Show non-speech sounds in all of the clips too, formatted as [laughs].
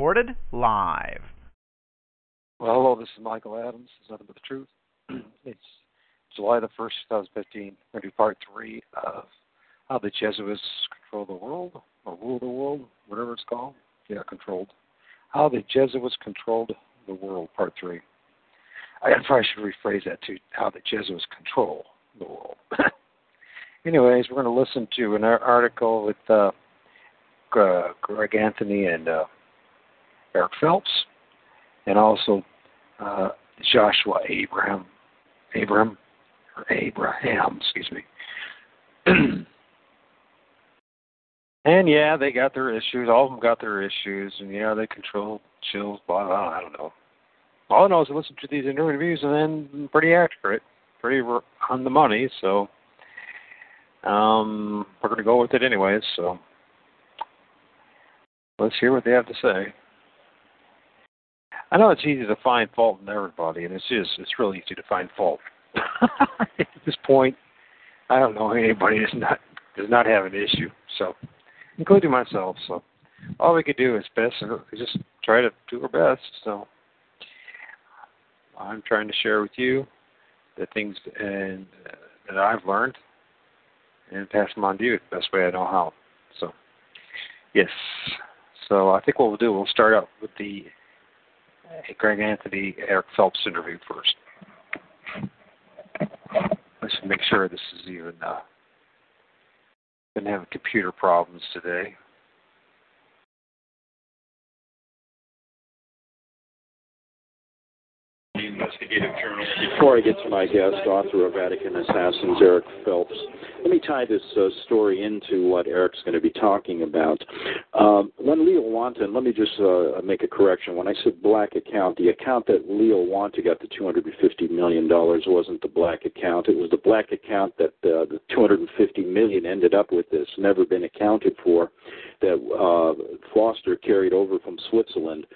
Recorded live. Well, hello, this is Michael Adams. It's nothing but the truth. [clears throat] it's July the 1st, 2015. We're going to part three of How the Jesuits Control the World, or Rule the World, whatever it's called. Yeah, controlled. How the Jesuits Controlled the World, part three. I probably should rephrase that to How the Jesuits Control the World. [laughs] Anyways, we're going to listen to an article with uh, Greg Anthony and uh, Eric Phelps, and also uh, Joshua Abraham, Abraham, or Abraham, excuse me. [clears throat] and yeah, they got their issues. All of them got their issues, and yeah, they control chills. Blah blah. I don't know. All I know is I listen to these interviews, and then pretty accurate, pretty on the money. So um, we're going to go with it anyways. So let's hear what they have to say. I know it's easy to find fault in everybody, and it's just it's really easy to find fault. [laughs] At this point, I don't know anybody does not does not have an issue. So, including myself. So, all we could do is best just try to do our best. So, I'm trying to share with you the things and uh, that I've learned and pass them on to you the best way I know how. So, yes. So I think what we'll do, we'll start out with the Greg Anthony Eric Phelps interview first. Let's make sure this is even. Uh, been having computer problems today. Investigative journalist. Before I get to my guest, author of Vatican Assassins, Eric Phelps, let me tie this uh, story into what Eric's going to be talking about. Um, when Leo Wanta, let me just uh, make a correction. When I said black account, the account that Leo Wanta got the $250 million wasn't the black account. It was the black account that uh, the 250 million ended up with this, never been accounted for, that uh, Foster carried over from Switzerland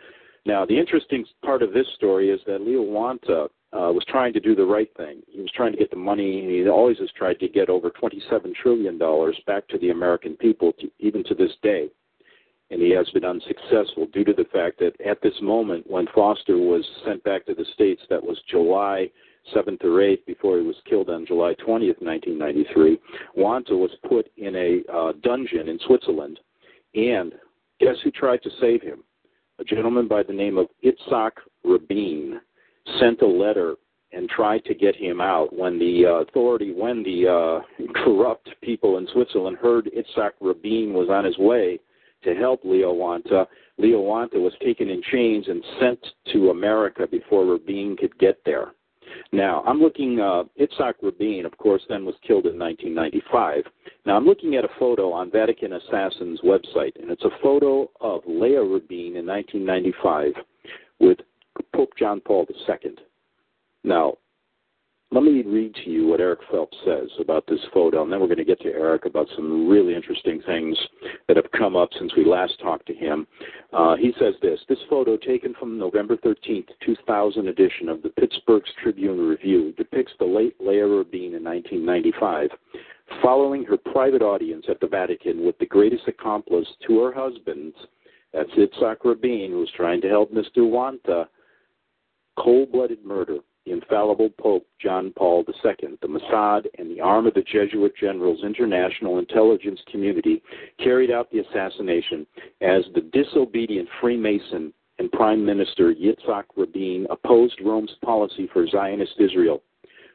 now, the interesting part of this story is that Leo Wanta uh, was trying to do the right thing. He was trying to get the money. He always has tried to get over $27 trillion back to the American people, to, even to this day. And he has been unsuccessful due to the fact that at this moment, when Foster was sent back to the States, that was July 7th or 8th before he was killed on July 20th, 1993, Wanta was put in a uh, dungeon in Switzerland. And guess who tried to save him? A gentleman by the name of Itzhak Rabin sent a letter and tried to get him out. When the uh, authority, when the uh, [laughs] corrupt people in Switzerland heard Itzhak Rabin was on his way to help Leo Wanta, Leo Wanta was taken in chains and sent to America before Rabin could get there. Now, I'm looking, uh, Itzhak Rabin, of course, then was killed in 1995. Now, I'm looking at a photo on Vatican Assassin's website, and it's a photo of Leah Rabin in 1995 with Pope John Paul II. Now, let me read to you what Eric Phelps says about this photo, and then we're going to get to Eric about some really interesting things that have come up since we last talked to him. Uh, he says this This photo, taken from November 13th, 2000 edition of the Pittsburgh Tribune Review, depicts the late Leah Rabin in 1995 following her private audience at the Vatican with the greatest accomplice to her husband, that's Itzhak Rabin, who was trying to help Mr. Wanta, cold blooded murder the infallible Pope John Paul II, the Mossad, and the arm of the Jesuit General's international intelligence community carried out the assassination as the disobedient Freemason and Prime Minister Yitzhak Rabin opposed Rome's policy for Zionist Israel.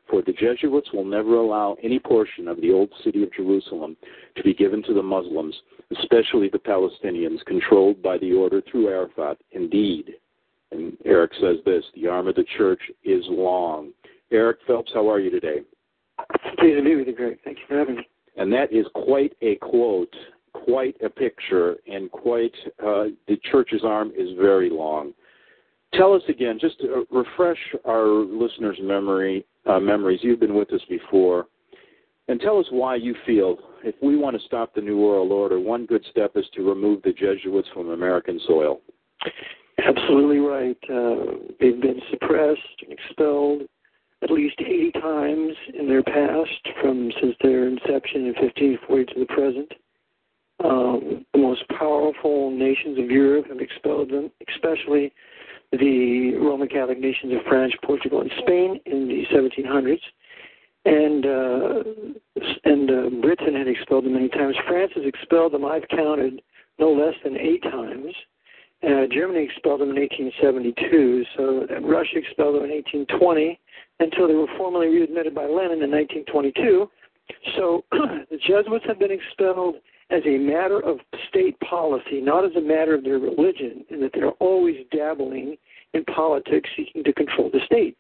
For the Jesuits will never allow any portion of the old city of Jerusalem to be given to the Muslims, especially the Palestinians controlled by the order through Arafat. Indeed, and Eric says this the arm of the church is long. Eric Phelps, how are you today? Pleased to be with you, Greg. Thank you for having me. And that is quite a quote, quite a picture, and quite uh, the church's arm is very long. Tell us again, just to refresh our listeners' memory uh, memories. You've been with us before, and tell us why you feel if we want to stop the New World Order, one good step is to remove the Jesuits from American soil. Absolutely right. Uh, they've been suppressed and expelled at least 80 times in their past, from since their inception in 1540 to the present. Um, the most powerful nations of Europe have expelled them, especially the Roman Catholic nations of France, Portugal, and Spain in the 1700s. And uh, and uh, Britain had expelled them many times. France has expelled them. I've counted no less than eight times. Uh, Germany expelled them in 1872. So Russia expelled them in 1820 until they were formally readmitted by Lenin in 1922. So [clears throat] the Jesuits have been expelled as a matter of state policy, not as a matter of their religion, and that they're always dabbling in politics seeking to control the state.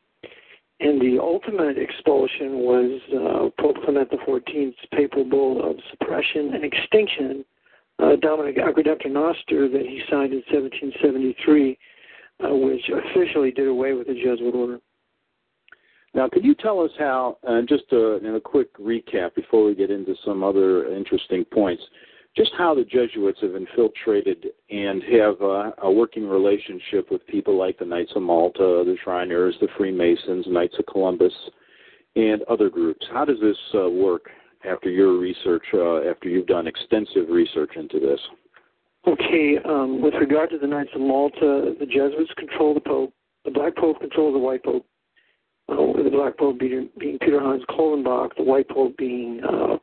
And the ultimate expulsion was uh, Pope Clement XIV's papal bull of suppression and extinction, uh, Dominus Ac Redemptor Noster, that he signed in 1773, uh, which officially did away with the Jesuit order. Now, could you tell us how, uh, just a, in a quick recap before we get into some other interesting points, just how the Jesuits have infiltrated and have uh, a working relationship with people like the Knights of Malta, the Shriners, the Freemasons, Knights of Columbus, and other groups. How does this uh, work after your research, uh, after you've done extensive research into this? Okay, um, with regard to the Knights of Malta, the Jesuits control the Pope, the Black Pope controls the White Pope, uh, the Black Pope being, being Peter Hans Kolvenbach, the White Pope being uh,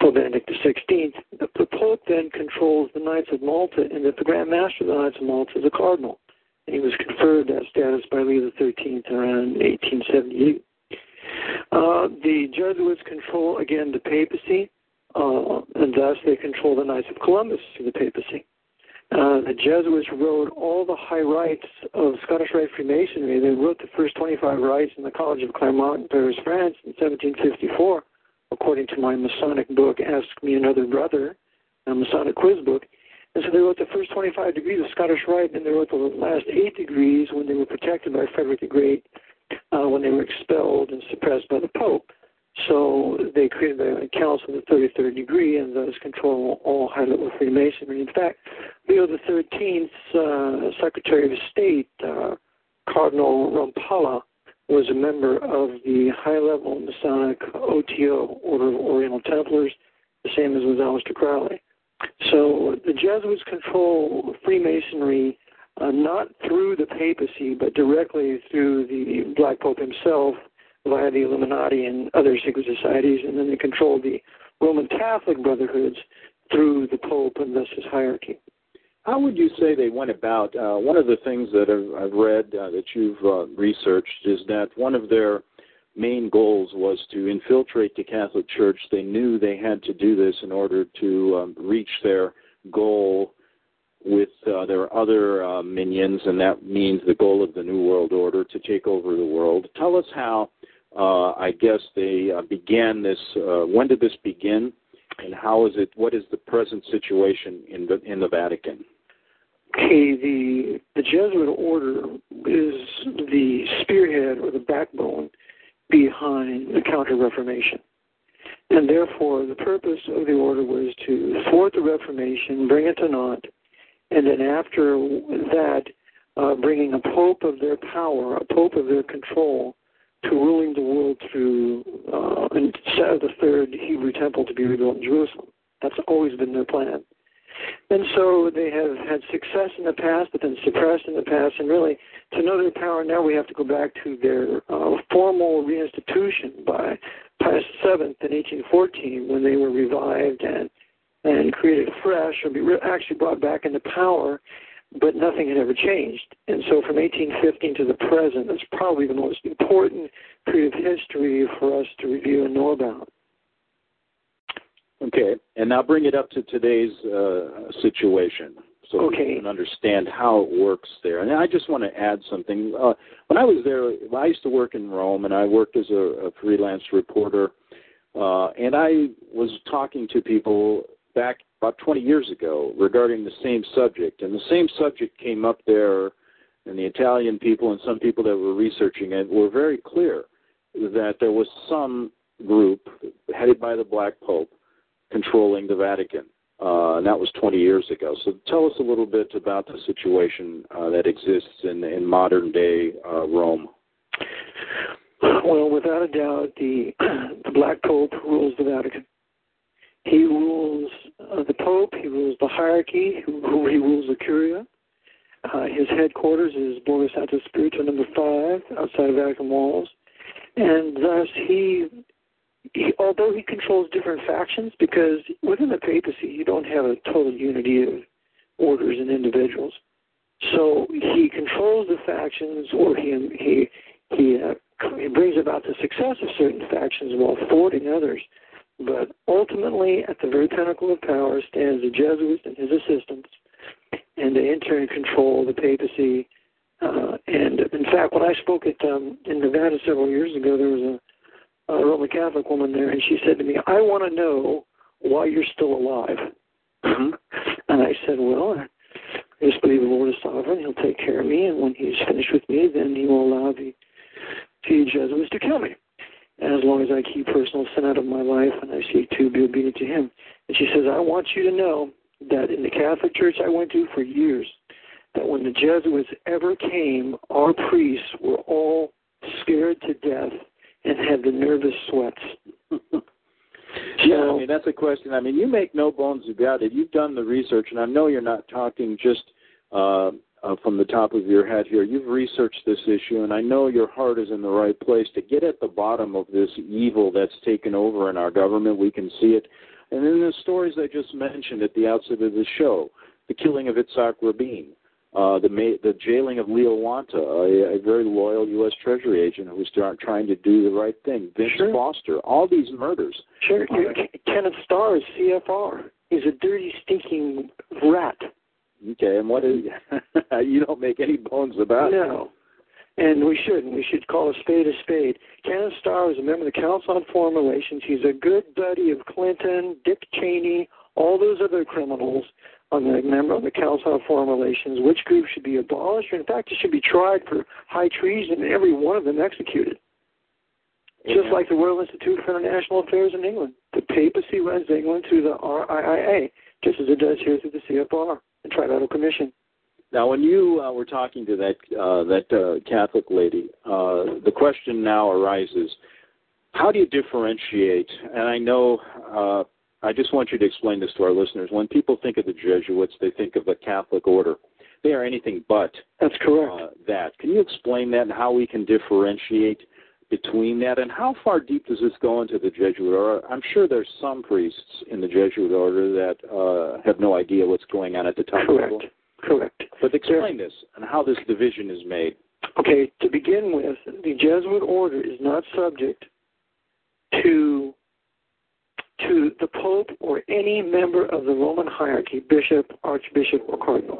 Pope Benedict XVI. The, the Pope then controls the Knights of Malta, and that the Grand Master of the Knights of Malta is a cardinal. And he was conferred that status by Leo XIII around 1878. Uh, the Jesuits control, again, the papacy, uh, and thus they control the Knights of Columbus through the papacy. Uh, the Jesuits wrote all the high rites of Scottish Rite Freemasonry. They wrote the first 25 rites in the College of Clermont in Paris, France in 1754, according to my Masonic book, Ask Me Another Brother, a Masonic quiz book. And so they wrote the first 25 degrees of Scottish Rite, and they wrote the last eight degrees when they were protected by Frederick the Great, uh, when they were expelled and suppressed by the Pope. So they created the Council of the 33rd degree and thus control all high level Freemasonry. In fact, Leo XIII's uh, Secretary of State, uh, Cardinal Rampolla, was a member of the high level Masonic OTO, Order of Oriental Templars, the same as was Aleister Crowley. So the Jesuits control Freemasonry uh, not through the papacy, but directly through the Black Pope himself via the Illuminati and other secret societies, and then they controlled the Roman Catholic brotherhoods through the Pope and thus his hierarchy. How would you say they went about? Uh, one of the things that I've, I've read uh, that you've uh, researched is that one of their main goals was to infiltrate the Catholic Church. They knew they had to do this in order to um, reach their goal with uh, their other uh, minions, and that means the goal of the New World Order to take over the world. Tell us how uh, I guess they uh, began this. Uh, when did this begin, and how is it? What is the present situation in the in the Vatican? Okay, the the Jesuit order is the spearhead or the backbone behind the Counter Reformation. And therefore, the purpose of the order was to thwart the Reformation, bring it to naught, and then after that, uh, bringing a pope of their power, a pope of their control, to ruling the world through uh, and set the third Hebrew temple to be rebuilt in Jerusalem. That's always been their plan. And so they have had success in the past, but then suppressed in the past. And really, to know their power now, we have to go back to their uh, formal reinstitution by Pius VII in 1814, when they were revived and and created afresh, or be re- actually brought back into power but nothing had ever changed. And so from 1815 to the present, that's probably the most important period of history for us to review and know about. Okay, and now bring it up to today's uh, situation so okay. we can understand how it works there. And I just want to add something. Uh, when I was there, I used to work in Rome, and I worked as a, a freelance reporter Uh, and I was talking to people back about 20 years ago regarding the same subject, and the same subject came up there, and the Italian people and some people that were researching it were very clear that there was some group headed by the Black Pope controlling the Vatican. Uh, and that was 20 years ago. So tell us a little bit about the situation uh, that exists in, in modern day uh, Rome. Well, without a doubt, the [clears throat] the Black Pope rules the Vatican. He rules uh, the Pope. He rules the hierarchy. He, he rules the Curia. Uh, his headquarters is Borgo Santo Spirito number five, outside of Vatican walls, and thus he, he, although he controls different factions, because within the papacy you don't have a total unity of orders and individuals, so he controls the factions, or he he he, uh, he brings about the success of certain factions while thwarting others. But ultimately, at the very pinnacle of power stands the Jesuit and his assistants, and they in turn control the papacy. Uh, and in fact, when I spoke at um, in Nevada several years ago, there was a, a Roman Catholic woman there, and she said to me, "I want to know why you're still alive." Mm-hmm. [laughs] and I said, "Well, I just believe the Lord is sovereign. He'll take care of me, and when He's finished with me, then He will allow the the Jesuits to kill me." As long as I keep personal sin out of my life and I seek to be obedient to Him. And she says, I want you to know that in the Catholic Church I went to for years, that when the Jesuits ever came, our priests were all scared to death and had the nervous sweats. [laughs] yeah, I mean that's a question. I mean, you make no bones about it. You've done the research, and I know you're not talking just uh, uh, from the top of your head here. You've researched this issue, and I know your heart is in the right place to get at the bottom of this evil that's taken over in our government. We can see it. And in the stories I just mentioned at the outset of the show, the killing of Itzhak Rabin, uh, the, ma- the jailing of Leo Wanta, a, a very loyal U.S. Treasury agent who was trying to do the right thing, Vince Sure. Foster, all these murders. Sure, you- Kenneth Starr is CFR. He's a dirty, stinking rat. Okay, and what is [laughs] you don't make any bones about it. No. And we shouldn't. We should call a spade a spade. Kenneth Starr is a member of the Council on Foreign Relations. He's a good buddy of Clinton, Dick Cheney, all those other criminals on the member of the Council on Foreign Relations. Which group should be abolished? In fact, he should be tried for high treason and every one of them executed. Just like the Royal Institute for International Affairs in England. The papacy runs England through the RIIA, just as it does here through the CFR, the Trilateral Commission. Now, when you uh, were talking to that uh, that uh, Catholic lady, uh, the question now arises: How do you differentiate? And I know, uh, I just want you to explain this to our listeners. When people think of the Jesuits, they think of the Catholic order. They are anything but That's correct. uh, that. Can you explain that and how we can differentiate between that? And how far deep does this go into the Jesuit order? I'm sure there's some priests in the Jesuit order that uh, have no idea what's going on at the top Correct. level. Correct. But explain this and how this division is made. Okay, to begin with, the Jesuit order is not subject to to the Pope or any member of the Roman hierarchy, bishop, archbishop, or cardinal.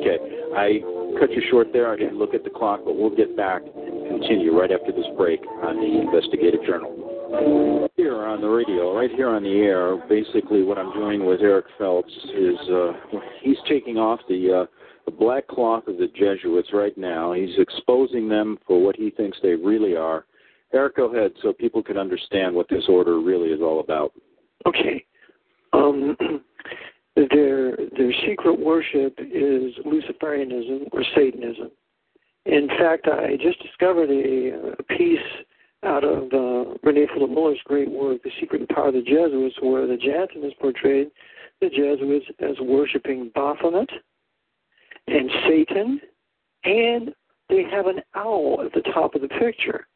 Okay, I cut you short there. I didn't look at the clock, but we'll get back continue right after this break on the Investigative Journal. Here on the radio, right here on the air, basically what I'm doing with Eric Phelps is uh, he's taking off the, uh, the black cloth of the Jesuits right now. He's exposing them for what he thinks they really are. Eric, go ahead so people can understand what this order really is all about. Okay. Um, [clears throat] their their secret worship is Luciferianism or Satanism. In fact, I just discovered a, a piece out of uh, Rene Fülöp-Miller's great work, The Secret and Power of the Jesuits, where the Jansen has portrayed the Jesuits as worshiping Baphomet and Satan, and they have an owl at the top of the picture.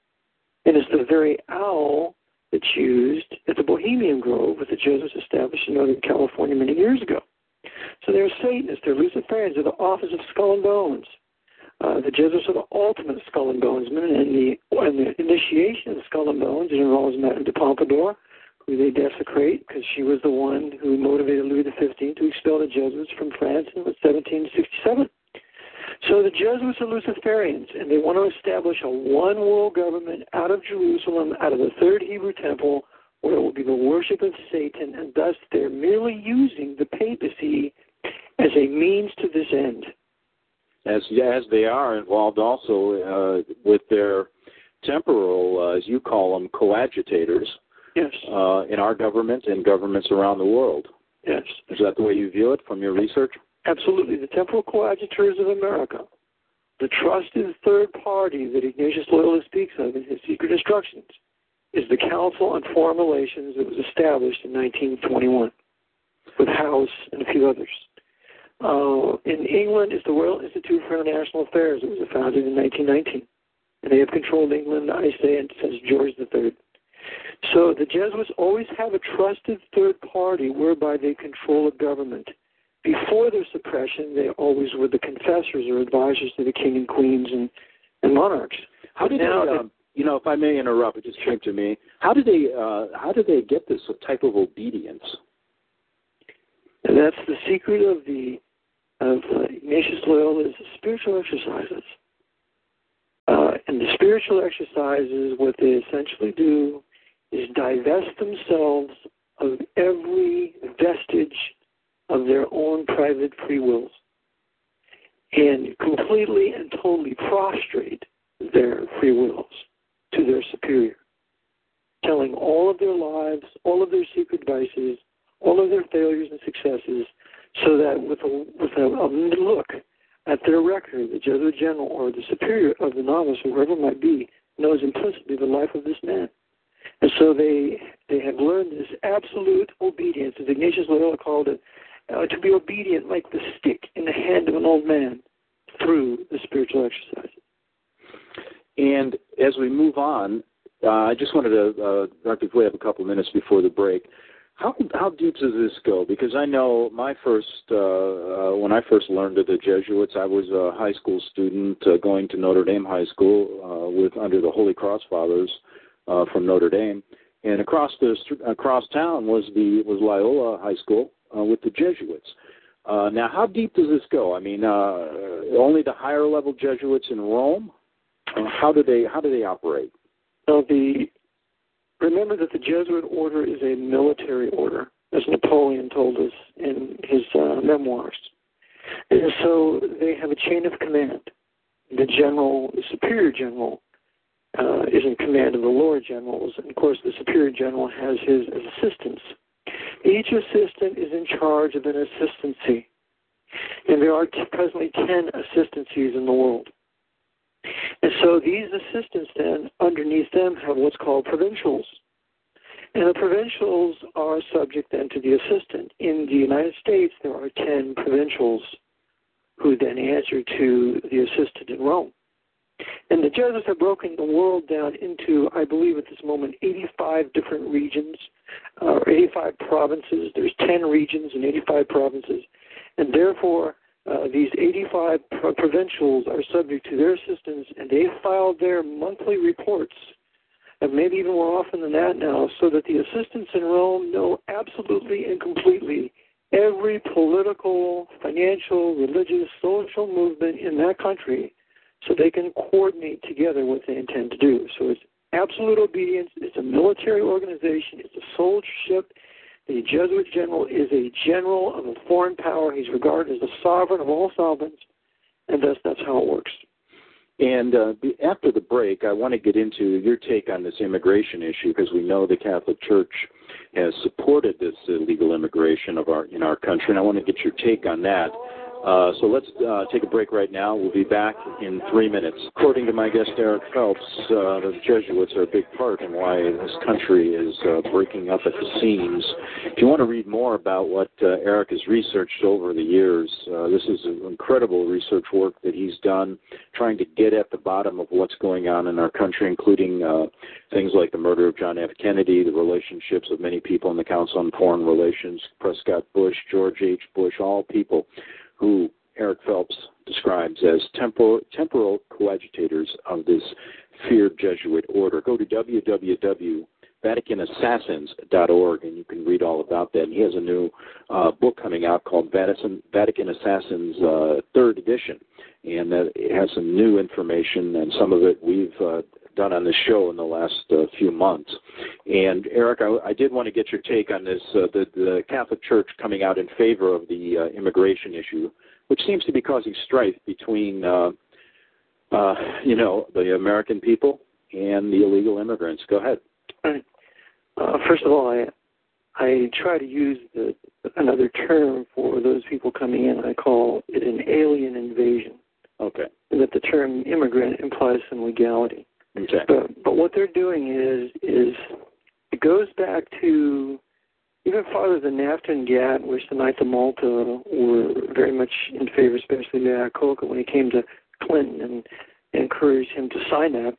And it's the very owl that's used at the Bohemian Grove that the Jesuits established in Northern California many years ago. So they're Satanists, they're Luciferians, they're the Office of Skull and Bones. Uh, the Jesuits are the ultimate Skull and Bonesmen, and the, and the initiation of the Skull and Bones it involves Madame de Pompadour, who they desecrate because she was the one who motivated Louis XV to expel the Jesuits from France in 1767. So the Jesuits are Luciferians, and they want to establish a one world government out of Jerusalem, out of the third Hebrew temple, where it will be the worship of Satan, and thus they're merely using the papacy as a means to this end. As as they are involved also uh, with their temporal, uh, as you call them, coadjutors. Yes. Uh, in our government and governments around the world. Yes. Is that the way you view it from your research? Absolutely. The temporal coadjutors of America, the trusted third party that Ignatius Loyola speaks of in his secret instructions, is the Council on Foreign Relations that was established in 1921 with House and a few others. Uh, in England is the Royal Institute for International Affairs. It was founded in 1919. And they have controlled England, I say, since George III. So the Jesuits always have a trusted third party whereby they control a government. Before their suppression, they always were the confessors or advisors to the king and queens and, and monarchs. How did now, they, um, you know, if I may interrupt, it just came to me. How did they, uh, how did they get this type of obedience? And that's the secret of the of uh, Ignatius Loyola's spiritual exercises. Uh, and the spiritual exercises, what they essentially do is divest themselves of every vestige of their own private free wills and completely and totally prostrate their free wills to their superior, telling all of their lives, all of their secret vices, all of their failures and successes, so that with a, with a, a look at their record, the Jesuit general or the superior of the novice, whoever it might be, knows implicitly the life of this man. And so they they have learned this absolute obedience, as Ignatius Loyola called it, uh, to be obedient like the stick in the hand of an old man through the spiritual exercises. And as we move on, uh, I just wanted to, uh, Dr. We have a couple of minutes before the break. How how deep does this go? Because I know my first uh, uh, when I first learned of the Jesuits, I was a high school student uh, going to Notre Dame High School uh, with under the Holy Cross Fathers uh, from Notre Dame, and across the across town was the was Loyola High School uh, with the Jesuits. Uh, now, how deep does this go? I mean, uh, only the higher level Jesuits in Rome. Uh, how do they how do they operate? So the remember that the Jesuit order is a military order, as Napoleon told us in his uh, memoirs. And so they have a chain of command. The general, the superior general, uh, is in command of the lower generals. And of course, the superior general has his assistants. Each assistant is in charge of an assistancy. And there are t- presently 10 assistancies in the world. And so these assistants then, underneath them, have what's called provincials. And the provincials are subject then to the assistant. In the United States, there are 10 provincials who then answer to the assistant in Rome. And the Jesuits have broken the world down into, I believe at this moment, 85 different regions, uh, or 85 provinces. There's 10 regions and 85 provinces. And therefore, uh, these 85 pro- provincials are subject to their assistance, and they file their monthly reports, and maybe even more often than that now, so that the assistants in Rome know absolutely and completely every political, financial, religious, social movement in that country so they can coordinate together what they intend to do. So it's absolute obedience, it's a military organization, it's a soldiership. The Jesuit general is a general of a foreign power. He's regarded as the sovereign of all sovereigns, and thus that's how it works. And uh, after the break, I want to get into your take on this immigration issue because we know the Catholic Church has supported this illegal immigration of our in our country, and I want to get your take on that. Uh, so let's uh, take a break right now. We'll be back in three minutes. According to my guest Eric Phelps, uh, the Jesuits are a big part in why this country is uh, breaking up at the seams. If you want to read more about what uh, Eric has researched over the years, this is incredible research work that he's done, trying to get at the bottom of what's going on in our country, including things like the murder of John F. Kennedy, the relationships of many people in the Council on Foreign Relations, Prescott Bush, George H. Bush, all people who Eric Phelps describes as temporal, temporal coadjutors of this feared Jesuit order. Go to www.vaticanassassins.org and you can read all about that. And he has a new uh, book coming out called Vatican, Vatican Assassins uh, Third Edition, and it has some new information, and some of it we've uh, done on the show in the last uh, few months. And Eric, I, I, did want to get your take on this: uh, the, the Catholic Church coming out in favor of the uh, immigration issue, which seems to be causing strife between, uh, uh, you know, the American people and the illegal immigrants. Go ahead. Uh, first of all, I I try to use the, another term for those people coming in. I call it an alien invasion. Okay. That the term immigrant implies some legality. Okay. But [clears throat] but what they're doing is is it goes back to even farther than NAFTA and GATT, which the Knights of Malta were very much in favor, especially Iacocca when he came to Clinton and encouraged him to sign that.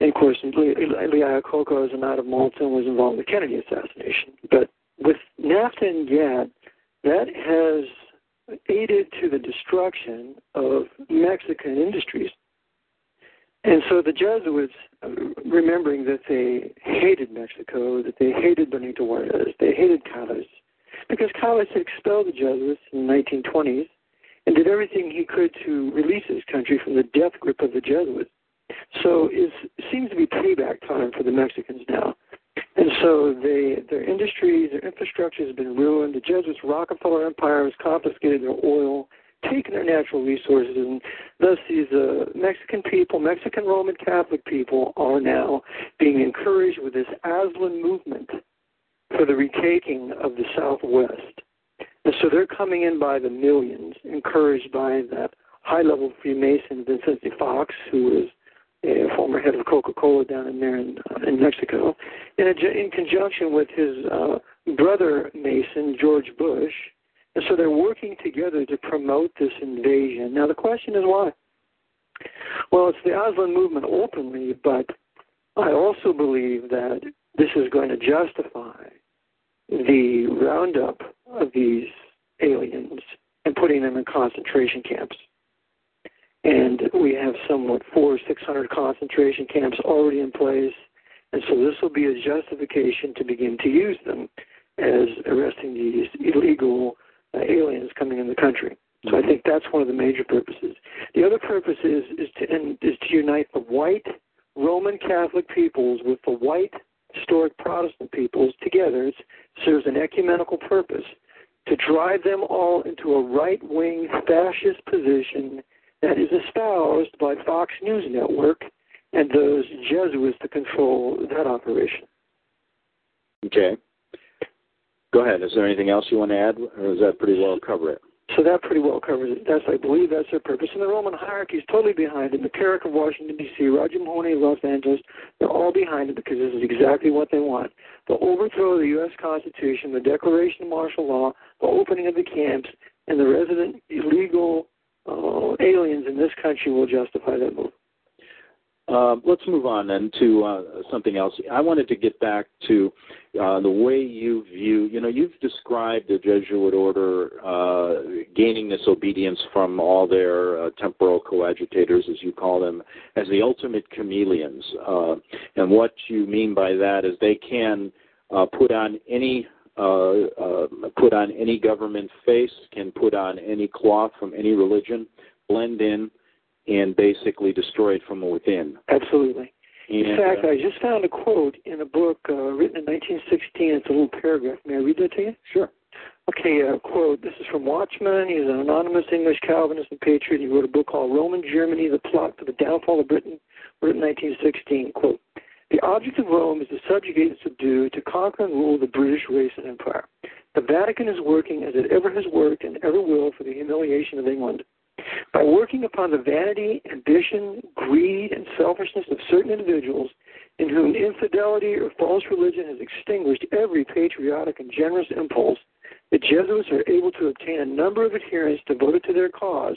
And of course, Lee Iacocca, as a Knight of Malta, was involved in the Kennedy assassination. But with NAFTA and GATT, that has aided to the destruction of Mexican industries. And so the Jesuits, um, remembering that they hated Mexico, that they hated Benito Juarez, they hated Calles, because Calles had expelled the Jesuits in the 1920s and did everything he could to release his country from the death grip of the Jesuits. So it seems to be payback time for the Mexicans now. And so they, their industries, their infrastructure has been ruined. The Jesuits' Rockefeller Empire has confiscated their oil, taken their natural resources, and thus these uh, Mexican people, Mexican Roman Catholic people, are now being encouraged with this Aztlán movement for the retaking of the Southwest. And so they're coming in by the millions, encouraged by that high-level Freemason Vicente Fox, who was a former head of Coca-Cola down in there in, uh, in Mexico, in, a, in conjunction with his uh, brother Mason, George Bush. And so they're working together to promote this invasion. Now, the question is why? Well, it's the Aztlán movement openly, but I also believe that this is going to justify the roundup of these aliens and putting them in concentration camps and we have somewhat four or six hundred concentration camps already in place, and so this will be a justification to begin to use them as arresting these illegal uh, aliens coming in the country. So I think that's one of the major purposes. The other purpose is is to and is to unite the white Roman Catholic peoples with the white historic Protestant peoples together. It serves an ecumenical purpose to drive them all into a right wing fascist position that is espoused by Fox News Network and those Jesuits that control that operation. Okay. Go ahead. Is there anything else you want to add, or does that pretty well cover it? So that pretty well covers it. That's, I believe, that's their purpose. And the Roman hierarchy is totally behind it. McCarrick of Washington D.C., Roger Mahony of Los Angeles, they're all behind it because this is exactly what they want: the overthrow of the U.S. Constitution, the declaration of martial law, the opening of the camps, and the resident illegal uh, aliens in this country will justify that move. Uh, let's move on then to uh, something else. I wanted to get back to uh, the way you view, you know, you've described the Jesuit order uh, gaining this obedience from all their uh, temporal coadjutors, as you call them, as the ultimate chameleons. Uh, and what you mean by that is they can put on any uh, uh, put on any government face, can put on any cloth from any religion, blend in, and basically destroyed from within. Absolutely. And, in fact, uh, I just found a quote in a book uh, written in 1916. It's a little paragraph. May I read that to you? Sure. Okay, uh, quote. This is from Watchman. He's an anonymous English Calvinist and patriot. He wrote a book called Roman Germany, The Plot for the Downfall of Britain, written in 1916. Quote. The object of Rome is to subjugate and subdue, to conquer and rule the British race and empire. The Vatican is working as it ever has worked and ever will for the humiliation of England. By working upon the vanity, ambition, greed, and selfishness of certain individuals in whom infidelity or false religion has extinguished every patriotic and generous impulse, the Jesuits are able to obtain a number of adherents devoted to their cause,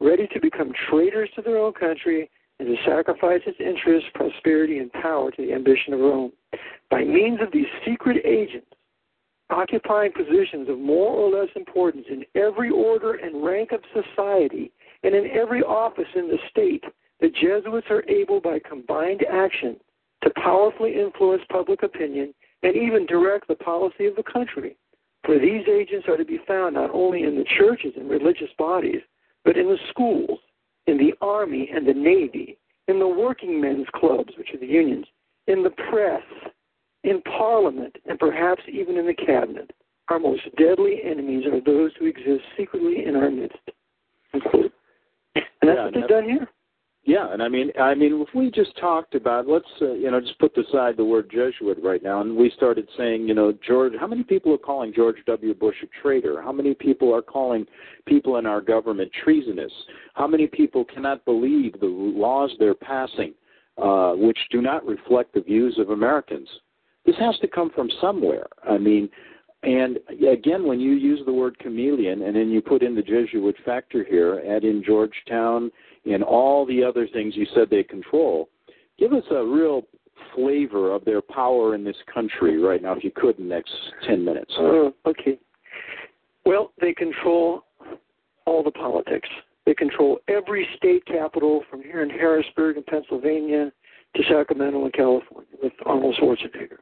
ready to become traitors to their own country and to sacrifice its interests, prosperity, and power to the ambition of Rome. By means of these secret agents, occupying positions of more or less importance in every order and rank of society and in every office in the state, the Jesuits are able, by combined action, to powerfully influence public opinion and even direct the policy of the country. For these agents are to be found not only in the churches and religious bodies, but in the schools, in the Army and the Navy, in the working men's clubs, which are the unions, in the press, in Parliament, and perhaps even in the cabinet. Our most deadly enemies are those who exist secretly in our midst. And that's yeah, what they've done here. Yeah, and I mean, I mean, if we just talked about, let's, uh, you know, just put aside the word Jesuit right now, and we started saying, you know, George, how many people are calling George W. Bush a traitor? How many people are calling people in our government treasonous? How many people cannot believe the laws they're passing, uh, which do not reflect the views of Americans? This has to come from somewhere. I mean, and again, when you use the word chameleon and then you put in the Jesuit factor here, add in Georgetown and all the other things you said they control, give us a real flavor of their power in this country right now, if you could, in the next 10 minutes. Uh, okay. Well, they control all the politics. They control every state capital from here in Harrisburg in Pennsylvania to Sacramento in California with Arnold Schwarzenegger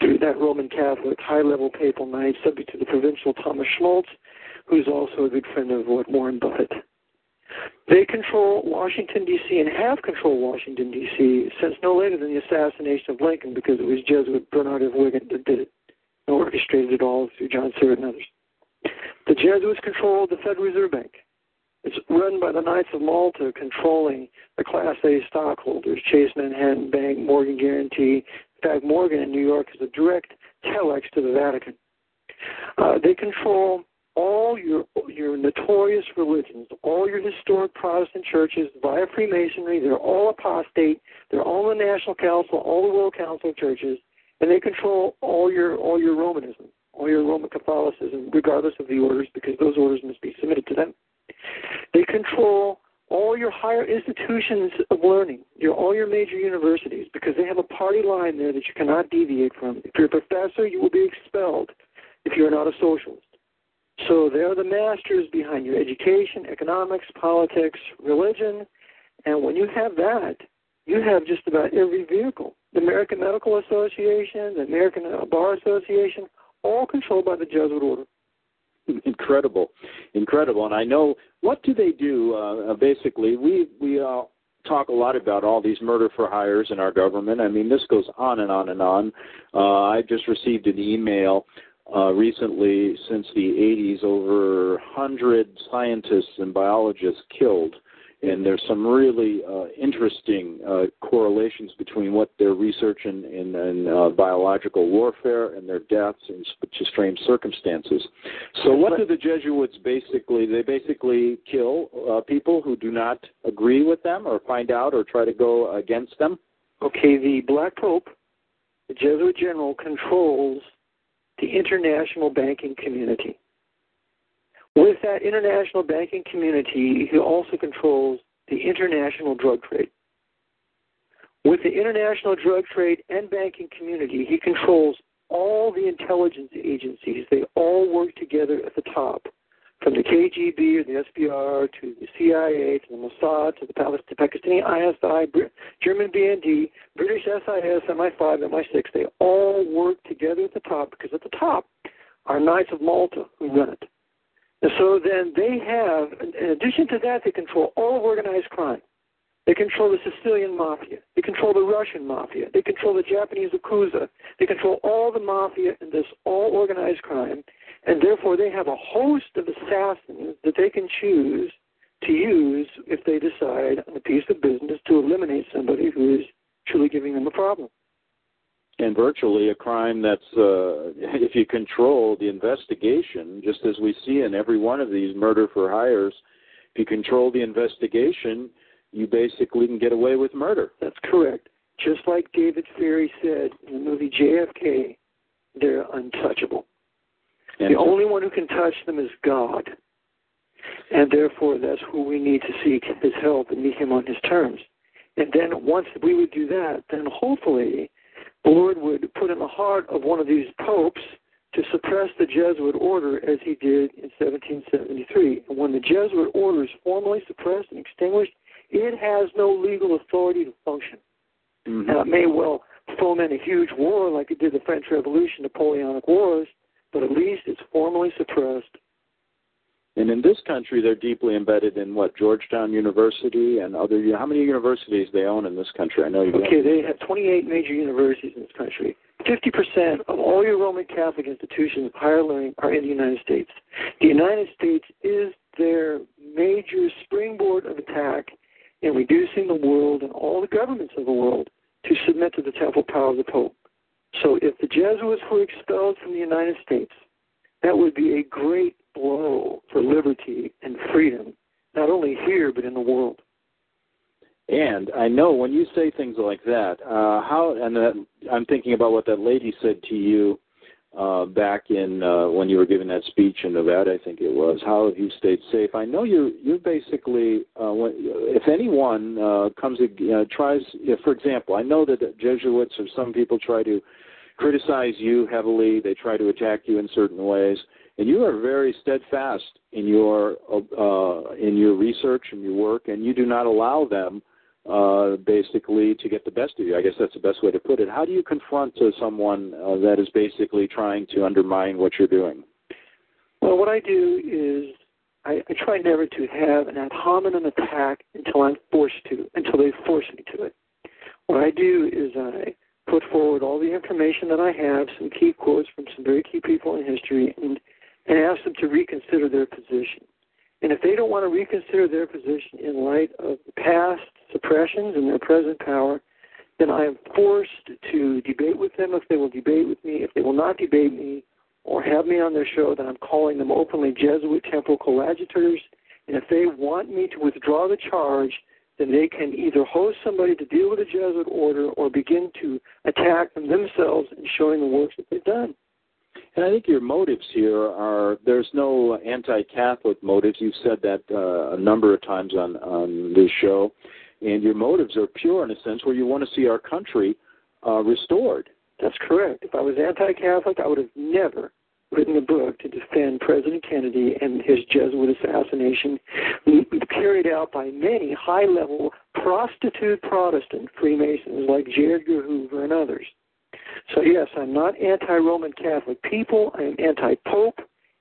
through that Roman Catholic high level papal knight subject to the provincial Thomas Schmaltz, who's also a good friend of what Warren Buffett. They control Washington, D.C., and have controlled Washington, D.C. since no later than the assassination of Lincoln because it was Jesuit Bernard of Wigan that did it and orchestrated it all through John Surratt and others. The Jesuits control the Federal Reserve Bank. It's run by the Knights of Malta, controlling the Class A stockholders, Chase Manhattan Bank, Morgan Guaranty, in fact, Morgan in New York is a direct telex to the Vatican. Uh, they control all your your notorious religions, all your historic Protestant churches via Freemasonry. They're all apostate. They're all the National Council, all the World Council of Churches, and they control all your all your Romanism, all your Roman Catholicism, regardless of the orders, because those orders must be submitted to them. They control all your higher institutions of learning, your all your major universities, because they have a party line there that you cannot deviate from. If you're a professor, you will be expelled if you're not a socialist. So they're the masters behind your education, economics, politics, religion, and when you have that, you have just about every vehicle. The American Medical Association, the American Bar Association, all controlled by the Jesuit order. [laughs] incredible, incredible. And I know what do they do? Uh, basically, we we uh, talk a lot about all these murder for hires in our government. I mean, this goes on and on and on. Uh, I just received an email uh, recently, since the 80s, over 100 scientists and biologists killed and there's some really uh, interesting uh, correlations between what they're researching in, in uh, biological warfare and their deaths in strange circumstances. So, what do the Jesuits basically? They basically kill uh, people who do not agree with them, or find out, or try to go against them. Okay, the Black Pope, the Jesuit general, controls the international banking community. With that international banking community, he also controls the international drug trade. With the international drug trade and banking community, he controls all the intelligence agencies. They all work together at the top, from the KGB or the SVR to the CIA to the Mossad to the Pakistani ISI, German BND, British SIS, MI5, MI6. They all work together at the top because at the top are Knights of Malta who run it. So then they have, in addition to that, they control all of organized crime. They control the Sicilian mafia. They control the Russian mafia. They control the Japanese Yakuza. They control all the mafia and this all organized crime. And therefore, they have a host of assassins that they can choose to use if they decide on a piece of business to eliminate somebody who is truly giving them a problem and virtually a crime that's uh, if you control the investigation, just as we see in every one of these murder for hires, if you control the investigation, you basically can get away with murder. That's correct. Just like David Ferrie said in the movie JFK, they're untouchable. And the only one who can touch them is God. And therefore, that's who we need to seek his help and meet him on his terms. And then once we would do that, then hopefully Lord would put in the heart of one of these popes to suppress the Jesuit order as he did in 1773. And when the Jesuit order is formally suppressed and extinguished, it has no legal authority to function. Mm-hmm. Now, it may well foment a huge war like it did the French Revolution, Napoleonic Wars, but at least it's formally suppressed. And in this country, they're deeply embedded in what Georgetown University and other. How many universities they own in this country? I know you. Okay, they have 28 major universities in this country. 50% of all your Roman Catholic institutions of higher learning are in the United States. The United States is their major springboard of attack in reducing the world and all the governments of the world to submit to the temporal power of the Pope. So if the Jesuits were expelled from the United States, that would be a great blow for liberty and freedom, not only here, but in the world. And I know when you say things like that, uh, how and that, I'm thinking about what that lady said to you uh, back in uh, when you were giving that speech in Nevada, I think it was. How have you stayed safe? I know you. You're basically, uh, when, if anyone uh, comes, uh, tries, if, for example, I know that Jesuits or some people try to criticize you heavily. They try to attack you in certain ways, and you are very steadfast in your uh, in your research and your work, and you do not allow them uh, basically to get the best of you. I guess that's the best way to put it. How do you confront uh, someone uh, that is basically trying to undermine what you're doing? Well, what I do is I, I try never to have an ad hominem attack until I'm forced to, until they force me to it. What I do is I put forward all the information that I have, some key quotes from some very key people in history, and, and ask them to reconsider their position. And if they don't want to reconsider their position in light of past suppressions and their present power, then I am forced to debate with them if they will debate with me. If they will not debate me or have me on their show, then I'm calling them openly Jesuit temporal coadjutors. And if they want me to withdraw the charge, then they can either host somebody to deal with the Jesuit order or begin to attack them themselves in showing the works that they've done. And I think your motives here are there's no anti-Catholic motives. You've said that uh, a number of times on on this show, and your motives are pure in a sense where you want to see our country uh, restored. That's correct. If I was anti-Catholic, I would have never written a book to defend President Kennedy and his Jesuit assassination carried out by many high-level prostitute Protestant Freemasons like J. Edgar Hoover and others. So, yes, I'm not anti Roman Catholic people. I am anti Pope,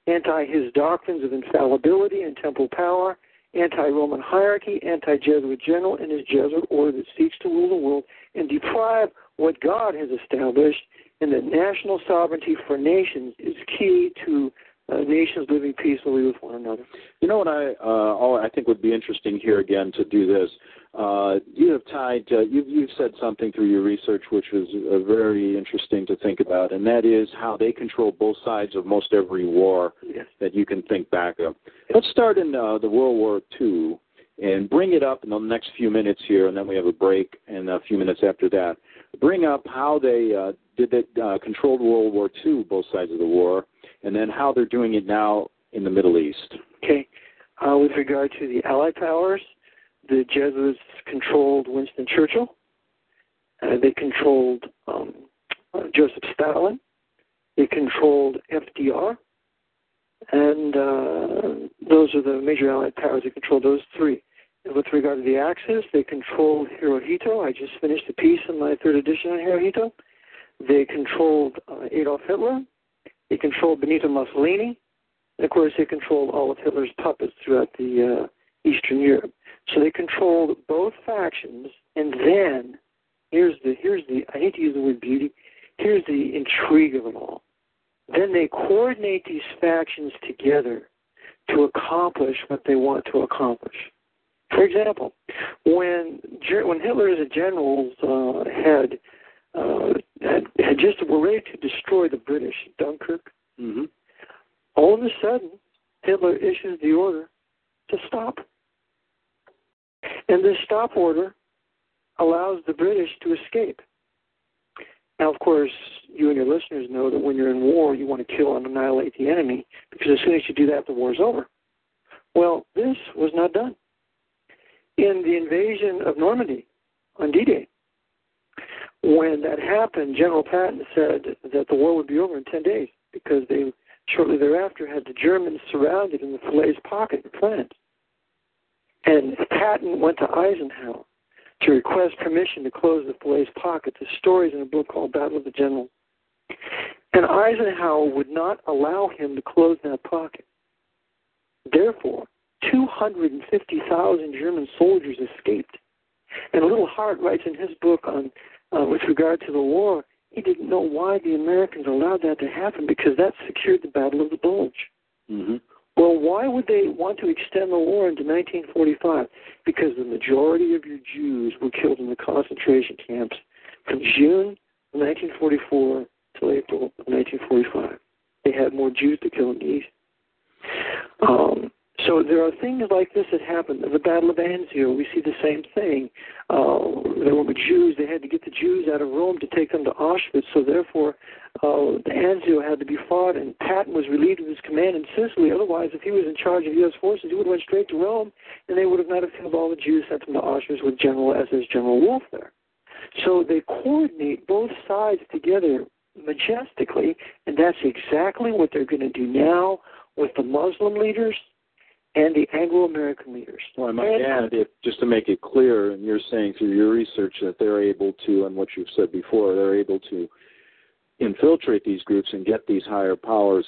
anti his doctrines of infallibility and temporal power, anti Roman hierarchy, anti Jesuit general, and his Jesuit order that seeks to rule the world and deprive what God has established, and that national sovereignty for nations is key to uh, nations living peacefully with one another. You know what I uh, I think would be interesting here again to do this. Uh, you have tied. Uh, you've, you've said something through your research which was uh, very interesting to think about, and that is how they control both sides of most every war yes. that you can think back of. Let's start in uh, the World War II and bring it up in the next few minutes here, and then we have a break and a few minutes after that. Bring up how they uh, did it, uh, controlled World War II, both sides of the war, and then how they're doing it now in the Middle East. Okay. Uh, with regard to the Allied powers, the Jesuits controlled Winston Churchill. Uh, they controlled um, uh, Joseph Stalin. They controlled FDR. And uh, those are the major Allied powers that controlled those three. With regard to the Axis, they controlled Hirohito. I just finished a piece in my third edition on Hirohito. They controlled uh, Adolf Hitler. They controlled Benito Mussolini. And of course, they controlled all of Hitler's puppets throughout the uh, Eastern Europe. So they controlled both factions, and then here's the here's the I hate to use the word beauty. Here's the intrigue of it all. Then they coordinate these factions together to accomplish what they want to accomplish. For example, when when Hitler as a general uh, had, uh, had had just were ready to destroy the British Dunkirk, mm-hmm. all of a sudden Hitler issues the order to stop. And this stop order allows the British to escape. Now, of course, you and your listeners know that when you're in war, you want to kill and annihilate the enemy because as soon as you do that, the war's over. Well, this was not done. In the invasion of Normandy on D Day, when that happened, General Patton said that the war would be over in 10 days because they shortly thereafter had the Germans surrounded in the Falaise pocket in France. And Patton went to Eisenhower to request permission to close the Falaise pocket. The story is in a book called Battle of the Generals. And Eisenhower would not allow him to close that pocket. Therefore, 250,000 German soldiers escaped. And Liddell Hart writes in his book on uh, with regard to the war, he didn't know why the Americans allowed that to happen because that secured the Battle of the Bulge. Mm-hmm. Well, why would they want to extend the war into 1945? Because the majority of your Jews were killed in the concentration camps from June 1944 till April of 1945. They had more Jews to kill in the East. Um, so there are things like this that happen. The Battle of Anzio, we see the same thing. Uh, there were Jews; they had to get the Jews out of Rome to take them to Auschwitz. So therefore, uh, Anzio had to be fought, and Patton was relieved of his command in Sicily. Otherwise, if he was in charge of U.S. forces, he would have went straight to Rome, and they would have not have killed all the Jews, sent them to Auschwitz with General SS General Wolff there. So they coordinate both sides together majestically, and that's exactly what they're going to do now with the Muslim leaders and the Anglo-American leaders. Well, I might add, if, just to make it clear, and you're saying through your research that they're able to, and what you've said before, they're able to infiltrate these groups and get these higher powers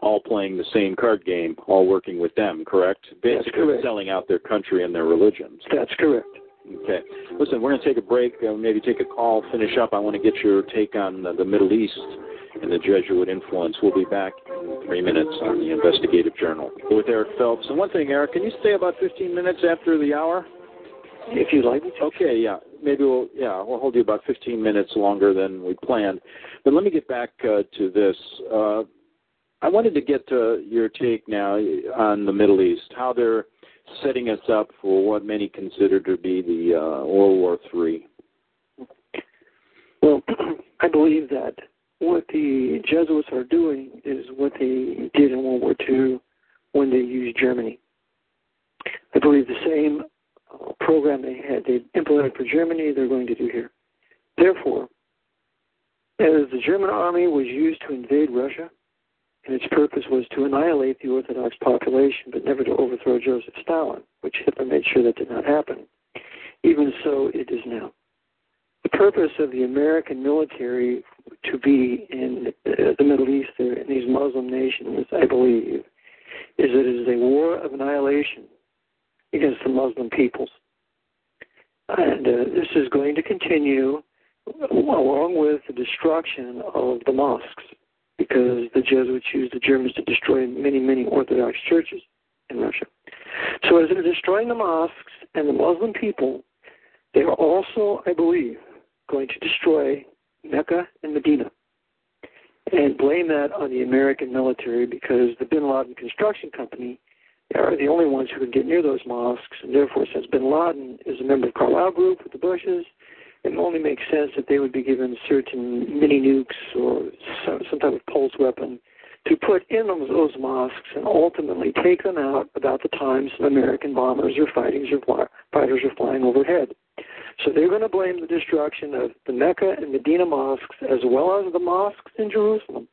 all playing the same card game, all working with them, correct? Basically correct. selling out their country and their religions. That's correct. Okay. Listen, we're going to take a break, uh, maybe take a call, finish up. I want to get your take on uh, the Middle East and the Jesuit influence. We'll be back in three minutes on the Investigative Journal with Eric Phelps. And one thing, Eric, can you stay about 15 minutes after the hour? If you'd like me to. Okay, yeah. Maybe we'll, yeah, we'll hold you about 15 minutes longer than we planned. But let me get back uh, to this. Uh, I wanted to get uh, your take now on the Middle East, how they're setting us up for what many consider to be the uh, World War III. Well, [clears throat] I believe that what the Jesuits are doing is what they did in World War II when they used Germany. I believe the same uh, program they had they implemented for Germany they're going to do here. Therefore, as the German army was used to invade Russia, and its purpose was to annihilate the Orthodox population, but never to overthrow Joseph Stalin, which Hitler made sure that did not happen. Even so, it is now. The purpose of the American military to be in the Middle East, in these Muslim nations, I believe, is that it is a war of annihilation against the Muslim peoples. And uh, this is going to continue along with the destruction of the mosques because the Jesuits used the Germans to destroy many, many Orthodox churches in Russia. So as they're destroying the mosques and the Muslim people, they are also, I believe, going to destroy Mecca and Medina and blame that on the American military because the Bin Laden Construction Company are the only ones who can get near those mosques, and therefore, since Bin Laden is a member of Carlyle Group with the Bushes, it only makes sense that they would be given certain mini nukes or some, some type of pulse weapon to put in those, mosques and ultimately take them out about the times American bombers or fighters are, fighters are flying overhead. So they're going to blame the destruction of the Mecca and Medina mosques as well as the mosques in Jerusalem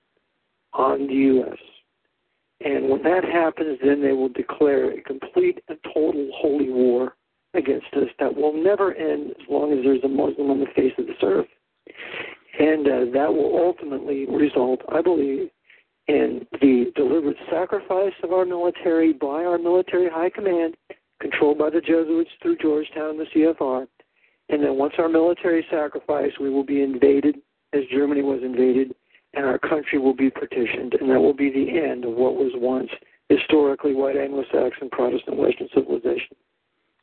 on the U.S. And when that happens, then they will declare a complete and total holy war against us that will never end as long as there's a Muslim on the face of this earth. And uh, that will ultimately result, I believe, in the deliberate sacrifice of our military by our military high command, controlled by the Jesuits through Georgetown the CFR. And then once our military sacrifice, we will be invaded as Germany was invaded, and our country will be partitioned. And that will be the end of what was once historically white Anglo Saxon Protestant Western civilization.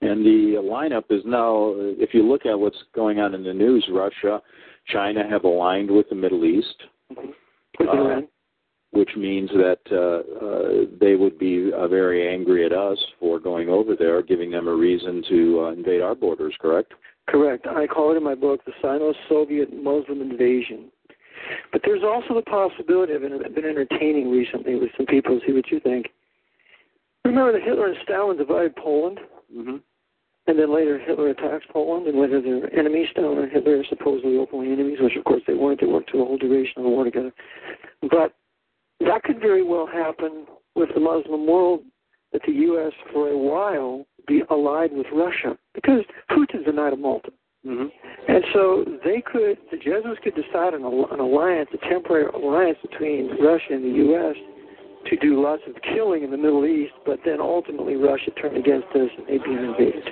And the lineup is now, if you look at what's going on in the news, Russia, China have aligned with the Middle East, With Uh, which means that uh, uh, they would be uh, very angry at us for going over there, giving them a reason to uh, invade our borders, correct? Correct. I call it in my book the Sino-Soviet Muslim invasion. But there's also the possibility of, and I've been entertaining recently with some people, see what you think. Remember that Hitler and Stalin divided Poland, Mm-hmm. and then later Hitler attacks Poland, and later they're enemies. Stalin and Hitler are supposedly openly enemies, which of course they weren't. They worked through the whole duration of the war together. But that could very well happen with the Muslim world, that the U.S. for a while be allied with Russia, because Putin's a knight of Malta. Mm-hmm. And so they could, the Jesuits could decide on an alliance, a temporary alliance between Russia and the U.S. to do lots of killing in the Middle East, but then ultimately Russia turned against us and they'd been invaded.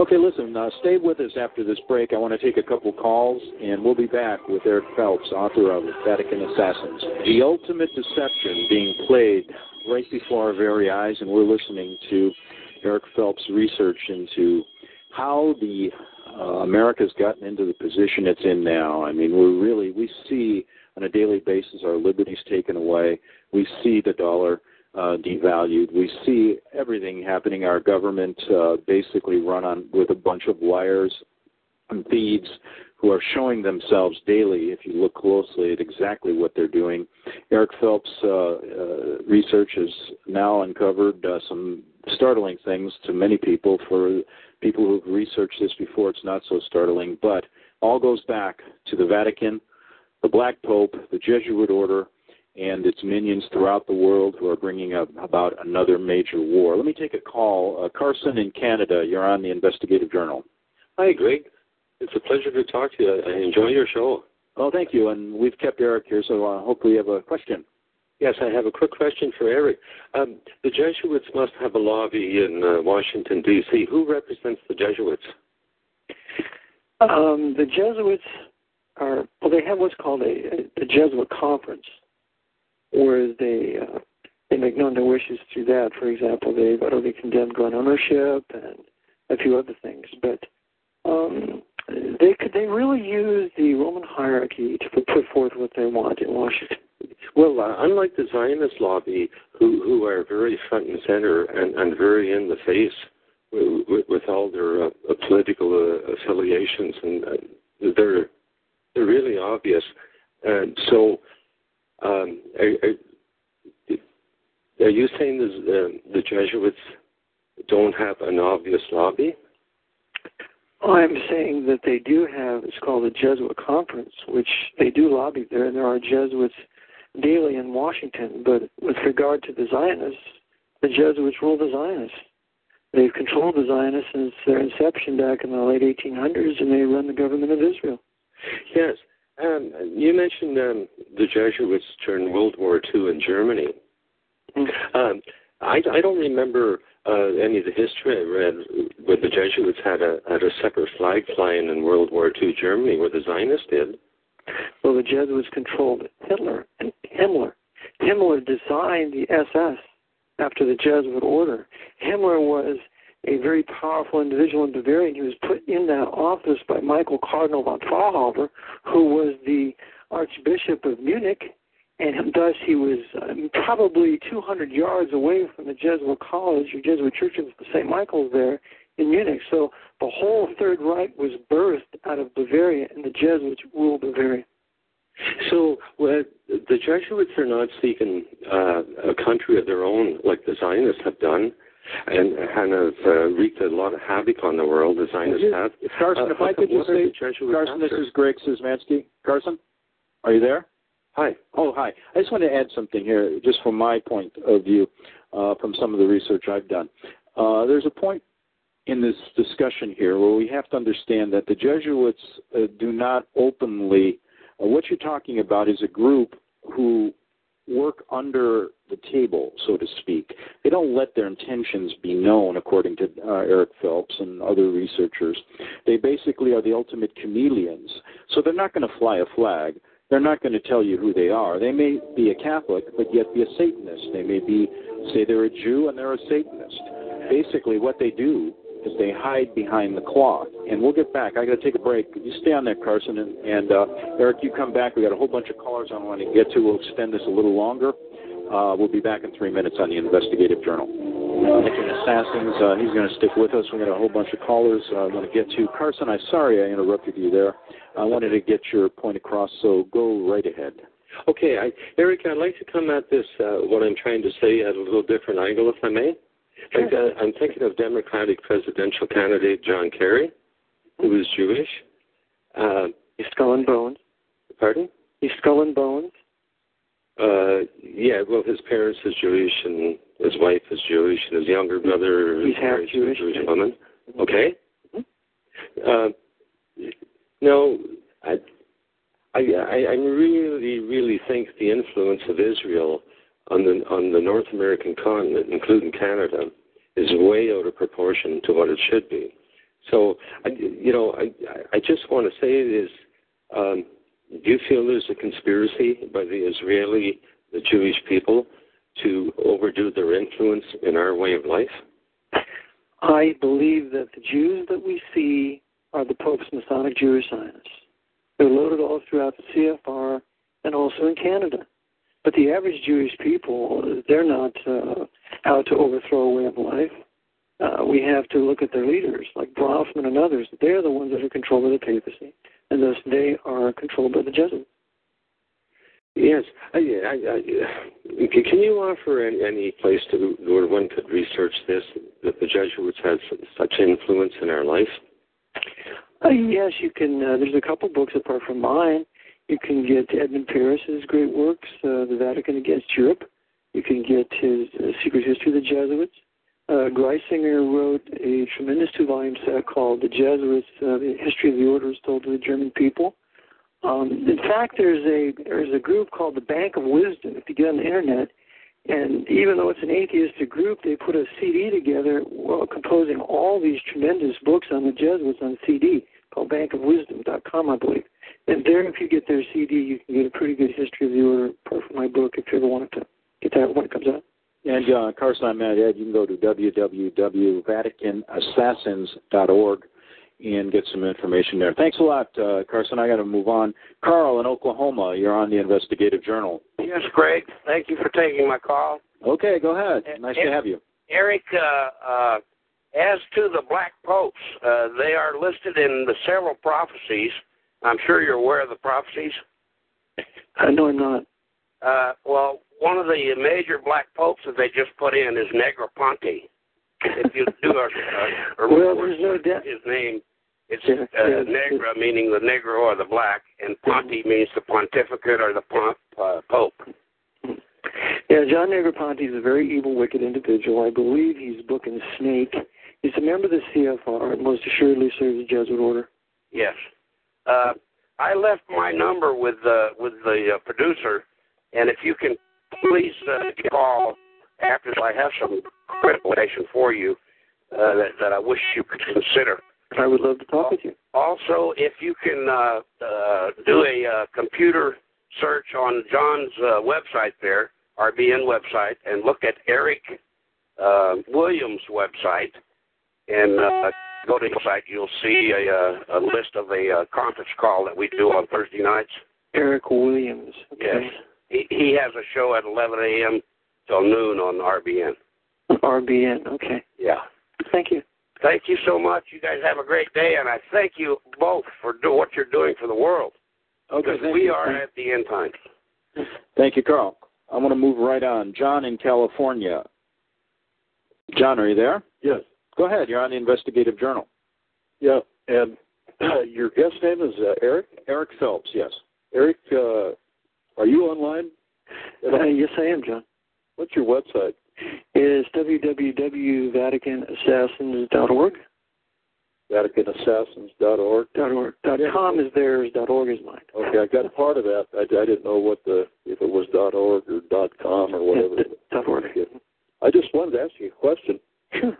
Okay, listen, uh, stay with us after this break. I want to take a couple calls, and we'll be back with Eric Phelps, author of Vatican Assassins. The ultimate deception being played right before our very eyes, and we're listening to Eric Phelps' research into how the uh, America's gotten into the position it's in now. I mean, we're really, we see on a daily basis our liberties taken away. We see the dollar uh, devalued. We see everything happening. Our government uh, basically run on with a bunch of liars and thieves who are showing themselves daily. If you look closely at exactly what they're doing, Eric Phelps' uh, uh, research has now uncovered uh, some startling things to many people. For people who've researched this before, it's not so startling, but all goes back to the Vatican, the Black Pope, the Jesuit order, and its minions throughout the world who are bringing up about another major war. Let me take a call. Uh, Carson in Canada, you're on the Investigative Journal. Hi, Greg. It's a pleasure to talk to you. I enjoy your show. Oh, thank you. And we've kept Eric here, so uh, hopefully you have a question. Yes, I have a quick question for Eric. Um, the Jesuits must have a lobby in uh, Washington, D.C. Who represents the Jesuits? Um, the Jesuits are, well, they have what's called a, a, Jesuit conference, whereas they uh, they make known their wishes through that. For example, they've utterly condemned gun ownership and a few other things. But um, they could they really use the Roman hierarchy to put forth what they want in Washington. Well, uh, unlike the Zionist lobby, who who are very front and center and, and very in the face with, with, all their uh, political uh, affiliations, and uh, they're they're really obvious. And so, um, are, are, are you saying the, the Jesuits don't have an obvious lobby? I'm saying that they do have, it's called the Jesuit Conference, which they do lobby there, and there are Jesuits daily in Washington. But with regard to the Zionists, the Jesuits rule the Zionists. They've controlled the Zionists since their inception back in the late 1800s, and they run the government of Israel. Yes. Um, you mentioned um, the Jesuits during World War II in Germany. Mm-hmm. Um, I, I don't remember uh, any of the history I read where the Jesuits had a had a separate flag flying in World War II Germany, where the Zionists did. Well, the Jesuits controlled Hitler and Himmler. Himmler designed the SS after the Jesuit order. Himmler was a very powerful individual in Bavaria. He was put in that office by Michael Cardinal von Faulhaber, who was the Archbishop of Munich, and thus he was um, probably 200 yards away from the Jesuit College or Jesuit Church of St. Michael's there in Munich. So the whole Third Reich was birthed out of Bavaria, and the Jesuits ruled Bavaria. So well, the Jesuits are not seeking uh, a country of their own like the Zionists have done and of uh, wreaked a lot of havoc on the world, as Zionists have. Carson, uh, if I could just say, Carson, this is Greg Szymanski. Carson, are you there? Hi. Oh, hi. I just want to add something here, just from my point of view, uh, from some of the research I've done. Uh, there's a point in this discussion here where we have to understand that the Jesuits uh, do not openly. Uh, what you're talking about is a group who work under the table, so to speak. They don't let their intentions be known, according to uh, Eric Phelps and other researchers. They basically are the ultimate chameleons. So they're not going to fly a flag. They're not going to tell you who they are. They may be a Catholic, but yet be a Satanist. They may be, say, they're a Jew and they're a Satanist. Basically, what they do is they hide behind the cloth. And we'll get back. I got to take a break. You stay on there, Carson, and, and uh, Eric, you come back. We got a whole bunch of callers I want to get to. We'll extend this a little longer. Uh, we'll be back in three minutes on the Investigative Journal. Vatican Assassins. Uh, he's going to stick with us. We got a whole bunch of callers uh, I want to get to. Carson, I'm sorry I interrupted you there. I wanted to get your point across, so go right ahead. Okay, I, Eric, I'd like to come at this, uh, what I'm trying to say, at a little different angle, if I may. Like, uh, I'm thinking of Democratic presidential candidate John Kerry, who is Jewish. Uh, He's skull and bones. Pardon? He's skull and bones. Uh, yeah, well, his parents is Jewish, and his wife is Jewish, and his younger brother He's is married to a Jewish woman. Okay. Mm-hmm. Uh, no, I, I, I really, really think the influence of Israel on the on the North American continent, including Canada, is way out of proportion to what it should be. So, I, you know, I I just want to say is, um, do you feel there's a conspiracy by the Israeli, the Jewish people, to overdo their influence in our way of life? I believe that the Jews that we see are the Pope's Masonic Jewish Zionists. They're loaded all throughout the CFR and also in Canada. But the average Jewish people, they're not uh, out to overthrow a way of life. Uh, we have to look at their leaders, like Bronfman and others. They're the ones that are controlled by the papacy, and thus they are controlled by the Jesuits. Yes. I, I, I, can you offer any, any place to, where one could research this, that the Jesuits had such influence in our life? Uh, yes, you can. Uh, there's a couple books apart from mine. You can get Edmund Paris's great works, uh, The Vatican Against Europe. You can get his uh, Secret History of the Jesuits. Uh, Griesinger wrote a tremendous two-volume set called The Jesuits: uh, The History of the Orders Told to the German People. Um, in fact, there's a there's a group called the Bank of Wisdom. If you get on the internet, and even though it's an atheistic group, they put a CD together composing all these tremendous books on the Jesuits on CD called bankofwisdom.com, I believe. And there, if you get their CD, you can get a pretty good history of the order, apart from my book, if you ever wanted to get that when it comes out. And uh, Carson, I'm Matt Ed. You can go to www.vaticanassassins.org and get some information there. Thanks a lot, uh, Carson. I got to move on. Carl in Oklahoma, you're on the Investigative Journal. Yes, Greg. Thank you for taking my call. Okay, go ahead. Nice to have you. Eric, uh, uh, as to the black popes, uh, they are listed in the several prophecies. I'm sure you're aware of the prophecies. Uh, no, I'm not. Uh, well, one of the major black popes that they just put in is Negroponte. If you do a, a, [laughs] a well, there's no doubt. his name, it's Yeah, uh, yeah, Negra, meaning the Negro or the black, and Ponte means the pontificate or the uh, pope. Yeah, John Negroponte is a very evil, wicked individual. I believe he's booking Snake. He's a member of the CFR and most assuredly serves the Jesuit order. Yes. Uh, I left my number with uh, with the uh, producer, and if you can please uh, call after I have some critical information for you uh, that, that I wish you could consider. I would love to talk with you. Also, if you can uh, uh, do a uh, computer search on John's uh, website there, RBN website, and look at Eric uh, Williams' website, and uh, go to the site, you'll see a, uh, a list of a uh, conference call that we do on Thursday nights. Eric Williams. Okay. Yes. He, he has a show at 11 a.m. till noon on RBN. RBN. Okay. Yeah. Thank you. Thank you so much. You guys have a great day, and I thank you both for do, what you're doing for the world. Okay, Because thank we you. are at the end times. Thank you, Carl. I'm going to move right on. John in California. John, are you there? Yes. Go ahead. You're on the Investigative Journal. Yeah, and [clears throat] your guest name is uh, Eric. Eric Phelps, yes. Eric, uh, are you online? Uh, yes, I am, John. What's your website? It is www.vaticanassassins.org. VaticanAssassins.org. Dot .org. Dot .com is theirs. Dot .org is mine. Okay, I got part of that. I, I didn't know what the if it was .dot .org or .dot .com or whatever. Yeah, [laughs] dot .org. I just wanted to ask you a question. Sure.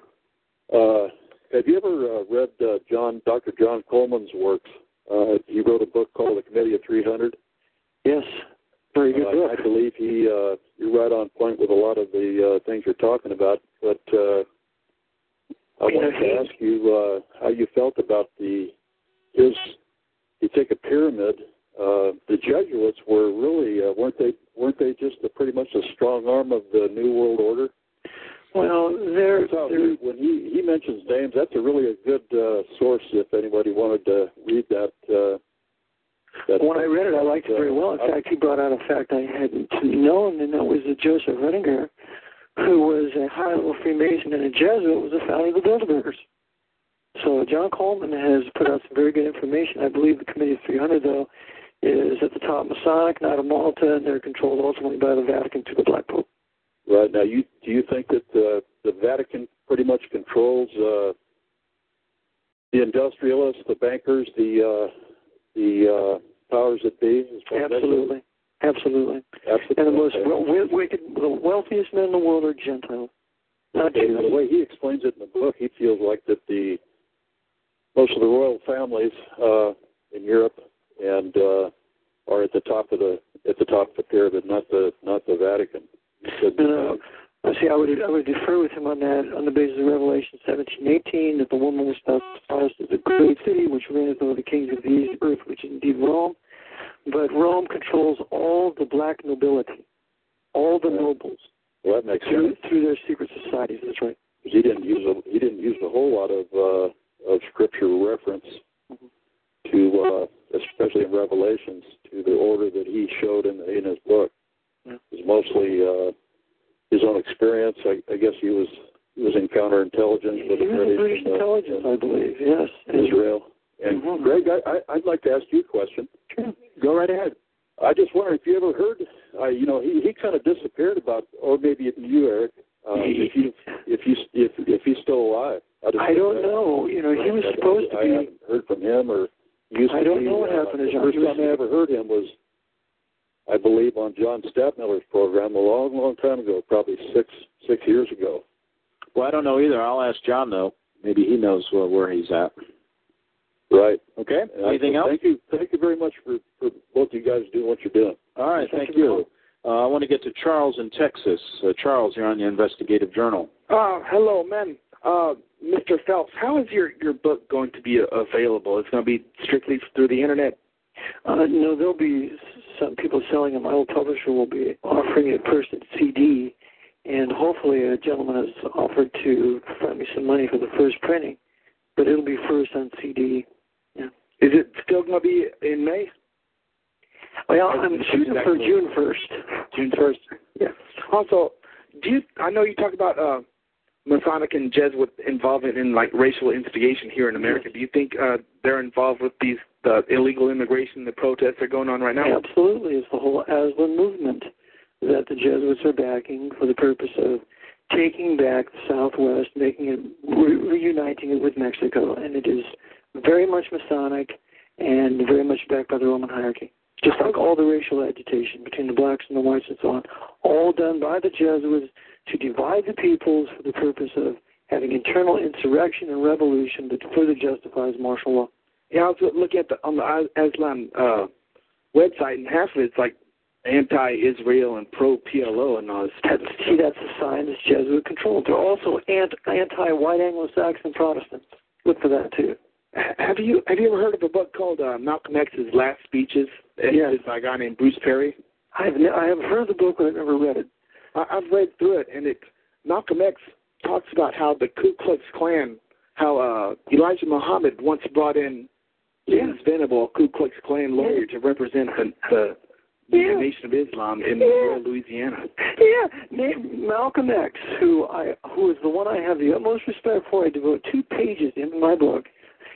Uh, have you ever uh, read uh, John, Dr. John Coleman's works? Uh, he wrote a book called The Committee of 300. Yes. Very good Uh, book. I believe he uh, you're right on point with a lot of the uh, things you're talking about. But uh, I You know, wanted to he- ask you uh, how you felt about the his. You take a pyramid. Uh, the Jesuits were really uh, weren't they weren't they just a, pretty much a strong arm of the New World Order? Well, they're, That's he, when he he mentions names, that's a really a good uh, source if anybody wanted to read that. Uh, that when I read it, I liked it very well. In Uh, fact, he brought out a fact I hadn't known, and that was that Joseph Retinger, who was a high-level Freemason and a Jesuit, was the founder of the Bilderbergers. So John Coleman has put out some very good information. I believe the Committee of 300, though, is at the top Masonic, not a Malta, and they're controlled ultimately by the Vatican through the Black Pope. Right now, you do you think that uh, the Vatican pretty much controls uh, the industrialists, the bankers, the uh, the uh, powers that be? as far as that goes? Absolutely. Absolutely. Absolutely. And the most w- wicked, the wealthiest men in the world are Gentiles. Not And Jews. the way he explains it in the book, he feels like that the most of the royal families uh, in Europe and uh, are at the top of the at the top of the pyramid, not the not the Vatican. He said, No, no. I see. I would I would defer with him on that on the basis of Revelation seventeen eighteen that the woman was espoused as a great city which reigneth over the kings of the east earth, which is indeed Rome. But Rome controls all the black nobility, all the nobles well, that makes through sense. through their secret societies. That's right. He didn't use a he didn't use a whole lot of uh, of scripture reference to uh, especially in Revelations to the order that he showed in in his book. Yeah. It was mostly uh, his own experience. I, I guess he was he was in counterintelligence with He the British British and, uh, intelligence, I believe. Yes. Israel. And Mhm. Greg, I, I, I'd like to ask you a question. Sure. Go right ahead. I just wonder if you ever heard, uh, you know, he, he kind of disappeared about, or maybe you, Eric, um, if you if you if if he's still alive. just I don't know. You know, he was I- supposed to be. I haven't heard from him or used I don't be, know what uh, happened to The first time I ever heard him was, I believe, on John Stadtmiller's program a long, long time ago, probably six six years ago. Well, I don't know either. I'll ask John though. Maybe he knows where, where he's at. Right. Okay. And I- Anything else? Thank you. Thank you very much for for both you guys doing what you're doing. All right. Thank Thank you. you. Uh, I want to get to Charles in Texas. Uh, Charles, you're on the Investigative Journal. Uh, hello, man. Uh, Mr. Phelps, how is your, your book going to be available? It's going to be strictly through the internet? Uh, no, there'll be some people selling it. My old publisher will be offering it first at CD, and hopefully a gentleman has offered to fund me some money for the first printing, but it'll be first on CD. Yeah. Is it still going to be in May? Well, I'm shooting for June 1st. June 1st? Yeah. Also, do you, I know you talk about uh, Masonic and Jesuit involvement in like racial instigation here in America. Do you think uh, they're involved with these the illegal immigration, the protests that are going on right now? Absolutely. It's the whole Aztlán movement that the Jesuits are backing for the purpose of taking back the Southwest, making it, re- reuniting it with Mexico. And it is very much Masonic and very much backed by the Roman hierarchy. Just like all the racial agitation between the blacks and the whites and so on, all done by the Jesuits to divide the peoples for the purpose of having internal insurrection and revolution that further justifies martial law. Yeah, I was looking at the on the Aztlán uh, website, and half of it's like anti-Israel and pro-PLO and all this. That's, see, that's a sign it's Jesuit controlled. They're also anti, anti-white Anglo-Saxon Protestants. Look for that too. Have you have you ever heard of a book called uh, Malcolm X's Last Speeches, edited by a guy named Bruce Perry? I've ne- I have heard the book, but I've never read it. I, I've read through it, and it Malcolm X talks about how the Ku Klux Klan, how uh, Elijah Muhammad once brought in James Venable, Ku Klux Klan lawyer, to represent the, the, Yeah. Nation of Islam in Yeah. rural Louisiana. Yeah, named Malcolm X, who I who is the one I have the utmost respect for. I devote two pages in my book.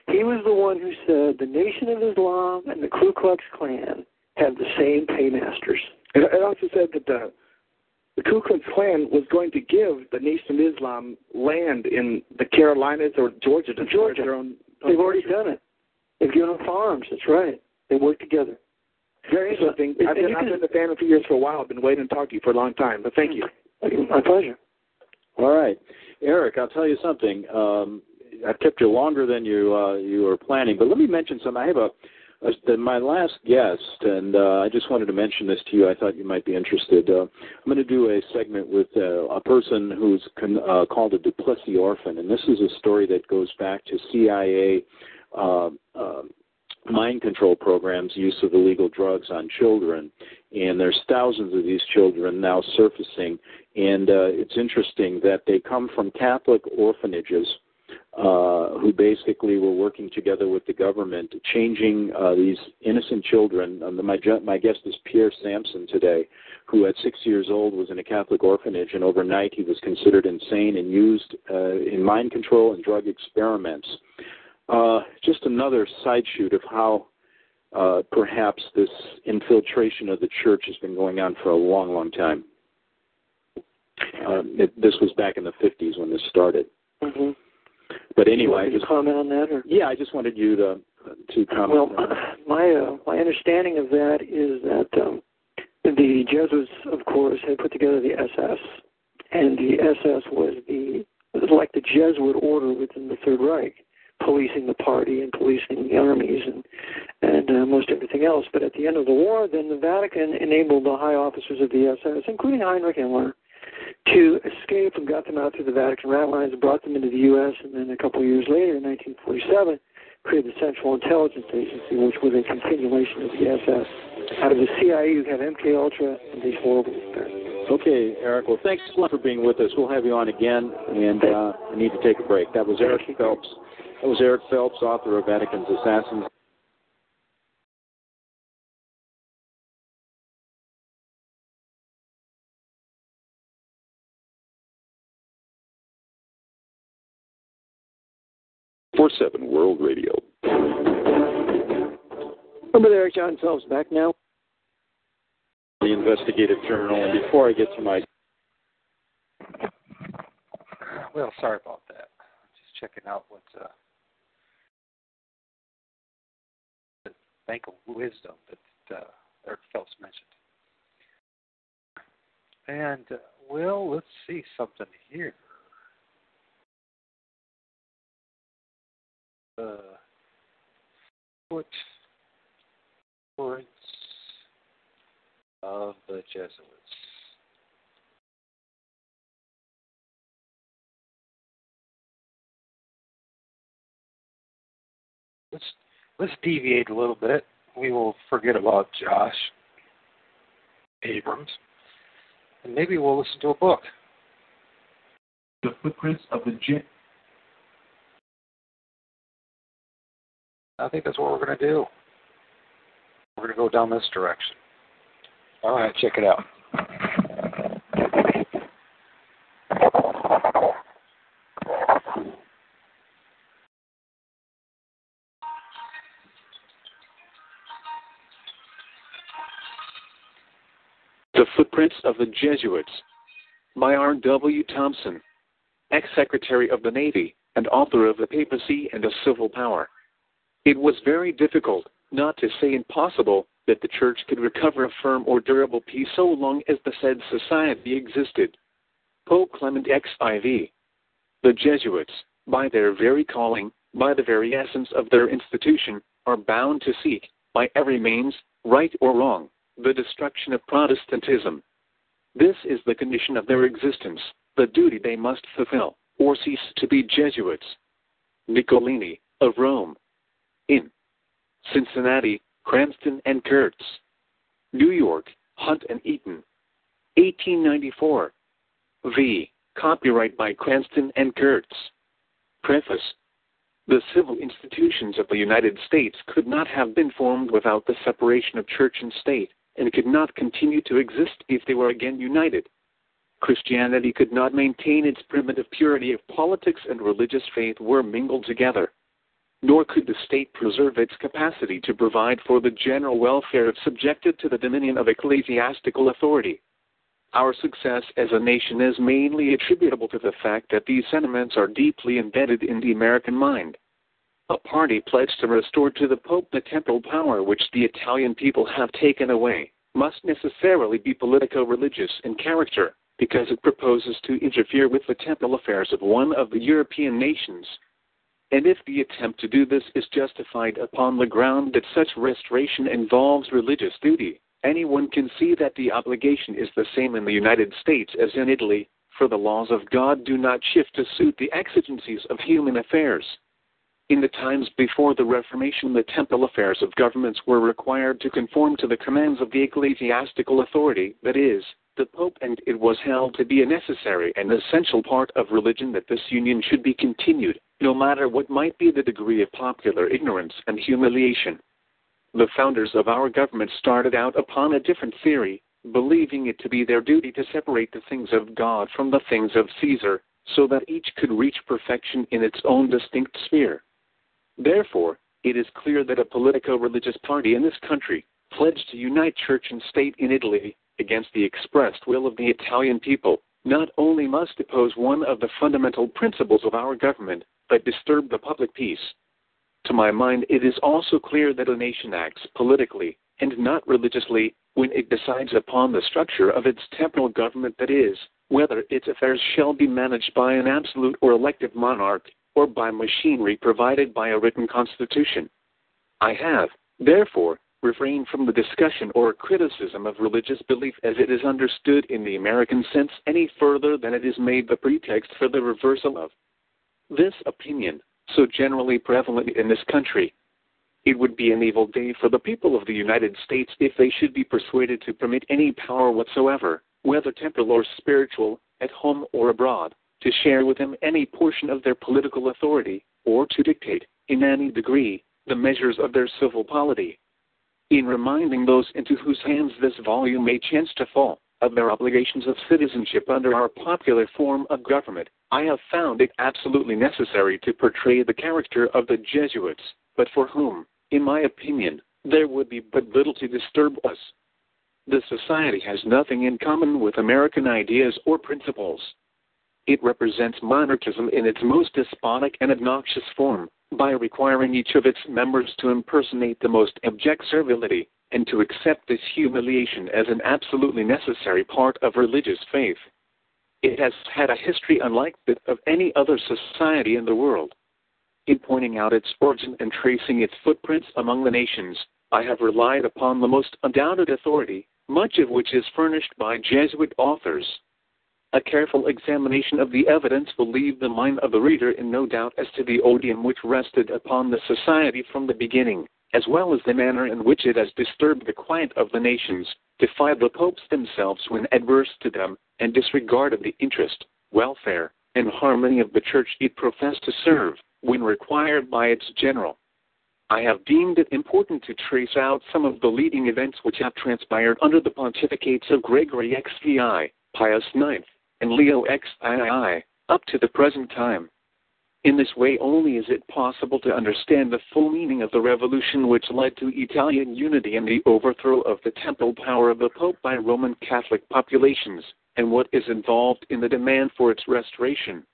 He was the one who said the Nation of Islam and the Ku Klux Klan have the same paymasters. It, it also said that the the Ku Klux Klan was going to give the Nation of Islam land in the Carolinas or Georgia to Georgia. their own. They've already done it. They've given them farms. That's right. They work together. Very interesting. And- I've been, you I've been a fan of yours for a while. I've been waiting to talk to you for a long time, but thank you. My pleasure. All right, Eric. I'll tell you something. Um, I've kept you longer than you uh, you were planning, but let me mention something. I have a, a the, my last guest, and uh, I just wanted to mention this to you. I thought you might be interested. Uh, I'm going to do a segment with uh, a person who's con- uh, called a Duplessis orphan, and this is a story that goes back to CIA. Uh, uh, mind control programs, use of illegal drugs on children, and there's thousands of these children now surfacing. And uh, it's interesting that they come from Catholic orphanages uh, who basically were working together with the government, changing uh, these innocent children. Um, my, my guest is Pierre Sampson today, who at six years old was in a Catholic orphanage, and overnight he was considered insane and used uh, in mind control and drug experiments. Uh, just another side shoot of how uh, perhaps this infiltration of the church has been going on for a long, long time. Uh, it, this was back in the 50s when this started. Mm-hmm. But anyway, want I me to just, comment on that, or yeah, I just wanted you to to comment. Well, on [clears throat] my uh, my understanding of that is that um, the Jesuits, of course, had put together the SS, and the SS was the was like the Jesuit order within the Third Reich, policing the party and policing the armies and and uh, most everything else. But at the end of the war, then the Vatican enabled the high officers of the SS, including Heinrich Himmler, to escape and got them out through the Vatican rat lines, brought them into the U.S., and then a couple of years later, in 1947, created the Central Intelligence Agency, which was a continuation of the SS. Out of the CIA, you have MK Ultra and these horrible things. Okay, Eric. Well, thanks a lot for being with us. We'll have you on again, and uh, I need to take a break. That was Eric Phelps. That was Eric Phelps, author of Vatican's Assassins. Four Seven World Radio. Remember Eric John Phelps back now? The investigative journal. And before I get to my Well, sorry about that. Just checking out what uh, Bank of Wisdom that uh, Eric Phelps mentioned. And, uh, well, let's see something here. Uh, footprints of the Jesuits. Let's let's deviate a little bit. We will forget about Josh Abrams, and maybe we'll listen to a book. The footprints of the Je- I think that's what we're going to do. We're going to go down this direction. All right, check it out. Footprints of the Jesuits by R. W. Thompson, ex Secretary of the Navy and author of The Papacy and a Civil Power. It was very difficult, not to say impossible, that the Church could recover a firm or durable peace so long as the said society existed. Pope Clement XIV. The Jesuits, by their very calling, by the very essence of their institution, are bound to seek, by every means, right or wrong, the destruction of Protestantism. This is the condition of their existence, the duty they must fulfill, or cease to be Jesuits. Nicolini, of Rome. In Cincinnati, Cranston and Curts. New York, Hunt and Eaton. 1894. V. Copyright by Cranston and Curts. Preface. The civil institutions of the United States could not have been formed without the separation of church and state, and could not continue to exist if they were again united. Christianity could not maintain its primitive purity if politics and religious faith were mingled together. Nor could the state preserve its capacity to provide for the general welfare if subjected to the dominion of ecclesiastical authority. Our success as a nation is mainly attributable to the fact that these sentiments are deeply embedded in the American mind. A party pledged to restore to the Pope the temporal power which the Italian people have taken away must necessarily be politico religious in character, because it proposes to interfere with the temporal affairs of one of the European nations. And if the attempt to do this is justified upon the ground that such restoration involves religious duty, anyone can see that the obligation is the same in the United States as in Italy, for the laws of God do not shift to suit the exigencies of human affairs. In the times before the Reformation, the temporal affairs of governments were required to conform to the commands of the ecclesiastical authority, that is, the Pope, and it was held to be a necessary and essential part of religion that this union should be continued, no matter what might be the degree of popular ignorance and humiliation. The founders of our government started out upon a different theory, believing it to be their duty to separate the things of God from the things of Caesar, so that each could reach perfection in its own distinct sphere. Therefore, it is clear that a politico religious party in this country, pledged to unite church and state in Italy against the expressed will of the Italian people, not only must oppose one of the fundamental principles of our government, but disturb the public peace. To my mind, it is also clear that a nation acts politically and not religiously, when it decides upon the structure of its temporal government that is, whether its affairs shall be managed by an absolute or elective monarch, or by machinery provided by a written constitution. I have, therefore, refrained from the discussion or criticism of religious belief as it is understood in the American sense any further than it is made the pretext for the reversal of this opinion, so generally prevalent in this country. It would be an evil day for the people of the United States if they should be persuaded to permit any power whatsoever, whether temporal or spiritual, at home or abroad, to share with them any portion of their political authority, or to dictate, in any degree, the measures of their civil polity. In reminding those into whose hands this volume may chance to fall of their obligations of citizenship under our popular form of government, I have found it absolutely necessary to portray the character of the Jesuits, but for whom, in my opinion, there would be but little to disturb us. The society has nothing in common with American ideas or principles. It represents monarchism in its most despotic and obnoxious form, by requiring each of its members to impersonate the most abject servility, and to accept this humiliation as an absolutely necessary part of religious faith. It has had a history unlike that of any other society in the world. In pointing out its origin and tracing its footprints among the nations, I have relied upon the most undoubted authority, much of which is furnished by Jesuit authors. A careful examination of the evidence will leave the mind of the reader in no doubt as to the odium which rested upon the society from the beginning, as well as the manner in which it has disturbed the quiet of the nations, defied the popes themselves when adverse to them, and disregarded the interest, welfare, and harmony of the church it professed to serve, when required by its general. I have deemed it important to trace out some of the leading events which have transpired under the pontificates of Gregory XVI, Pius IX, and Leo XII up to the present time. In this way only is it possible to understand the full meaning of the revolution which led to Italian unity and the overthrow of the temporal power of the Pope by Roman Catholic populations, and what is involved in the demand for its restoration.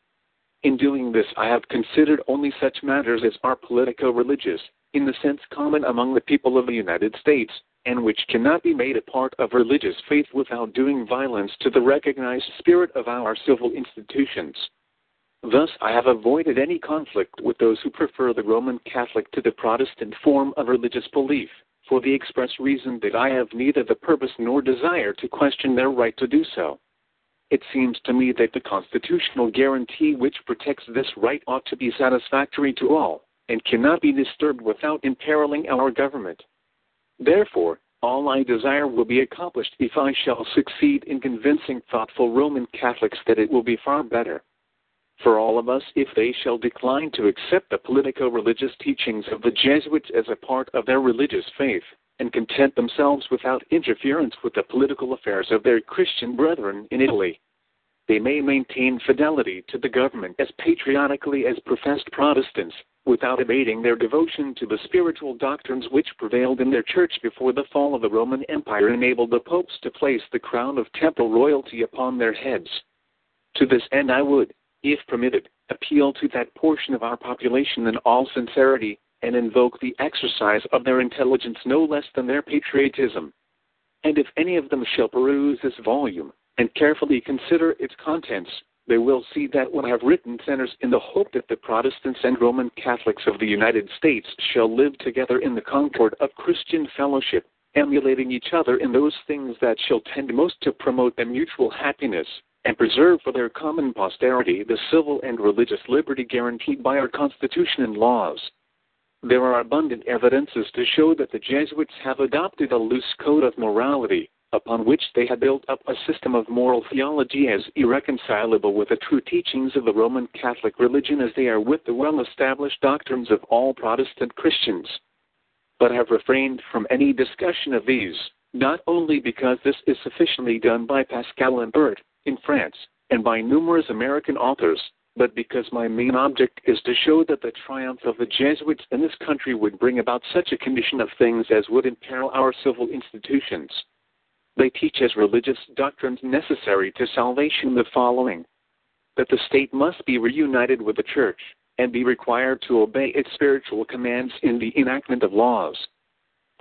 In doing this, I have considered only such matters as are politico religious, in the sense common among the people of the United States, and which cannot be made a part of religious faith without doing violence to the recognized spirit of our civil institutions. Thus, I have avoided any conflict with those who prefer the Roman Catholic to the Protestant form of religious belief, for the express reason that I have neither the purpose nor desire to question their right to do so. It seems to me that the constitutional guarantee which protects this right ought to be satisfactory to all, and cannot be disturbed without imperiling our government. Therefore, all I desire will be accomplished if I shall succeed in convincing thoughtful Roman Catholics that it will be far better for all of us if they shall decline to accept the politico religious teachings of the Jesuits as a part of their religious faith, and content themselves without interference with the political affairs of their Christian brethren in Italy. They may maintain fidelity to the government as patriotically as professed Protestants, without abating their devotion to the spiritual doctrines which prevailed in their church before the fall of the Roman Empire enabled the popes to place the crown of temporal royalty upon their heads. To this end, I would, if permitted, appeal to that portion of our population in all sincerity and invoke the exercise of their intelligence no less than their patriotism. And if any of them shall peruse this volume and carefully consider its contents, they will see that what I have written centers in the hope that the Protestants and Roman Catholics of the United States shall live together in the concord of Christian fellowship, emulating each other in those things that shall tend most to promote their mutual happiness, and preserve for their common posterity the civil and religious liberty guaranteed by our Constitution and laws. There are abundant evidences to show that the Jesuits have adopted a loose code of morality, upon which they had built up a system of moral theology as irreconcilable with the true teachings of the Roman Catholic religion as they are with the well established doctrines of all Protestant Christians. But have refrained from any discussion of these, not only because this is sufficiently done by Pascal and Bert in France and by numerous American authors, but because my main object is to show that the triumph of the Jesuits in this country would bring about such a condition of things as would imperil our civil institutions. They teach as religious doctrines necessary to salvation the following that the state must be reunited with the church and be required to obey its spiritual commands in the enactment of laws.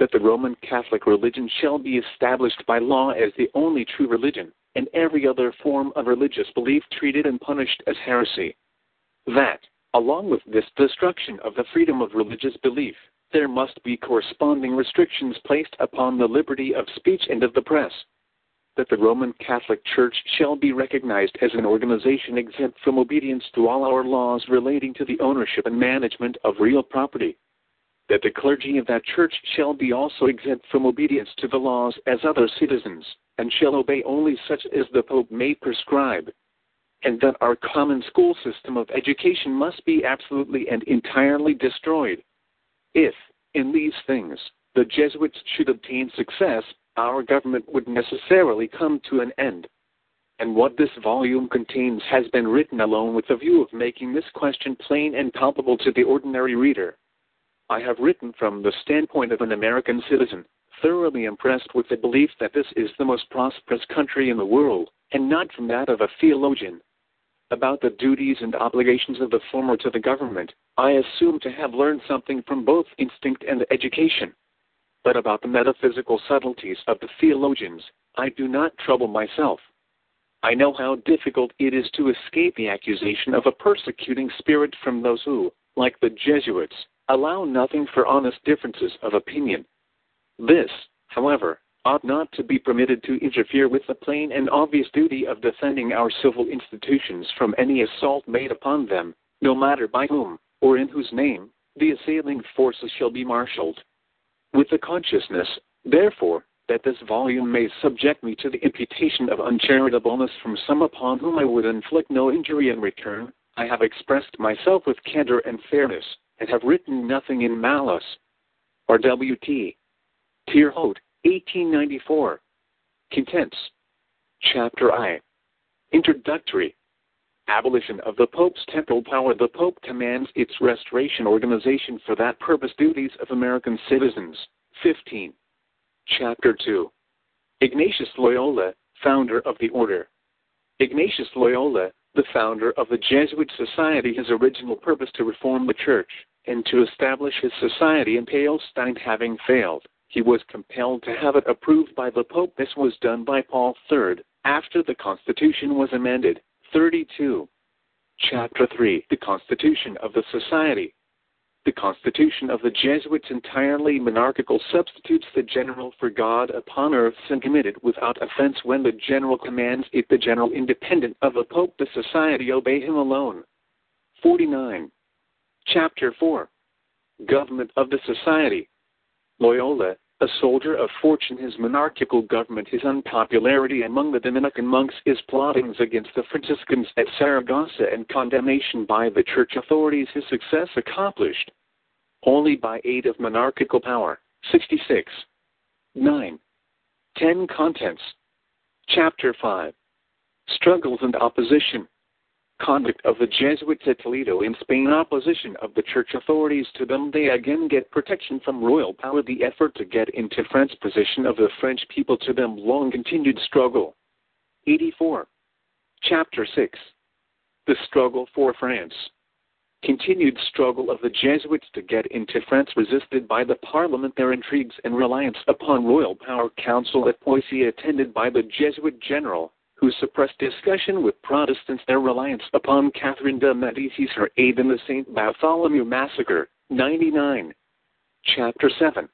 that the Roman Catholic religion shall be established by law as the only true religion, and every other form of religious belief treated and punished as heresy. That, along with this destruction of the freedom of religious belief, there must be corresponding restrictions placed upon the liberty of speech and of the press. That the Roman Catholic Church shall be recognized as an organization exempt from obedience to all our laws relating to the ownership and management of real property. That the clergy of that church shall be also exempt from obedience to the laws as other citizens, and shall obey only such as the Pope may prescribe. And that our common school system of education must be absolutely and entirely destroyed if, in these things, the Jesuits should obtain success, our government would necessarily come to an end. And what this volume contains has been written alone with the view of making this question plain and palpable to the ordinary reader. I have written from the standpoint of an American citizen, thoroughly impressed with the belief that this is the most prosperous country in the world, and not from that of a theologian about the duties and obligations of the former to the government, I assume to have learned something from both instinct and education. But about the metaphysical subtleties of the theologians, I do not trouble myself. I know how difficult it is to escape the accusation of a persecuting spirit from those who, like the Jesuits, allow nothing for honest differences of opinion. This, however, ought not to be permitted to interfere with the plain and obvious duty of defending our civil institutions from any assault made upon them, no matter by whom, or in whose name, the assailing forces shall be marshaled. With the consciousness, therefore, that this volume may subject me to the imputation of uncharitableness from some upon whom I would inflict no injury in return, I have expressed myself with candor and fairness, and have written nothing in malice. R.W.T. Haute, 1894. Contents. Chapter I. Introductory. Abolition of the Pope's temporal power. The Pope commands its restoration organization for that purpose duties of American citizens. 15. Chapter 2. Ignatius Loyola, founder of the order. Ignatius Loyola, the founder of the Jesuit Society, his original purpose to reform the Church and to establish his society in Palestine having failed he was compelled to have it approved by the Pope. This was done by Paul III after the Constitution was amended. 32. Chapter 3 The Constitution of the Society. The Constitution of the Jesuits, entirely monarchical, substitutes the general for God upon earth and committed without offense when the general commands it, the general independent of the Pope, the society obey him alone. 49. Chapter 4 Government of the Society. Loyola, a soldier of fortune, his monarchical government, his unpopularity among the Dominican monks, his plottings against the Franciscans at Saragossa, and condemnation by the church authorities, his success accomplished only by aid of monarchical power. 66. 9. 10 Contents. Chapter 5. Struggles and Opposition conduct of the Jesuits at Toledo in Spain, opposition of the church authorities to them, they again get protection from royal power, the effort to get into France, position of the French people to them, long continued struggle. 84. Chapter 6 The Struggle for France. Continued struggle of the Jesuits to get into France, resisted by the Parliament, their intrigues and reliance upon royal power. Council at Poissy, attended by the Jesuit general who suppressed discussion with Protestants their reliance upon Catherine de' Medici, her aid in the St. Bartholomew Massacre, 99. Chapter 7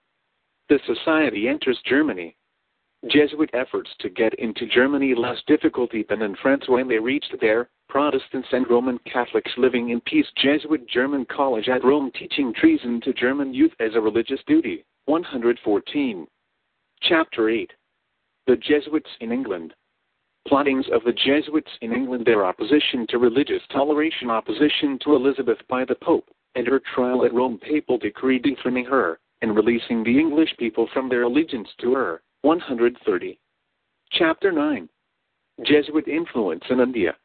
The Society enters Germany. Jesuit efforts to get into Germany less difficulty than in France when they reached there, Protestants and Roman Catholics living in peace. Jesuit German College at Rome teaching treason to German youth as a religious duty, 114. Chapter 8 The Jesuits in England plottings of the Jesuits in England, their opposition to religious toleration, opposition to Elizabeth by the Pope, and her trial at Rome, papal decree dethroning her and releasing the English people from their allegiance to her. 130. Chapter 9 Jesuit influence in India.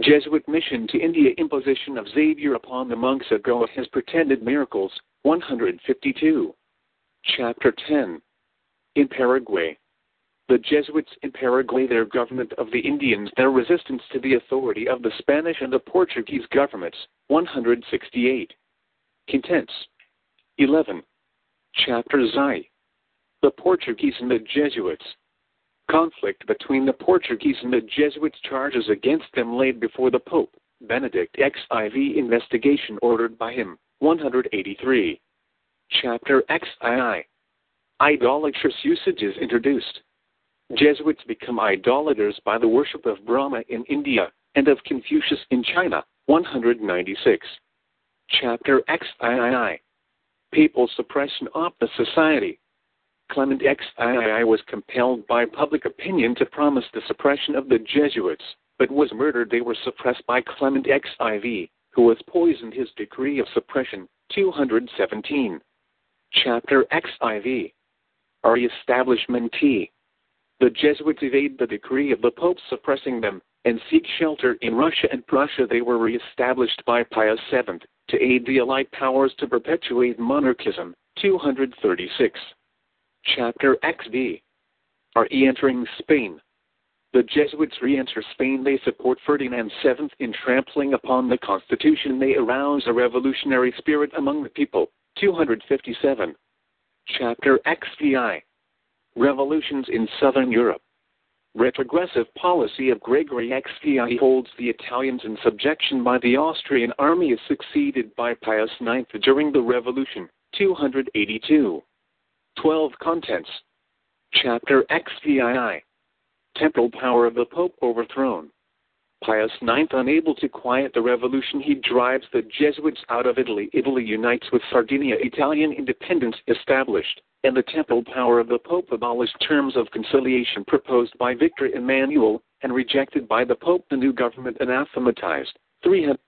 Jesuit mission to India, imposition of Xavier upon the monks at Goa, his pretended miracles. 152. Chapter 10 In Paraguay, the Jesuits in Paraguay, their government of the Indians, their resistance to the authority of the Spanish and the Portuguese governments. 168. Contents. 11. Chapter Xi. The Portuguese and the Jesuits. Conflict between the Portuguese and the Jesuits charges against them laid before the Pope, Benedict XIV investigation ordered by him, 183. Chapter XII. Idolatrous usages introduced. Jesuits become idolaters by the worship of Brahma in India and of Confucius in China, 196. Chapter XII. Papal suppression of the society. Clement XII was compelled by public opinion to promise the suppression of the Jesuits, but was murdered. They were suppressed by Clement XIV, who was poisoned his decree of suppression, 217. Chapter XIV. Re-establishment The Jesuits evade the decree of the Pope suppressing them, and seek shelter in Russia and Prussia. They were re-established by Pius VII, to aid the Allied powers to perpetuate monarchism, 236. Chapter XV. Are entering Spain. The Jesuits re-enter Spain. They support Ferdinand VII in trampling upon the Constitution. They arouse a revolutionary spirit among the people. 257. Chapter XVI. Revolutions in Southern Europe. Retrogressive policy of Gregory XVI holds the Italians in subjection by the Austrian army is succeeded by Pius IX during the Revolution. 282. 12 Contents. Chapter XVI. Temporal power of the Pope overthrown. Pius IX unable to quiet the revolution, he drives the Jesuits out of Italy. Italy unites with Sardinia. Italian independence established, and the temporal power of the Pope abolished terms of conciliation proposed by Victor Emmanuel and rejected by the Pope. The new government anathematized. 300.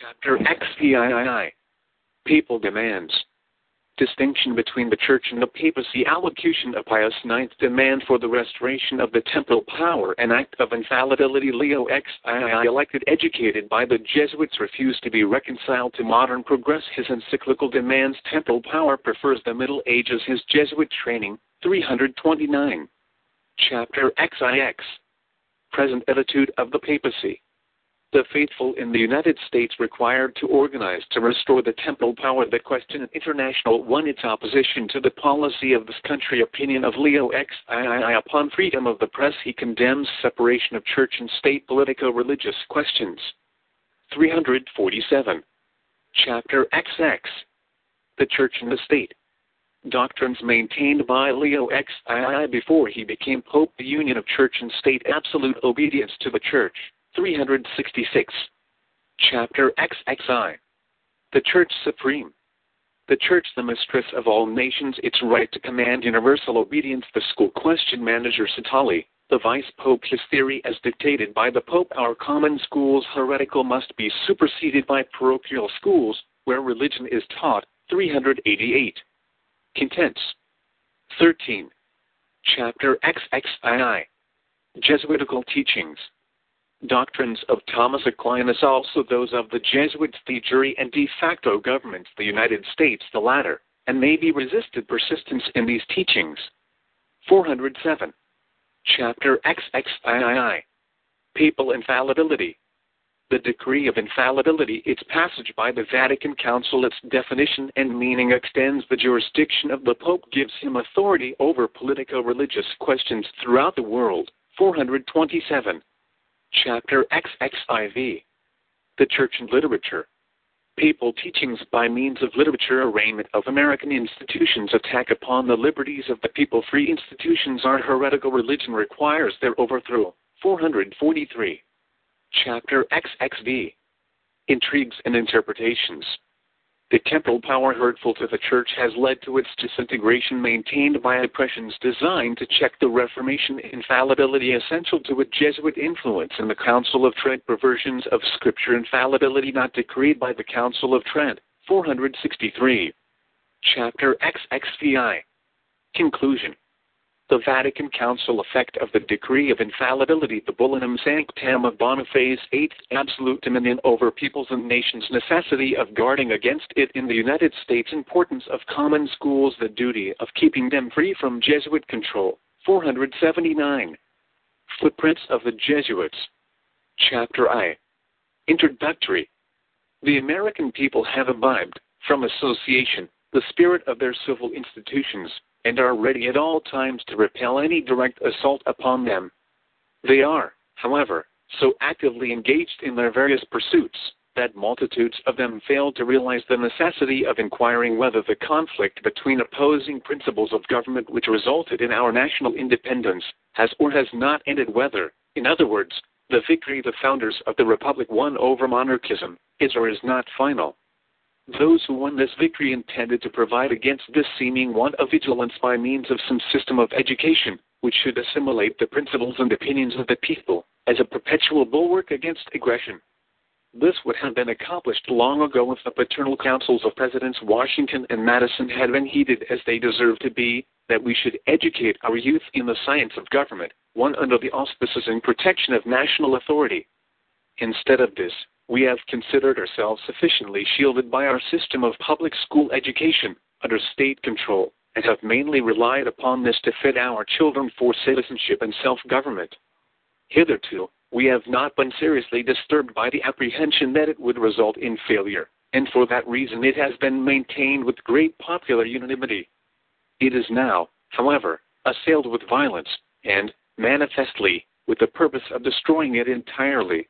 Chapter XVII. Papal demands. Distinction between the Church and the papacy. Allocution of Pius IX. Demand for the restoration of the temporal power. An act of infallibility. Leo XII. Elected, educated by the Jesuits, refused to be reconciled to modern progress. His encyclical demands temporal power. Prefers the Middle Ages. His Jesuit training. 329. Chapter XIX. Present attitude of the papacy the faithful in the United States required to organize to restore the temporal power that question international won its opposition to the policy of this country opinion of Leo XII upon freedom of the press he condemns separation of church and state politico-religious questions. 347 chapter XX the church and the state. Doctrines maintained by Leo XII before he became pope the union of church and state absolute obedience to the church 366. Chapter XXI. The Church Supreme. The Church, the mistress of all nations, its right to command universal obedience. The school question Monsignor Satolli. The vice pope, his theory as dictated by the pope. Our common schools heretical must be superseded by parochial schools, where religion is taught. 388. Contents. 13. Chapter XXII. Jesuitical teachings doctrines of Thomas Aquinas, also those of the Jesuits, de jure, and de facto governments, the United States, the latter, and may be resisted persistence in these teachings. 407. Chapter XXII. Papal Infallibility. The decree of infallibility, its passage by the Vatican Council, its definition and meaning extends the jurisdiction of the Pope, gives him authority over politico religious questions throughout the world. 427. Chapter XXIV The Church and Literature Papal teachings by means of literature arraignment of American institutions attack upon the liberties of the people. Free institutions are heretical. Religion requires their overthrow. 443. Chapter XXV Intrigues and Interpretations the temporal power hurtful to the Church has led to its disintegration maintained by oppressions designed to check the Reformation infallibility essential to a Jesuit influence in the Council of Trent perversions of Scripture infallibility not decreed by the Council of Trent. 463 Chapter XXVI Conclusion the Vatican Council effect of the decree of infallibility, the Bull Unam Sanctam of Boniface VIII, absolute dominion over peoples and nations, necessity of guarding against it in the United States, importance of common schools, the duty of keeping them free from Jesuit control. 479. Footprints of the Jesuits. Chapter I Introductory. The American people have imbibed, from association, the spirit of their civil institutions, and are ready at all times to repel any direct assault upon them. They are, however, so actively engaged in their various pursuits that multitudes of them fail to realize the necessity of inquiring whether the conflict between opposing principles of government which resulted in our national independence has or has not ended whether, in other words, the victory the founders of the Republic won over monarchism is or is not final. Those who won this victory intended to provide against this seeming want of vigilance by means of some system of education which should assimilate the principles and opinions of the people as a perpetual bulwark against aggression. This would have been accomplished long ago if the paternal counsels of Presidents Washington and Madison had been heeded as they deserve to be, that we should educate our youth in the science of government, one under the auspices and protection of national authority. Instead of this, we have considered ourselves sufficiently shielded by our system of public school education under state control, and have mainly relied upon this to fit our children for citizenship and self government. Hitherto, we have not been seriously disturbed by the apprehension that it would result in failure, and for that reason it has been maintained with great popular unanimity. It is now, however, assailed with violence, and, manifestly, with the purpose of destroying it entirely.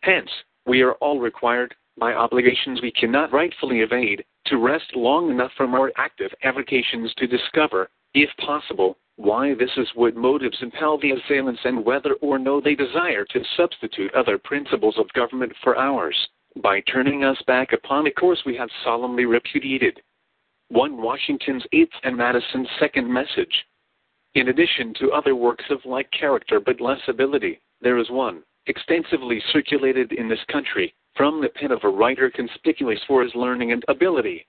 Hence, we are all required, by obligations we cannot rightfully evade, to rest long enough from our active avocations to discover, if possible, why this is what motives impel the assailants and whether or no they desire to substitute other principles of government for ours, by turning us back upon a course we have solemnly repudiated. 1 Washington's eighth and Madison's second message. In addition to other works of like character but less ability, there is one, extensively circulated in this country, from the pen of a writer conspicuous for his learning and ability,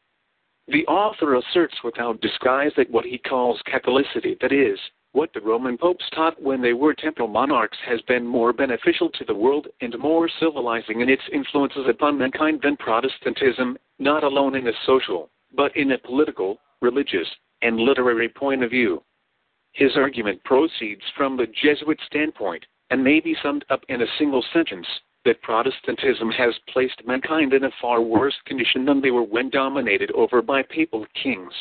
the author asserts without disguise that what he calls Catholicity, that is, what the Roman popes taught when they were temporal monarchs, has been more beneficial to the world and more civilizing in its influences upon mankind than Protestantism, not alone in a social, but in a political, religious, and literary point of view. His argument proceeds from the Jesuit standpoint and may be summed up in a single sentence that Protestantism has placed mankind in a far worse condition than they were when dominated over by papal kings.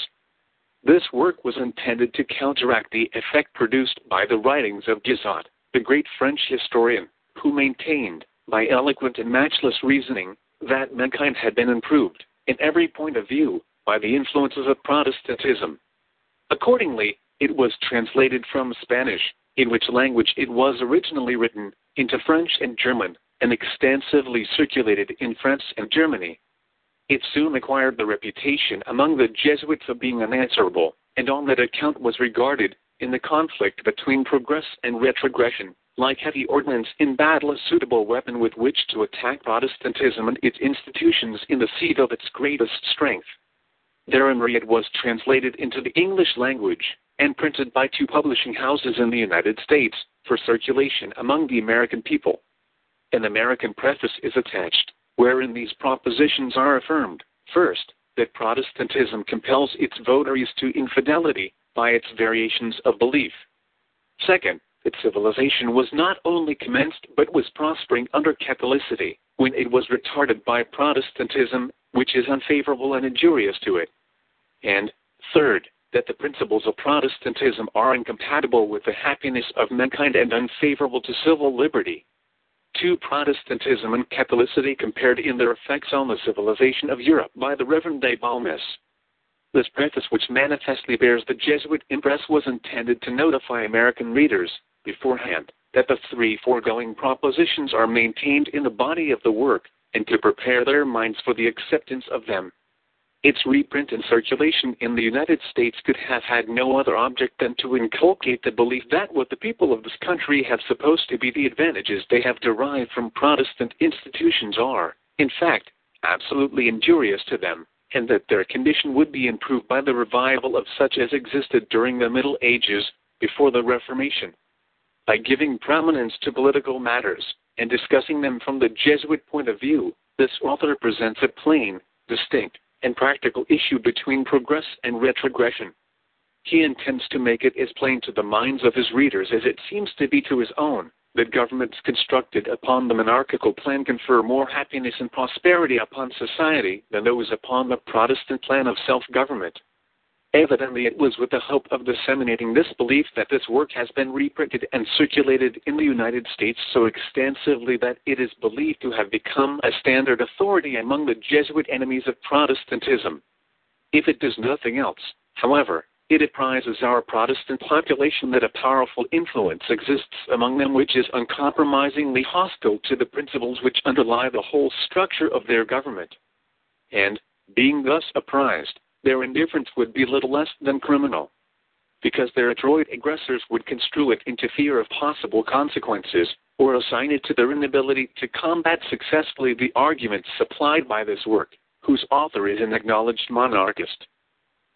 This work was intended to counteract the effect produced by the writings of Guizot, the great French historian, who maintained, by eloquent and matchless reasoning, that mankind had been improved, in every point of view, by the influences of Protestantism. Accordingly, it was translated from Spanish, in which language it was originally written, into French and German, and extensively circulated in France and Germany. It soon acquired the reputation among the Jesuits of being unanswerable, and on that account was regarded, in the conflict between progress and retrogression, like heavy ordnance in battle, a suitable weapon with which to attack Protestantism and its institutions in the seat of its greatest strength. Therein it was translated into the English language and printed by two publishing houses in the United States for circulation among the American people an American preface is attached, wherein these propositions are affirmed. First, that Protestantism compels its votaries to infidelity by its variations of belief. Second, that civilization was not only commenced but was prospering under Catholicity, when it was retarded by Protestantism, which is unfavorable and injurious to it. And third, that the principles of Protestantism are incompatible with the happiness of mankind and unfavorable to civil liberty to Protestantism and Catholicity compared in their effects on the civilization of Europe by the Reverend de Balmes. This preface, which manifestly bears the Jesuit impress, was intended to notify American readers beforehand that the three foregoing propositions are maintained in the body of the work and to prepare their minds for the acceptance of them. Its reprint and circulation in the United States could have had no other object than to inculcate the belief that what the people of this country have supposed to be the advantages they have derived from Protestant institutions are, in fact, absolutely injurious to them, and that their condition would be improved by the revival of such as existed during the Middle Ages before the Reformation. By giving prominence to political matters and discussing them from the Jesuit point of view, this author presents a plain, distinct, and practical issue between progress and retrogression. he intends to make it as plain to the minds of his readers as it seems to be to his own that governments constructed upon the monarchical plan confer more happiness and prosperity upon society than those upon the Protestant plan of self government. Evidently, it was with the hope of disseminating this belief that this work has been reprinted and circulated in the United States so extensively that it is believed to have become a standard authority among the Jesuit enemies of Protestantism. If it does nothing else, however, it apprises our Protestant population that a powerful influence exists among them which is uncompromisingly hostile to the principles which underlie the whole structure of their government. And, being thus apprised, their indifference would be little less than criminal, because their adroit aggressors would construe it into fear of possible consequences, or assign it to their inability to combat successfully the arguments supplied by this work, whose author is an acknowledged monarchist.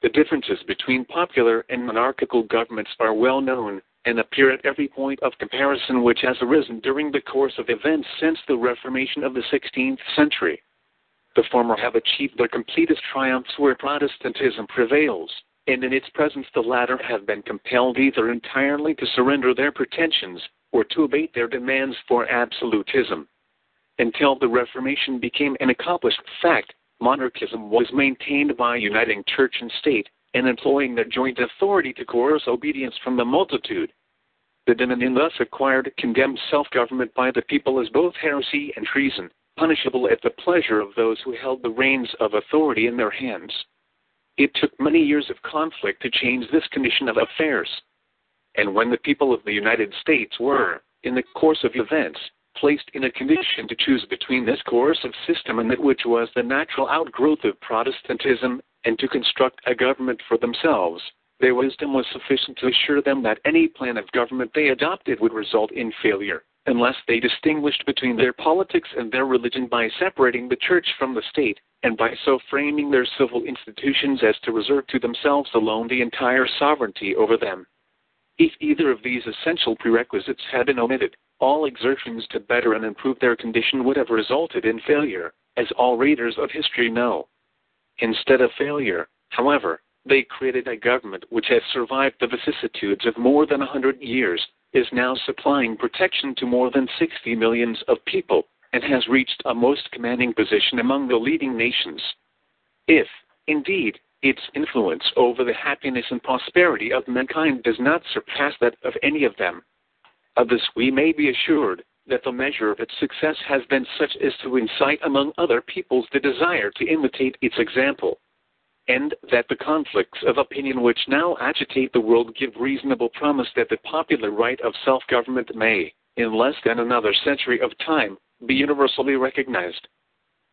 The differences between popular and monarchical governments are well known and appear at every point of comparison which has arisen during the course of events since the Reformation of the 16th century. The former have achieved their completest triumphs where Protestantism prevails, and in its presence the latter have been compelled either entirely to surrender their pretensions or to abate their demands for absolutism. Until the Reformation became an accomplished fact, monarchism was maintained by uniting church and state and employing their joint authority to coerce obedience from the multitude. The dominion thus acquired condemned self government by the people as both heresy and treason, punishable at the pleasure of those who held the reins of authority in their hands. It took many years of conflict to change this condition of affairs. And when the people of the United States were, in the course of events, placed in a condition to choose between this coercive system and that which was the natural outgrowth of Protestantism, and to construct a government for themselves, their wisdom was sufficient to assure them that any plan of government they adopted would result in failure unless they distinguished between their politics and their religion by separating the church from the state, and by so framing their civil institutions as to reserve to themselves alone the entire sovereignty over them. If either of these essential prerequisites had been omitted, all exertions to better and improve their condition would have resulted in failure, as all readers of history know. Instead of failure, however, they created a government which has survived the vicissitudes of more than a hundred years is now supplying protection to more than 60 millions of people and has reached a most commanding position among the leading nations. If, indeed, its influence over the happiness and prosperity of mankind does not surpass that of any of them, of this we may be assured that the measure of its success has been such as to incite among other peoples the desire to imitate its example and that the conflicts of opinion which now agitate the world give reasonable promise that the popular right of self government may, in less than another century of time, be universally recognized.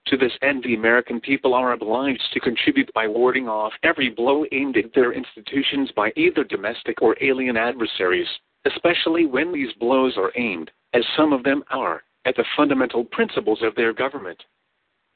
To this end, the American people are obliged to contribute by warding off every blow aimed at their institutions by either domestic or alien adversaries, especially when these blows are aimed, as some of them are, at the fundamental principles of their government.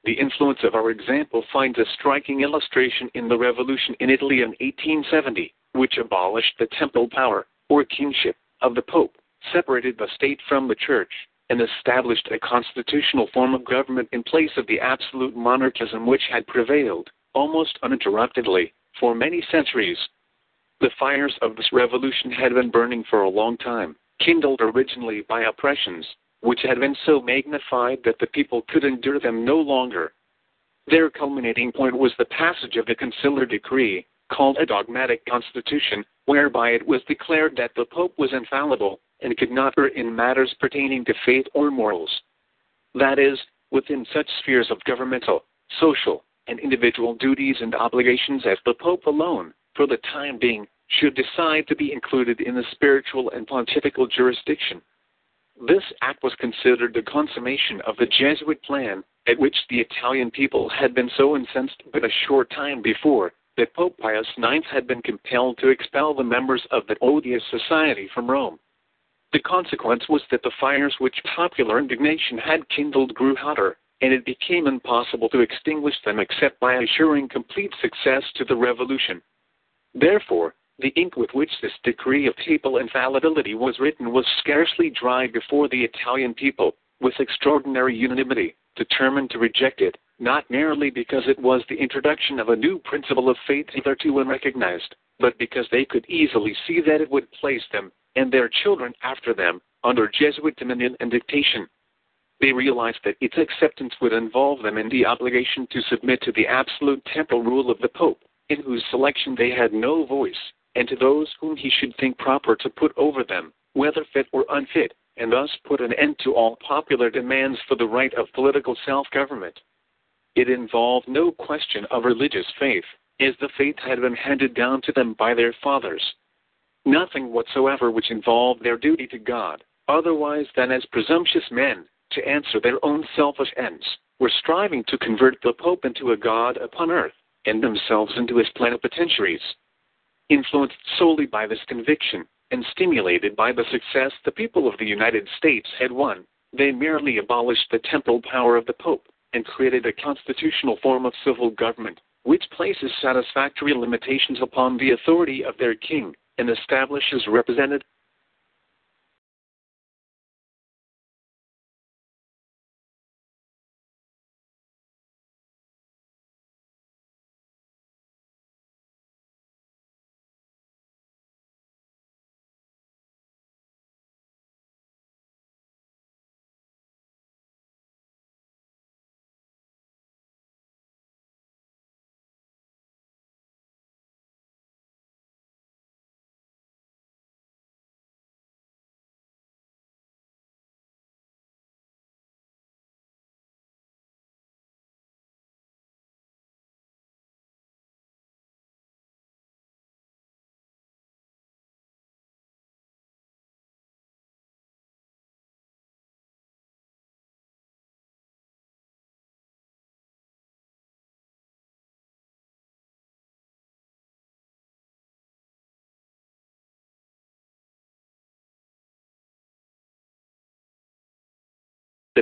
The influence of our example finds a striking illustration in the revolution in Italy in 1870, which abolished the temporal power, or kingship, of the Pope, separated the state from the church, and established a constitutional form of government in place of the absolute monarchism which had prevailed, almost uninterruptedly, for many centuries. The fires of this revolution had been burning for a long time, kindled originally by oppressions, which had been so magnified that the people could endure them no longer. Their culminating point was the passage of the conciliar decree, called a dogmatic constitution, whereby it was declared that the Pope was infallible and could not err in matters pertaining to faith or morals. That is, within such spheres of governmental, social, and individual duties and obligations as the Pope alone, for the time being, should decide to be included in the spiritual and pontifical jurisdiction. This act was considered the consummation of the Jesuit plan at which the Italian people had been so incensed but a short time before that Pope Pius IX had been compelled to expel the members of that odious society from Rome. The consequence was that the fires which popular indignation had kindled grew hotter, and it became impossible to extinguish them except by assuring complete success to the revolution. Therefore, the ink with which this decree of papal infallibility was written was scarcely dry before the Italian people, with extraordinary unanimity, determined to reject it, not merely because it was the introduction of a new principle of faith hitherto unrecognized, but because they could easily see that it would place them, and their children after them, under Jesuit dominion and dictation. They realized that its acceptance would involve them in the obligation to submit to the absolute temporal rule of the Pope, in whose selection they had no voice, and to those whom he should think proper to put over them, whether fit or unfit, and thus put an end to all popular demands for the right of political self government. It involved no question of religious faith, as the faith had been handed down to them by their fathers. Nothing whatsoever which involved their duty to God, otherwise than as presumptuous men, to answer their own selfish ends, were striving to convert the Pope into a God upon earth, and themselves into his plenipotentiaries. Influenced solely by this conviction, and stimulated by the success the people of the United States had won, they merely abolished the temporal power of the Pope and created a constitutional form of civil government, which places satisfactory limitations upon the authority of their king and establishes representative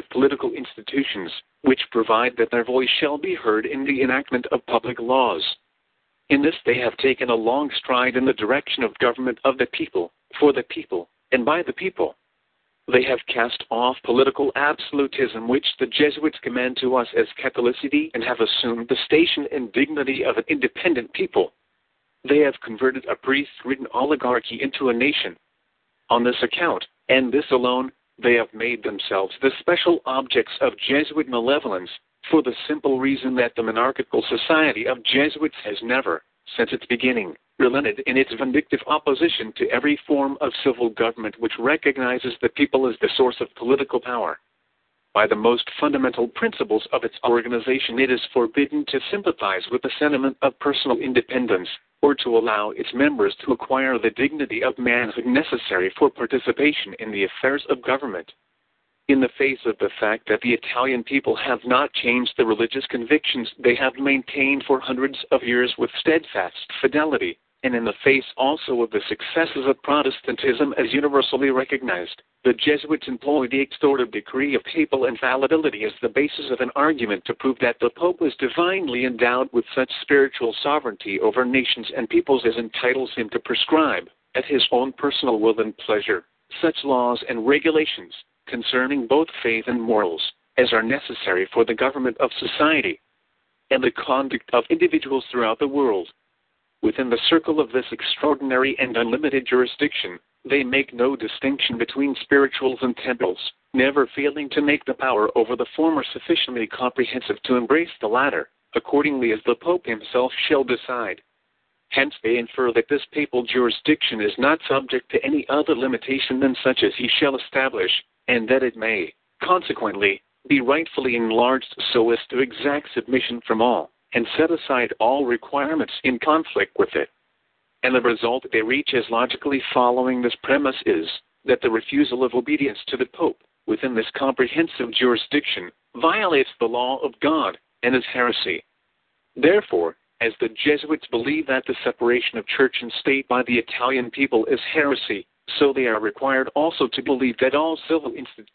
political institutions, which provide that their voice shall be heard in the enactment of public laws. In this they have taken a long stride in the direction of government of the people, for the people, and by the people. They have cast off political absolutism which the Jesuits command to us as Catholicity and have assumed the station and dignity of an independent people. They have converted a priest ridden oligarchy into a nation. On this account, and this alone, they have made themselves the special objects of Jesuit malevolence for the simple reason that the monarchical society of Jesuits has never, since its beginning, relented in its vindictive opposition to every form of civil government which recognizes the people as the source of political power. By the most fundamental principles of its organization, it is forbidden to sympathize with the sentiment of personal independence, or to allow its members to acquire the dignity of manhood necessary for participation in the affairs of government. In the face of the fact that the Italian people have not changed the religious convictions they have maintained for hundreds of years with steadfast fidelity, and in the face also of the successes of Protestantism as universally recognized, the Jesuits employed the extorted decree of papal infallibility as the basis of an argument to prove that the Pope was divinely endowed with such spiritual sovereignty over nations and peoples as entitles him to prescribe, at his own personal will and pleasure, such laws and regulations concerning both faith and morals as are necessary for the government of society and the conduct of individuals throughout the world. Within the circle of this extraordinary and unlimited jurisdiction, they make no distinction between spirituals and temporals, never failing to make the power over the former sufficiently comprehensive to embrace the latter, accordingly as the Pope himself shall decide. Hence they infer that this papal jurisdiction is not subject to any other limitation than such as he shall establish, and that it may, consequently, be rightfully enlarged so as to exact submission from all, and set aside all requirements in conflict with it and the result they reach as logically following this premise is that the refusal of obedience to the Pope within this comprehensive jurisdiction violates the law of God and is heresy. Therefore, as the Jesuits believe that the separation of church and state by the Italian people is heresy, so they are required also to believe that all civil institutions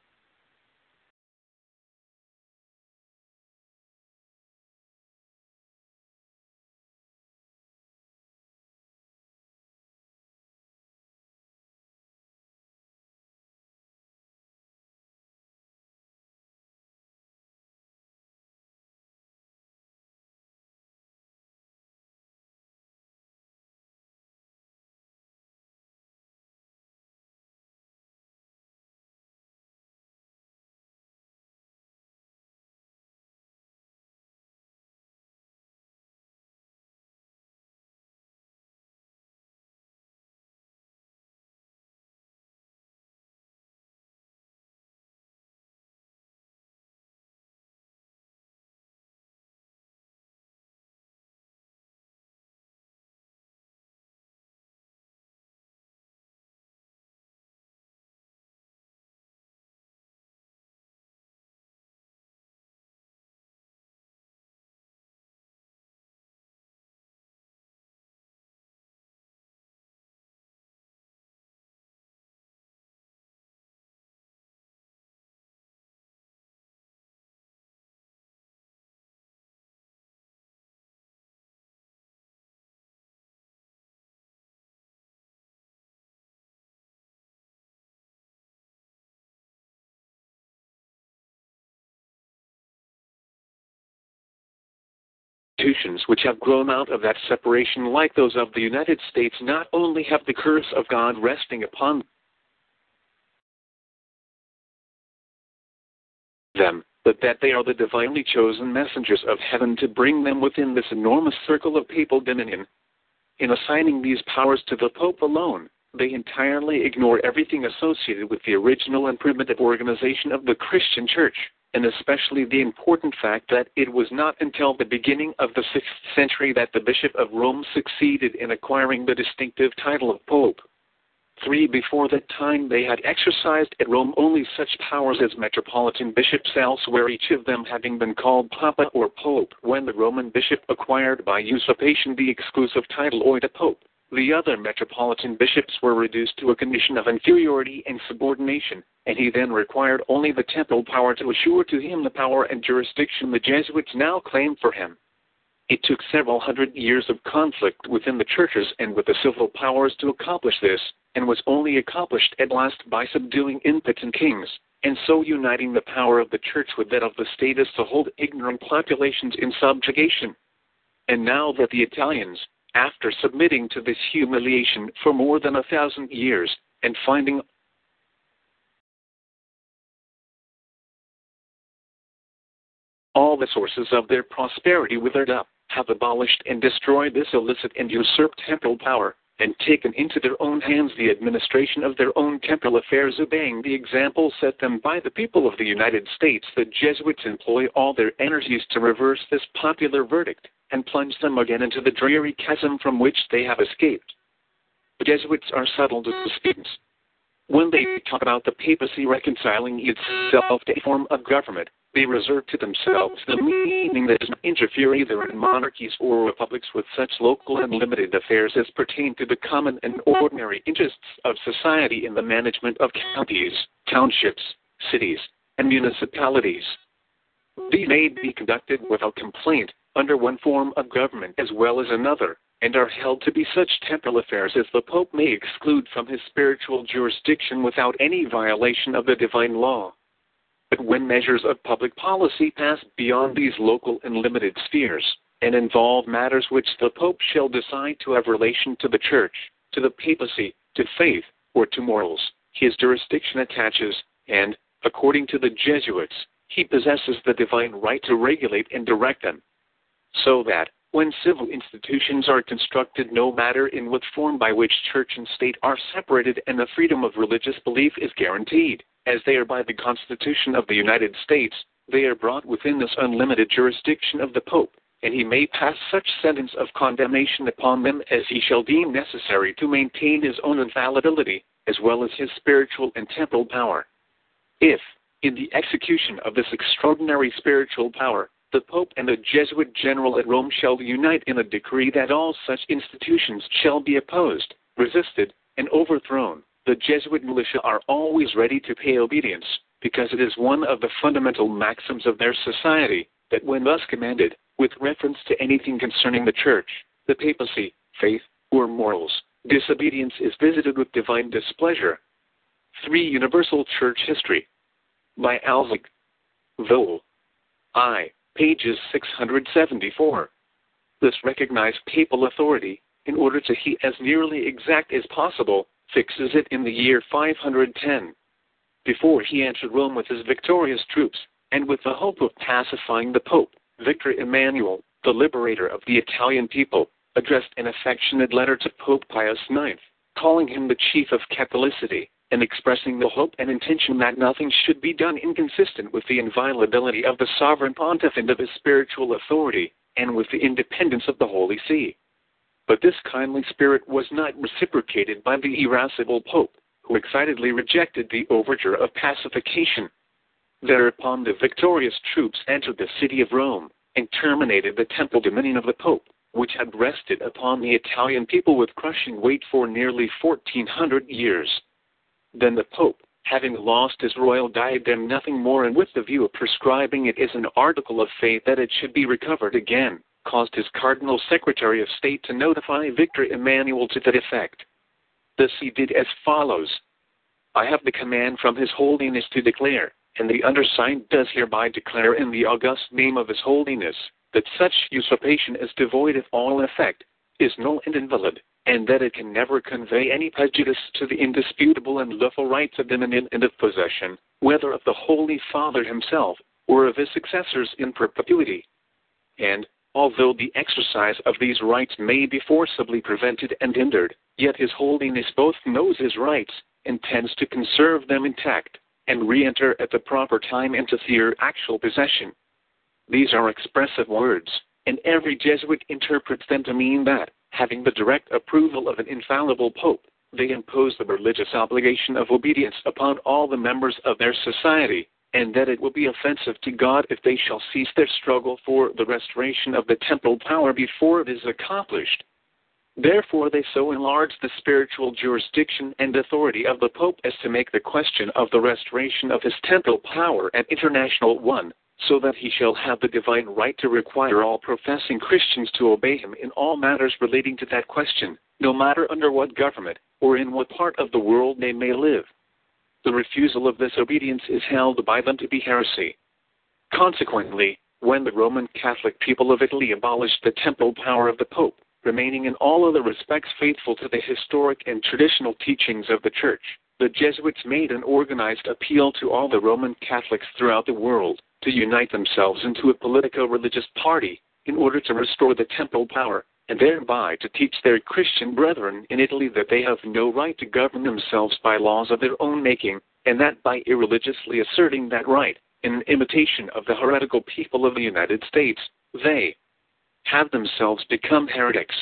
institutions which have grown out of that separation, like those of the United States, not only have the curse of God resting upon them, but that they are the divinely chosen messengers of heaven to bring them within this enormous circle of papal dominion. In assigning these powers to the Pope alone, they entirely ignore everything associated with the original and primitive organization of the Christian Church, and especially the important fact that it was not until the beginning of the 6th century that the Bishop of Rome succeeded in acquiring the distinctive title of Pope. Three before that time they had exercised at Rome only such powers as metropolitan bishops elsewhere, each of them having been called Papa or Pope when the Roman bishop acquired by usurpation the exclusive title Oida Pope. The other metropolitan bishops were reduced to a condition of inferiority and subordination, and he then required only the temporal power to assure to him the power and jurisdiction the Jesuits now claim for him. It took several hundred years of conflict within the churches and with the civil powers to accomplish this, and was only accomplished at last by subduing impotent kings, and so uniting the power of the church with that of the state as to hold ignorant populations in subjugation. And now that the Italians, after submitting to this humiliation for more than a thousand years, and finding all the sources of their prosperity withered up, have abolished and destroyed this illicit and usurped temporal power, and taken into their own hands the administration of their own temporal affairs, obeying the example set them by the people of the United States. The Jesuits employ all their energies to reverse this popular verdict and plunge them again into the dreary chasm from which they have escaped. The Jesuits are subtle disputants. When they talk about the papacy reconciling itself to a form of government, they reserve to themselves the meaning that does not interfere either in monarchies or republics with such local and limited affairs as pertain to the common and ordinary interests of society in the management of counties, townships, cities, and municipalities. These may be conducted without complaint under one form of government as well as another, and are held to be such temporal affairs as the Pope may exclude from his spiritual jurisdiction without any violation of the divine law. But when measures of public policy pass beyond these local and limited spheres, and involve matters which the Pope shall decide to have relation to the Church, to the papacy, to faith, or to morals, his jurisdiction attaches, and, according to the Jesuits, he possesses the divine right to regulate and direct them. So that, when civil institutions are constructed, no matter in what form by which church and state are separated, and the freedom of religious belief is guaranteed, as they are by the Constitution of the United States, they are brought within this unlimited jurisdiction of the Pope, and he may pass such sentence of condemnation upon them as he shall deem necessary to maintain his own infallibility, as well as his spiritual and temporal power. If, in the execution of this extraordinary spiritual power, the Pope and the Jesuit general at Rome shall unite in a decree that all such institutions shall be opposed, resisted, and overthrown, the Jesuit militia are always ready to pay obedience, because it is one of the fundamental maxims of their society that when thus commanded, with reference to anything concerning the Church, the papacy, faith, or morals, disobedience is visited with divine displeasure. 3. Universal Church History by Alzog. Vol. I. Pages 674. This recognized papal authority, in order to be as nearly exact as possible, fixes it in the year 510. Before he entered Rome with his victorious troops, and with the hope of pacifying the Pope, Victor Emmanuel, the liberator of the Italian people, addressed an affectionate letter to Pope Pius IX, calling him the chief of Catholicity, and expressing the hope and intention that nothing should be done inconsistent with the inviolability of the sovereign pontiff and of his spiritual authority, and with the independence of the Holy See. But this kindly spirit was not reciprocated by the irascible Pope, who excitedly rejected the overture of pacification. Thereupon the victorious troops entered the city of Rome and terminated the temporal dominion of the Pope, which had rested upon the Italian people with crushing weight for nearly 1400 years. Then the Pope, having lost his royal diadem nothing more and with the view of prescribing it as an article of faith that it should be recovered again, caused his Cardinal Secretary of State to notify Victor Emmanuel to that effect. This he did as follows. I have the command from His Holiness to declare, and the undersigned does hereby declare in the august name of His Holiness, that such usurpation is devoid of all effect, is null and invalid, and that it can never convey any prejudice to the indisputable and lawful rights of dominion and of possession, whether of the Holy Father himself or of his successors in perpetuity. And, although the exercise of these rights may be forcibly prevented and hindered, yet His Holiness both knows his rights, intends to conserve them intact, and re enter at the proper time into their actual possession. These are expressive words, and every Jesuit interprets them to mean that, having the direct approval of an infallible Pope, they impose the religious obligation of obedience upon all the members of their society, and that it will be offensive to God if they shall cease their struggle for the restoration of the temporal power before it is accomplished. Therefore, they so enlarge the spiritual jurisdiction and authority of the Pope as to make the question of the restoration of his temporal power an international one, so that he shall have the divine right to require all professing Christians to obey him in all matters relating to that question, no matter under what government or in what part of the world they may live. The refusal of this obedience is held by them to be heresy. Consequently, when the Roman Catholic people of Italy abolished the temporal power of the Pope, remaining in all other respects faithful to the historic and traditional teachings of the Church, the Jesuits made an organized appeal to all the Roman Catholics throughout the world to unite themselves into a politico religious party in order to restore the temporal power, and thereby to teach their Christian brethren in Italy that they have no right to govern themselves by laws of their own making, and that by irreligiously asserting that right, in imitation of the heretical people of the United States, they, have themselves become heretics.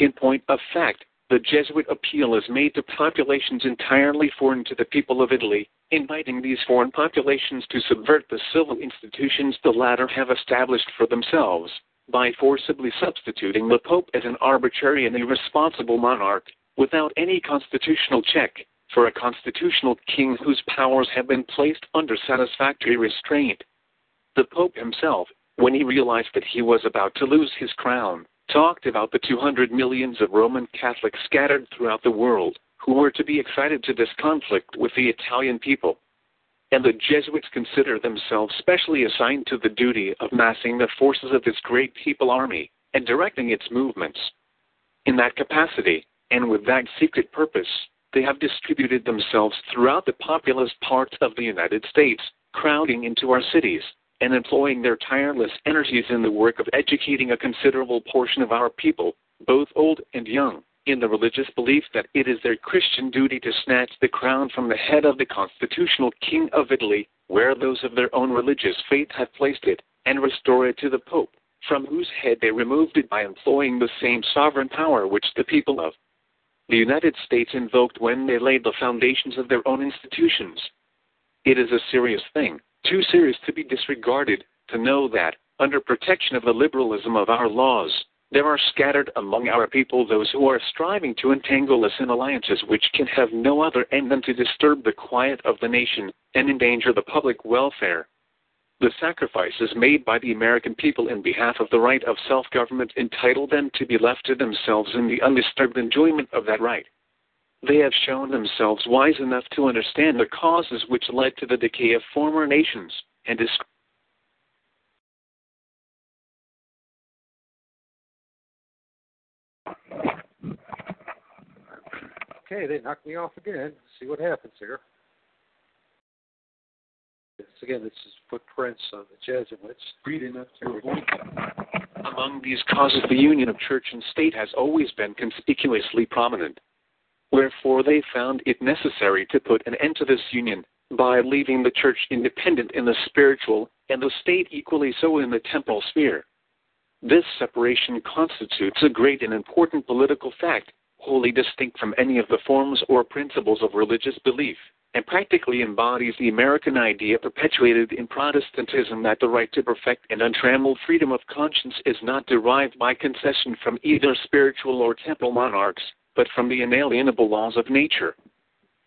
In point of fact, the Jesuit appeal is made to populations entirely foreign to the people of Italy, inviting these foreign populations to subvert the civil institutions the latter have established for themselves, by forcibly substituting the Pope as an arbitrary and irresponsible monarch, without any constitutional check, for a constitutional king whose powers have been placed under satisfactory restraint. The Pope himself when he realized that he was about to lose his crown, talked about the 200 millions of Roman Catholics scattered throughout the world who were to be excited to this conflict with the Italian people. And the Jesuits consider themselves specially assigned to the duty of massing the forces of this great people army and directing its movements. In that capacity, and with that secret purpose, they have distributed themselves throughout the populous parts of the United States, crowding into our cities, and employing their tireless energies in the work of educating a considerable portion of our people, both old and young, in the religious belief that it is their Christian duty to snatch the crown from the head of the constitutional king of Italy, where those of their own religious faith have placed it, and restore it to the Pope, from whose head they removed it by employing the same sovereign power which the people of the United States invoked when they laid the foundations of their own institutions. It is a serious thing too serious to be disregarded, to know that, under protection of the liberalism of our laws, there are scattered among our people those who are striving to entangle us in alliances which can have no other end than to disturb the quiet of the nation and endanger the public welfare. The sacrifices made by the American people in behalf of the right of self government entitle them to be left to themselves in the undisturbed enjoyment of that right. They have shown themselves wise enough to understand the causes which led to the decay of former nations and is Okay, they knocked me off again. Let's see what happens here. This, again, this is footprints of the Jesuits. Read enough to avoid Among these causes, the union of church and state has always been conspicuously prominent. Wherefore they found it necessary to put an end to this union by leaving the church independent in the spiritual and the state equally so in the temporal sphere. This separation constitutes a great and important political fact, wholly distinct from any of the forms or principles of religious belief, and practically embodies the American idea perpetuated in Protestantism that the right to perfect and untrammeled freedom of conscience is not derived by concession from either spiritual or temporal monarchs, but from the inalienable laws of nature.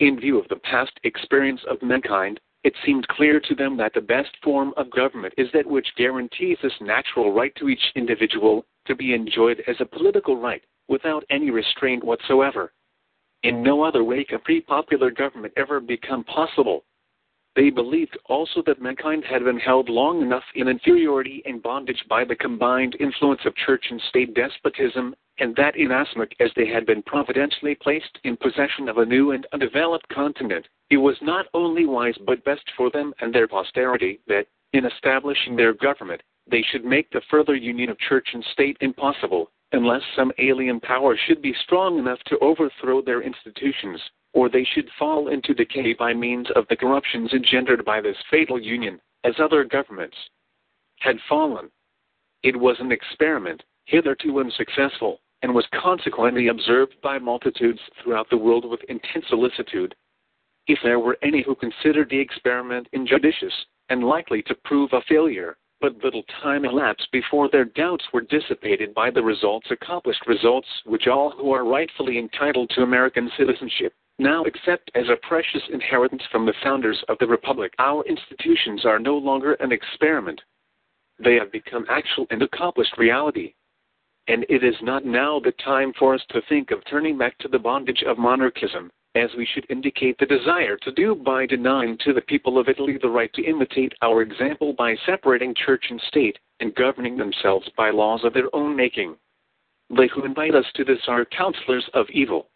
In view of the past experience of mankind, it seemed clear to them that the best form of government is that which guarantees this natural right to each individual to be enjoyed as a political right without any restraint whatsoever. In no other way can free popular government ever become possible. They believed also that mankind had been held long enough in inferiority and bondage by the combined influence of church and state despotism, and that inasmuch as they had been providentially placed in possession of a new and undeveloped continent, it was not only wise but best for them and their posterity that, in establishing their government, they should make the further union of church and state impossible, unless some alien power should be strong enough to overthrow their institutions, or they should fall into decay by means of the corruptions engendered by this fatal union, as other governments had fallen. It was an experiment, hitherto unsuccessful, and was consequently observed by multitudes throughout the world with intense solicitude. If there were any who considered the experiment injudicious, and likely to prove a failure, but little time elapsed before their doubts were dissipated by the results accomplished results which all who are rightfully entitled to American citizenship now accept as a precious inheritance from the founders of the Republic. Our institutions are no longer an experiment. They have become actual and accomplished reality. And it is not now the time for us to think of turning back to the bondage of monarchism, as we should indicate the desire to do by denying to the people of Italy the right to imitate our example by separating church and state and governing themselves by laws of their own making. They who invite us to this are counselors of evil.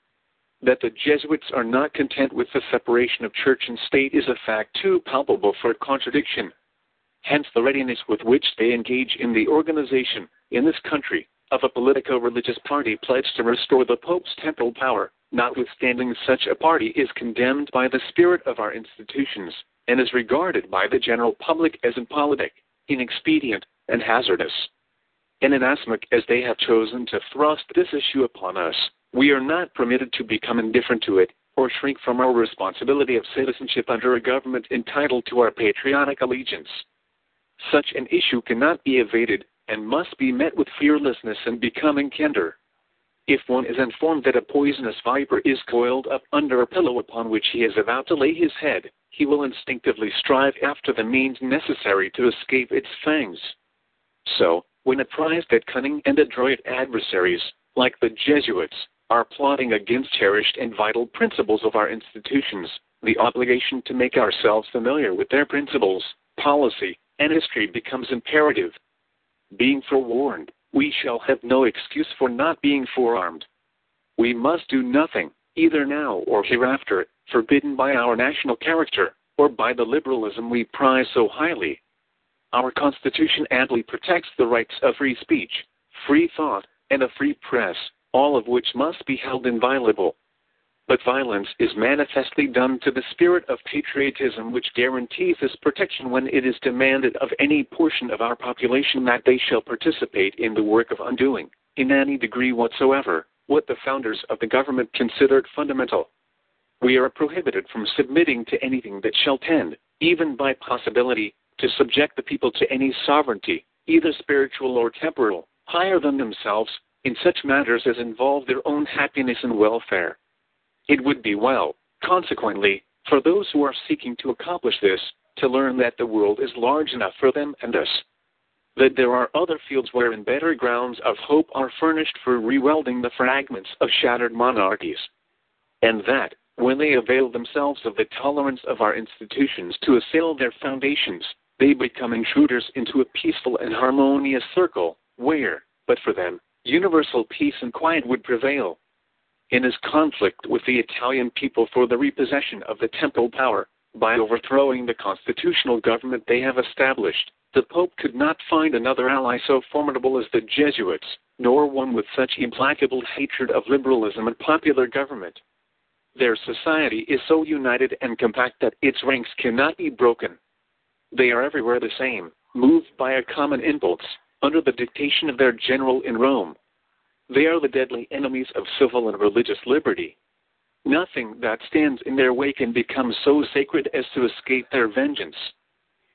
That the Jesuits are not content with the separation of church and state is a fact too palpable for contradiction. Hence the readiness with which they engage in the organization, in this country, of a politico religious party pledged to restore the Pope's temporal power notwithstanding such a party is condemned by the spirit of our institutions, and is regarded by the general public as impolitic, inexpedient, and hazardous. And inasmuch as they have chosen to thrust this issue upon us, we are not permitted to become indifferent to it, or shrink from our responsibility of citizenship under a government entitled to our patriotic allegiance. Such an issue cannot be evaded, and must be met with fearlessness and becoming candor. If one is informed that a poisonous viper is coiled up under a pillow upon which he is about to lay his head, he will instinctively strive after the means necessary to escape its fangs. So, when apprised that cunning and adroit adversaries, like the Jesuits, are plotting against cherished and vital principles of our institutions, the obligation to make ourselves familiar with their principles, policy, and history becomes imperative. Being forewarned, we shall have no excuse for not being forearmed. We must do nothing, either now or hereafter, forbidden by our national character, or by the liberalism we prize so highly. Our Constitution amply protects the rights of free speech, free thought, and a free press, all of which must be held inviolable. But violence is manifestly done to the spirit of patriotism which guarantees this protection when it is demanded of any portion of our population that they shall participate in the work of undoing, in any degree whatsoever, what the founders of the government considered fundamental. We are prohibited from submitting to anything that shall tend, even by possibility, to subject the people to any sovereignty, either spiritual or temporal, higher than themselves, in such matters as involve their own happiness and welfare. It would be well, consequently, for those who are seeking to accomplish this, to learn that the world is large enough for them and us. That there are other fields wherein better grounds of hope are furnished for rewelding the fragments of shattered monarchies. And that, when they avail themselves of the tolerance of our institutions to assail their foundations, they become intruders into a peaceful and harmonious circle, where, but for them, universal peace and quiet would prevail in his conflict with the Italian people for the repossession of the temporal power, by overthrowing the constitutional government they have established, the Pope could not find another ally so formidable as the Jesuits, nor one with such implacable hatred of liberalism and popular government. Their society is so united and compact that its ranks cannot be broken. They are everywhere the same, moved by a common impulse, under the dictation of their general in Rome, they are the deadly enemies of civil and religious liberty. Nothing that stands in their way can become so sacred as to escape their vengeance.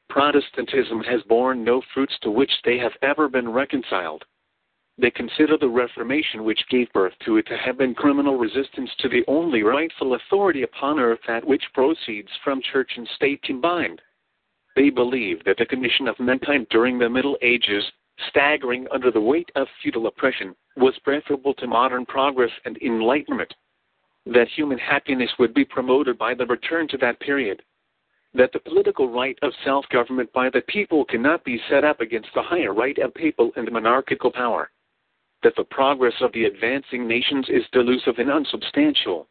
Protestantism has borne no fruits to which they have ever been reconciled. They consider the Reformation which gave birth to it to have been criminal resistance to the only rightful authority upon earth that which proceeds from church and state combined. They believe that the condition of mankind during the Middle Ages, staggering under the weight of feudal oppression, was preferable to modern progress and enlightenment, that human happiness would be promoted by the return to that period. that the political right of self-government by the people cannot be set up against the higher right of papal and monarchical power, that the progress of the advancing nations is delusive and unsubstantial,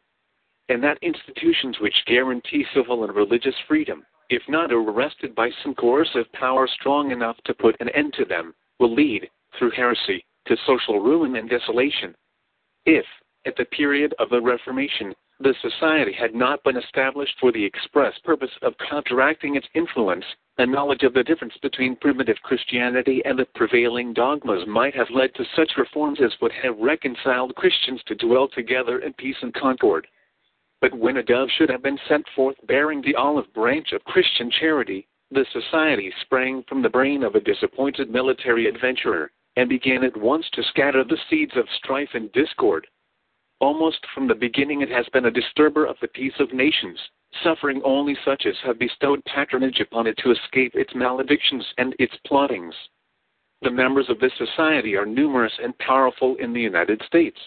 and that institutions which guarantee civil and religious freedom, if not arrested by some coercive power strong enough to put an end to them, will lead, through heresy, to social ruin and desolation. If, at the period of the Reformation, the society had not been established for the express purpose of counteracting its influence, a knowledge of the difference between primitive Christianity and the prevailing dogmas might have led to such reforms as would have reconciled Christians to dwell together in peace and concord. But when a dove should have been sent forth bearing the olive branch of Christian charity, the society sprang from the brain of a disappointed military adventurer, and began at once to scatter the seeds of strife and discord. Almost from the beginning, it has been a disturber of the peace of nations, suffering only such as have bestowed patronage upon it to escape its maledictions and its plottings. The members of this society are numerous and powerful in the United States.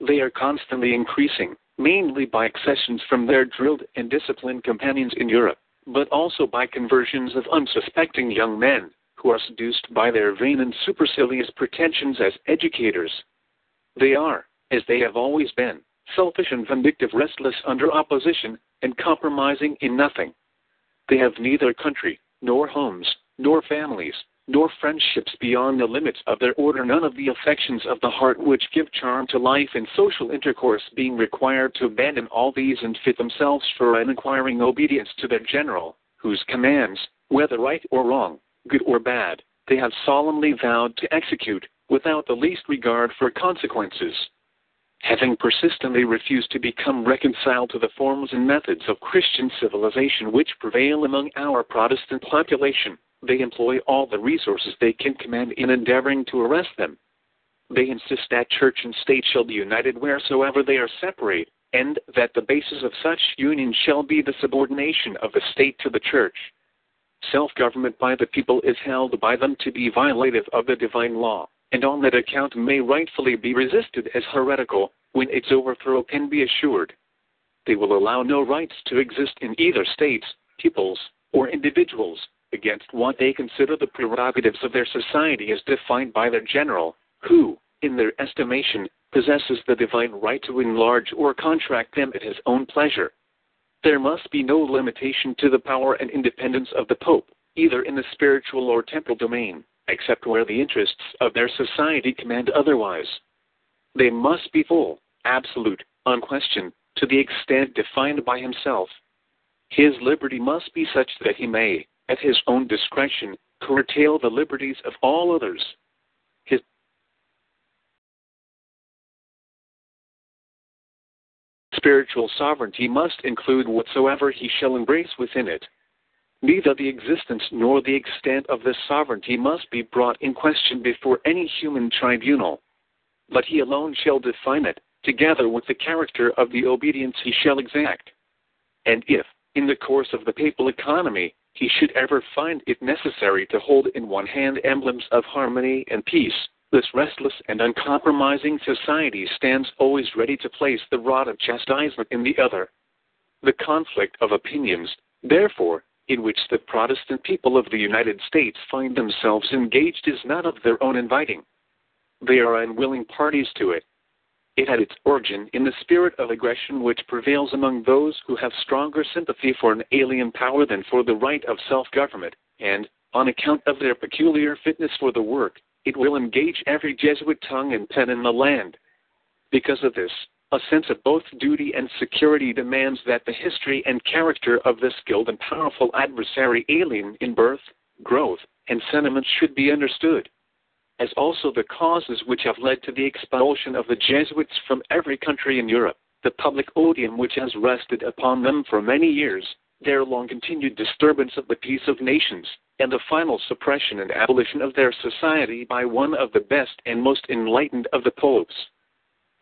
They are constantly increasing, mainly by accessions from their drilled and disciplined companions in Europe, but also by conversions of unsuspecting young men who are seduced by their vain and supercilious pretensions as educators. They are, as they have always been, selfish and vindictive, restless under opposition, and compromising in nothing. They have neither country, nor homes, nor families, nor friendships beyond the limits of their order, none of the affections of the heart which give charm to life and social intercourse being required to abandon all these and fit themselves for an inquiring obedience to their general, whose commands, whether right or wrong, good or bad, they have solemnly vowed to execute, without the least regard for consequences. Having persistently refused to become reconciled to the forms and methods of Christian civilization which prevail among our Protestant population, they employ all the resources they can command in endeavoring to arrest them. They insist that church and state shall be united wheresoever they are separate, and that the basis of such union shall be the subordination of the state to the church. Self government by the people is held by them to be violative of the divine law, and on that account may rightfully be resisted as heretical when its overthrow can be assured. They will allow no rights to exist in either states, peoples, or individuals against what they consider the prerogatives of their society as defined by their general, who, in their estimation, possesses the divine right to enlarge or contract them at his own pleasure. There must be no limitation to the power and independence of the Pope, either in the spiritual or temporal domain, except where the interests of their society command otherwise. They must be full, absolute, unquestioned, to the extent defined by himself. His liberty must be such that he may, at his own discretion, curtail the liberties of all others. His spiritual sovereignty must include whatsoever he shall embrace within it. Neither the existence nor the extent of this sovereignty must be brought in question before any human tribunal, but he alone shall define it, together with the character of the obedience he shall exact. And if, in the course of the papal economy, he should ever find it necessary to hold in one hand emblems of harmony and peace, this restless and uncompromising society stands always ready to place the rod of chastisement in the other. The conflict of opinions, therefore, in which the Protestant people of the United States find themselves engaged is not of their own inviting. They are unwilling parties to it, it had its origin in the spirit of aggression which prevails among those who have stronger sympathy for an alien power than for the right of self government, and, on account of their peculiar fitness for the work, it will engage every Jesuit tongue and pen in the land. Because of this, a sense of both duty and security demands that the history and character of this skilled and powerful adversary alien in birth, growth, and sentiments should be understood as also the causes which have led to the expulsion of the Jesuits from every country in Europe, the public odium which has rested upon them for many years, their long continued disturbance of the peace of nations, and the final suppression and abolition of their society by one of the best and most enlightened of the popes.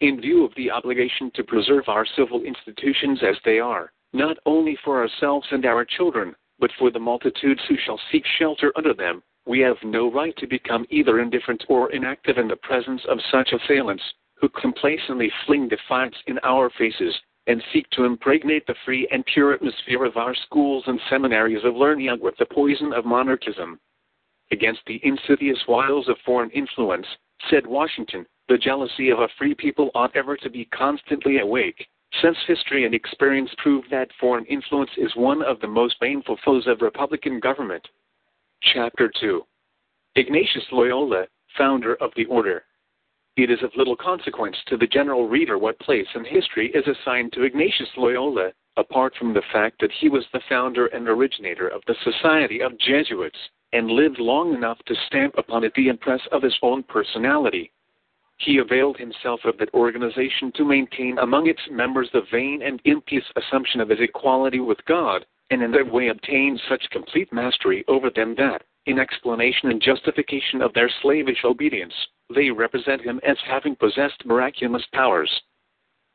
In view of the obligation to preserve our civil institutions as they are, not only for ourselves and our children, but for the multitudes who shall seek shelter under them, we have no right to become either indifferent or inactive in the presence of such assailants, who complacently fling defiance in our faces, and seek to impregnate the free and pure atmosphere of our schools and seminaries of learning with the poison of monarchism. Against the insidious wiles of foreign influence, said Washington, the jealousy of a free people ought ever to be constantly awake, since history and experience prove that foreign influence is one of the most baneful foes of Republican government. Chapter 2 Ignatius Loyola, founder of the order. It is of little consequence to the general reader what place in history is assigned to Ignatius Loyola, apart from the fact that he was the founder and originator of the Society of Jesuits, and lived long enough to stamp upon it the impress of his own personality. He availed himself of that organization to maintain among its members the vain and impious assumption of his equality with God, and in that way obtained such complete mastery over them that, in explanation and justification of their slavish obedience, they represent him as having possessed miraculous powers.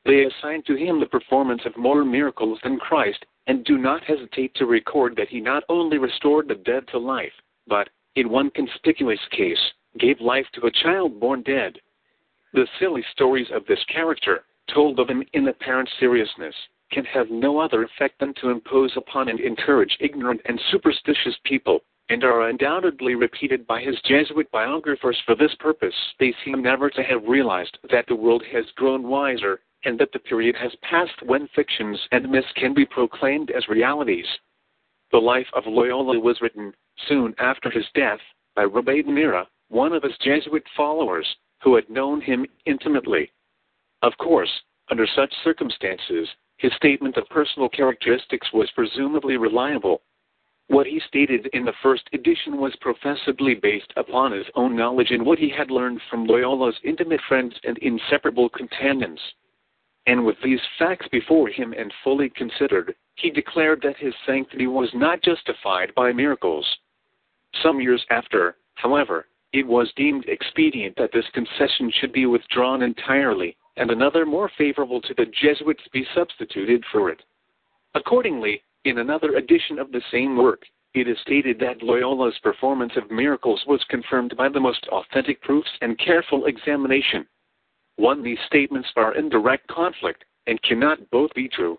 They assign to him the performance of more miracles than Christ, and do not hesitate to record that he not only restored the dead to life, but, in one conspicuous case, gave life to a child born dead. The silly stories of this character, told of him in apparent seriousness, can have no other effect than to impose upon and encourage ignorant and superstitious people, and are undoubtedly repeated by his Jesuit biographers for this purpose. They seem never to have realized that the world has grown wiser, and that the period has passed when fictions and myths can be proclaimed as realities. The life of Loyola was written, soon after his death, by Ribadeneira, one of his Jesuit followers, who had known him intimately. Of course, under such circumstances, his statement of personal characteristics was presumably reliable, what he stated in the first edition was professedly based upon his own knowledge and what he had learned from Loyola's intimate friends and inseparable companions. And with these facts before him and fully considered, he declared that his sanctity was not justified by miracles. Some years after, however, it was deemed expedient that this concession should be withdrawn entirely, and another more favorable to the Jesuits be substituted for it. Accordingly, in another edition of the same work, it is stated that Loyola's performance of miracles was confirmed by the most authentic proofs and careful examination. One, these statements are in direct conflict and cannot both be true.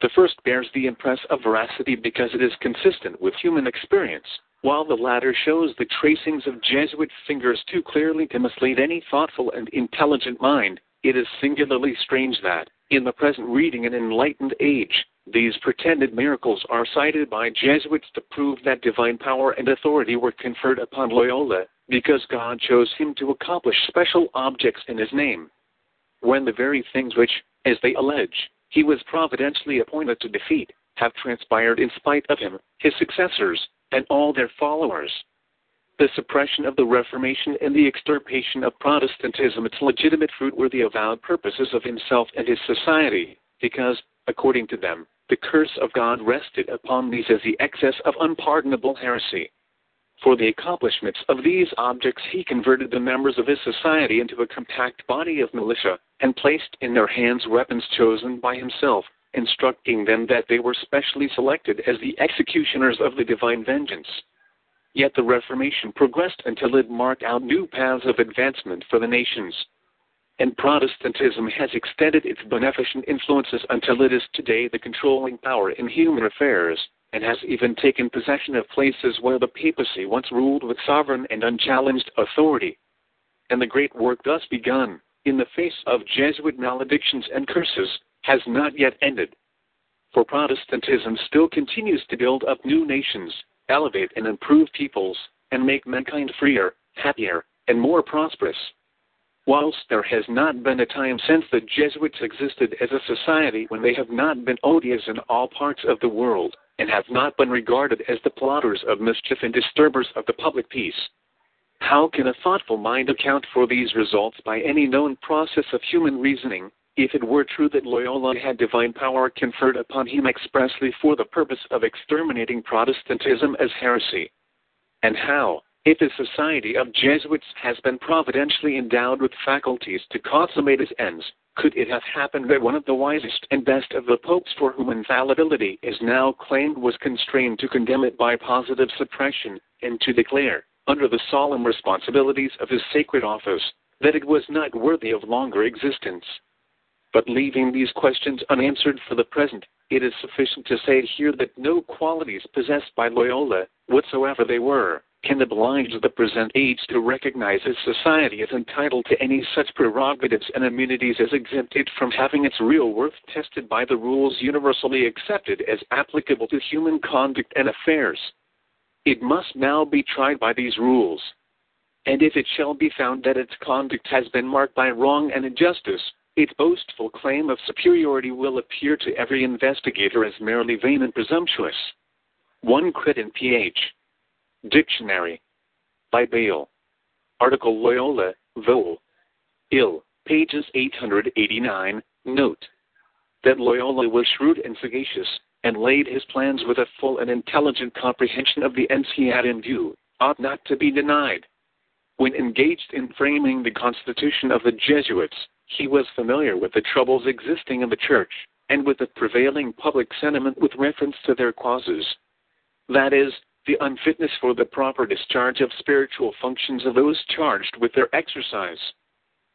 The first bears the impress of veracity because it is consistent with human experience, while the latter shows the tracings of Jesuit fingers too clearly to mislead any thoughtful and intelligent mind. It is singularly strange that, in the present reading and enlightened age, these pretended miracles are cited by Jesuits to prove that divine power and authority were conferred upon Loyola because God chose him to accomplish special objects in his name. When the very things which, as they allege, he was providentially appointed to defeat, have transpired in spite of him, his successors, and all their followers. The suppression of the Reformation and the extirpation of Protestantism, its legitimate fruit, were the avowed purposes of himself and his society, because, according to them, the curse of God rested upon these as the excess of unpardonable heresy. For the accomplishments of these objects, he converted the members of his society into a compact body of militia, and placed in their hands weapons chosen by himself, instructing them that they were specially selected as the executioners of the divine vengeance. Yet the Reformation progressed until it marked out new paths of advancement for the nations and Protestantism has extended its beneficent influences until it is today the controlling power in human affairs, and has even taken possession of places where the papacy once ruled with sovereign and unchallenged authority. And the great work thus begun, in the face of Jesuit maledictions and curses, has not yet ended. For Protestantism still continues to build up new nations, elevate and improve peoples, and make mankind freer, happier, and more prosperous. Whilst there has not been a time since the Jesuits existed as a society when they have not been odious in all parts of the world, and have not been regarded as the plotters of mischief and disturbers of the public peace. How can a thoughtful mind account for these results by any known process of human reasoning, if it were true that Loyola had divine power conferred upon him expressly for the purpose of exterminating Protestantism as heresy? And how, if a society of Jesuits has been providentially endowed with faculties to consummate its ends, could it have happened that one of the wisest and best of the popes for whom infallibility is now claimed was constrained to condemn it by positive suppression, and to declare, under the solemn responsibilities of his sacred office, that it was not worthy of longer existence? But leaving these questions unanswered for the present, it is sufficient to say here that no qualities possessed by Loyola, whatsoever they were, can oblige the present age to recognize a society as entitled to any such prerogatives and immunities as exempt it from having its real worth tested by the rules universally accepted as applicable to human conduct and affairs. It must now be tried by these rules. And if it shall be found that its conduct has been marked by wrong and injustice, its boastful claim of superiority will appear to every investigator as merely vain and presumptuous. 1 Crit in Ph. Dictionary. By Bayle. Article Loyola, Vol. Ill, pages 889. Note that Loyola was shrewd and sagacious, and laid his plans with a full and intelligent comprehension of the ends he had in view, ought not to be denied. When engaged in framing the constitution of the Jesuits, he was familiar with the troubles existing in the Church, and with the prevailing public sentiment with reference to their causes. That is, the unfitness for the proper discharge of spiritual functions of those charged with their exercise.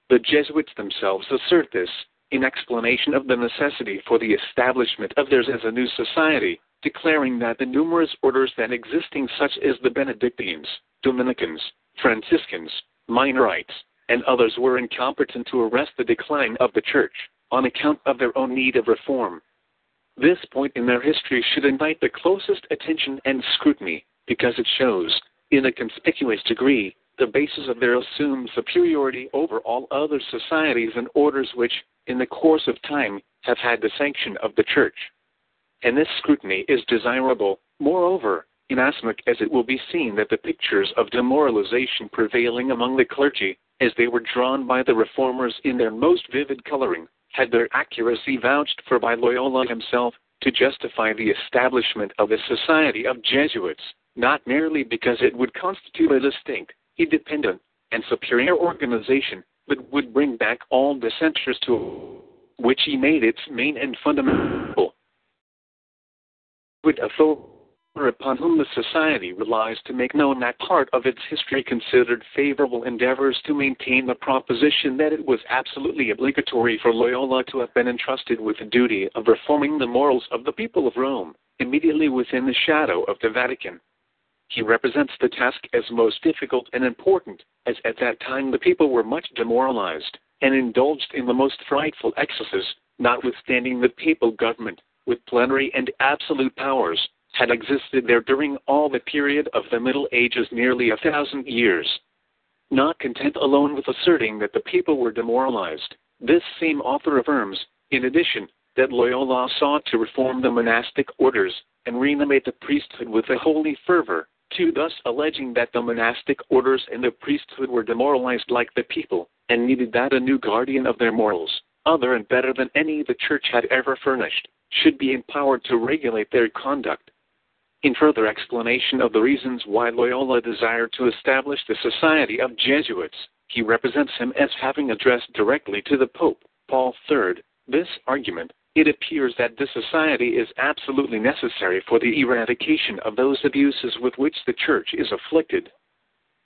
The Jesuits themselves assert this, in explanation of the necessity for the establishment of theirs as a new society, declaring that the numerous orders then existing, such as the Benedictines, Dominicans, Franciscans, Minorites, and others, were incompetent to arrest the decline of the Church, on account of their own need of reform. This point in their history should invite the closest attention and scrutiny, because it shows, in a conspicuous degree, the basis of their assumed superiority over all other societies and orders which, in the course of time, have had the sanction of the Church. And this scrutiny is desirable, moreover, inasmuch as it will be seen that the pictures of demoralization prevailing among the clergy, as they were drawn by the reformers in their most vivid coloring, had their accuracy vouched for by Loyola himself to justify the establishment of a society of Jesuits, not merely because it would constitute a distinct, independent, and superior organization, but would bring back all dissenters to which he made its main and fundamental. Authority upon whom the society relies to make known that part of its history considered favorable endeavors to maintain the proposition that it was absolutely obligatory for Loyola to have been entrusted with the duty of reforming the morals of the people of Rome, immediately within the shadow of the Vatican. He represents the task as most difficult and important, as at that time the people were much demoralized, and indulged in the most frightful excesses, notwithstanding the papal government, with plenary and absolute powers, had existed there during all the period of the Middle Ages nearly a thousand years. Not content alone with asserting that the people were demoralized, this same author affirms, in addition, that Loyola sought to reform the monastic orders and reanimate the priesthood with a holy fervor, to thus alleging that the monastic orders and the priesthood were demoralized like the people, and needed that a new guardian of their morals, other and better than any the church had ever furnished, should be empowered to regulate their conduct. In further explanation of the reasons why Loyola desired to establish the Society of Jesuits, he represents him as having addressed directly to the Pope, Paul III, this argument. It appears that this society is absolutely necessary for the eradication of those abuses with which the Church is afflicted.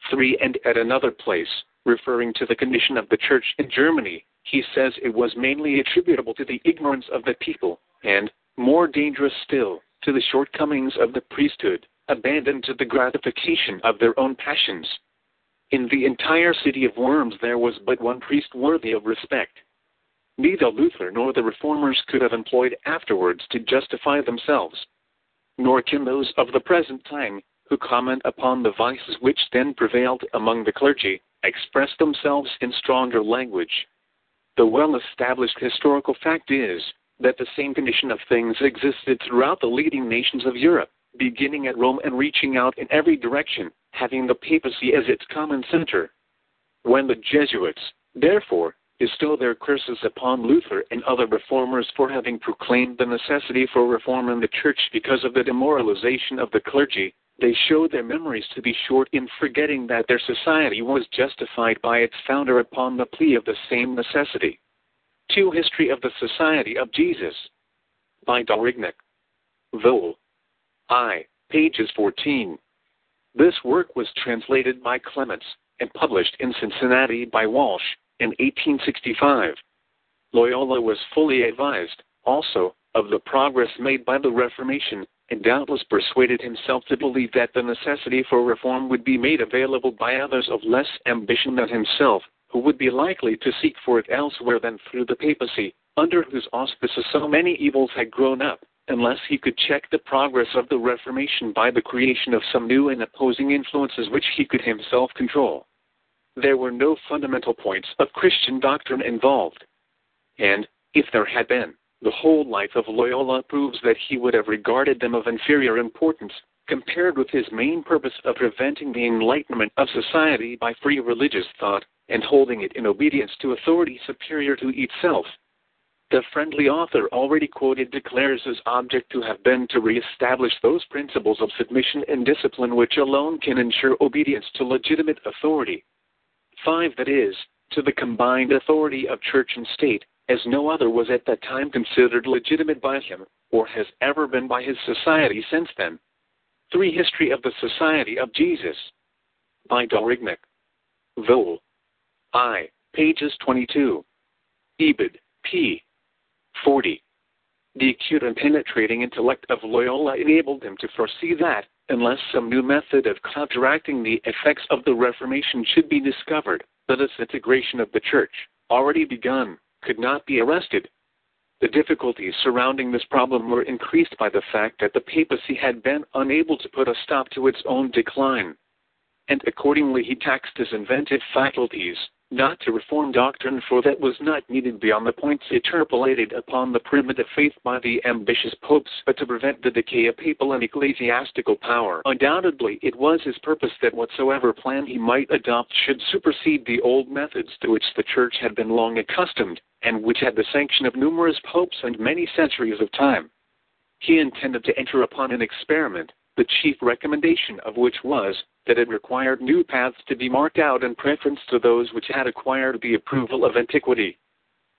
3. And at another place, referring to the condition of the Church in Germany, he says it was mainly attributable to the ignorance of the people, and, more dangerous still, to the shortcomings of the priesthood, abandoned to the gratification of their own passions. In the entire city of Worms there was but one priest worthy of respect. Neither Luther nor the reformers could have employed afterwards to justify themselves. Nor can those of the present time, who comment upon the vices which then prevailed among the clergy, express themselves in stronger language. The well established historical fact is that the same condition of things existed throughout the leading nations of Europe, beginning at Rome and reaching out in every direction, having the papacy as its common center. When the Jesuits, therefore, bestow their curses upon Luther and other reformers for having proclaimed the necessity for reform in the church because of the demoralization of the clergy, they show their memories to be short in forgetting that their society was justified by its founder upon the plea of the same necessity. 2 History of the Society of Jesus by Daurignac. Vol. I. Pages 14. This work was translated by Clements and published in Cincinnati by Walsh in 1865. Loyola was fully advised, also, of the progress made by the Reformation, and doubtless persuaded himself to believe that the necessity for reform would be made available by others of less ambition than himself, who would be likely to seek for it elsewhere than through the papacy, under whose auspices so many evils had grown up, unless he could check the progress of the Reformation by the creation of some new and opposing influences which he could himself control. There were no fundamental points of Christian doctrine involved. And, if there had been, the whole life of Loyola proves that he would have regarded them of inferior importance compared with his main purpose of preventing the enlightenment of society by free religious thought and holding it in obedience to authority superior to itself. The friendly author already quoted declares his object to have been to reestablish those principles of submission and discipline which alone can ensure obedience to legitimate authority. 5. That is, to the combined authority of church and state, as no other was at that time considered legitimate by him, or has ever been by his society since then. 3. History of the Society of Jesus. By Daurignac. Vol. I. Pages 22. Ibid. P. 40. The acute and penetrating intellect of Loyola enabled him to foresee that, unless some new method of counteracting the effects of the Reformation should be discovered, the disintegration of the Church, already begun, could not be arrested. The difficulties surrounding this problem were increased by the fact that the papacy had been unable to put a stop to its own decline. And accordingly, he taxed his inventive faculties, not to reform doctrine, for that was not needed beyond the points interpolated upon the primitive faith by the ambitious popes, but to prevent the decay of papal and ecclesiastical power. Undoubtedly, it was his purpose that whatsoever plan he might adopt should supersede the old methods to which the Church had been long accustomed, and which had the sanction of numerous popes and many centuries of time. He intended to enter upon an experiment, the chief recommendation of which was that it required new paths to be marked out in preference to those which had acquired the approval of antiquity.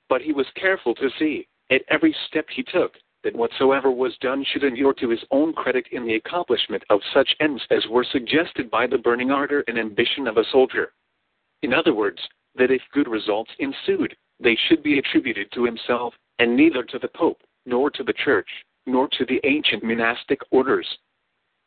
But he was careful to see, at every step he took, that whatsoever was done should endure to his own credit in the accomplishment of such ends as were suggested by the burning ardor and ambition of a soldier. In other words, that if good results ensued, they should be attributed to himself, and neither to the Pope, nor to the Church, nor to the ancient monastic orders.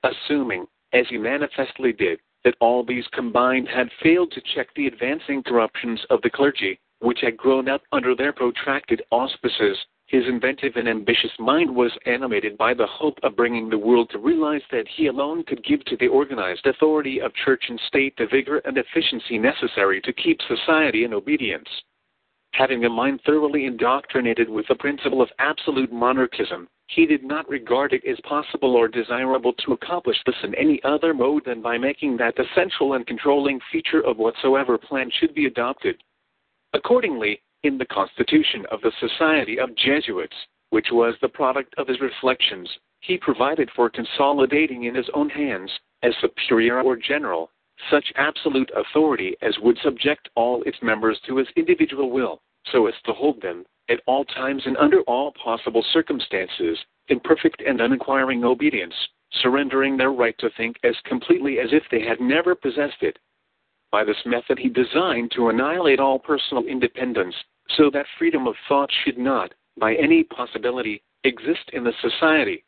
Assuming, as he manifestly did, that all these combined had failed to check the advancing corruptions of the clergy, which had grown up under their protracted auspices, his inventive and ambitious mind was animated by the hope of bringing the world to realize that he alone could give to the organized authority of church and state the vigor and efficiency necessary to keep society in obedience. Having a mind thoroughly indoctrinated with the principle of absolute monarchism, he did not regard it as possible or desirable to accomplish this in any other mode than by making that the central and controlling feature of whatsoever plan should be adopted. Accordingly, in the constitution of the Society of Jesuits, which was the product of his reflections, he provided for consolidating in his own hands, as superior or general, such absolute authority as would subject all its members to his individual will, so as to hold them, at all times and under all possible circumstances, in perfect and uninquiring obedience, surrendering their right to think as completely as if they had never possessed it. By this method, he designed to annihilate all personal independence, so that freedom of thought should not, by any possibility, exist in the society.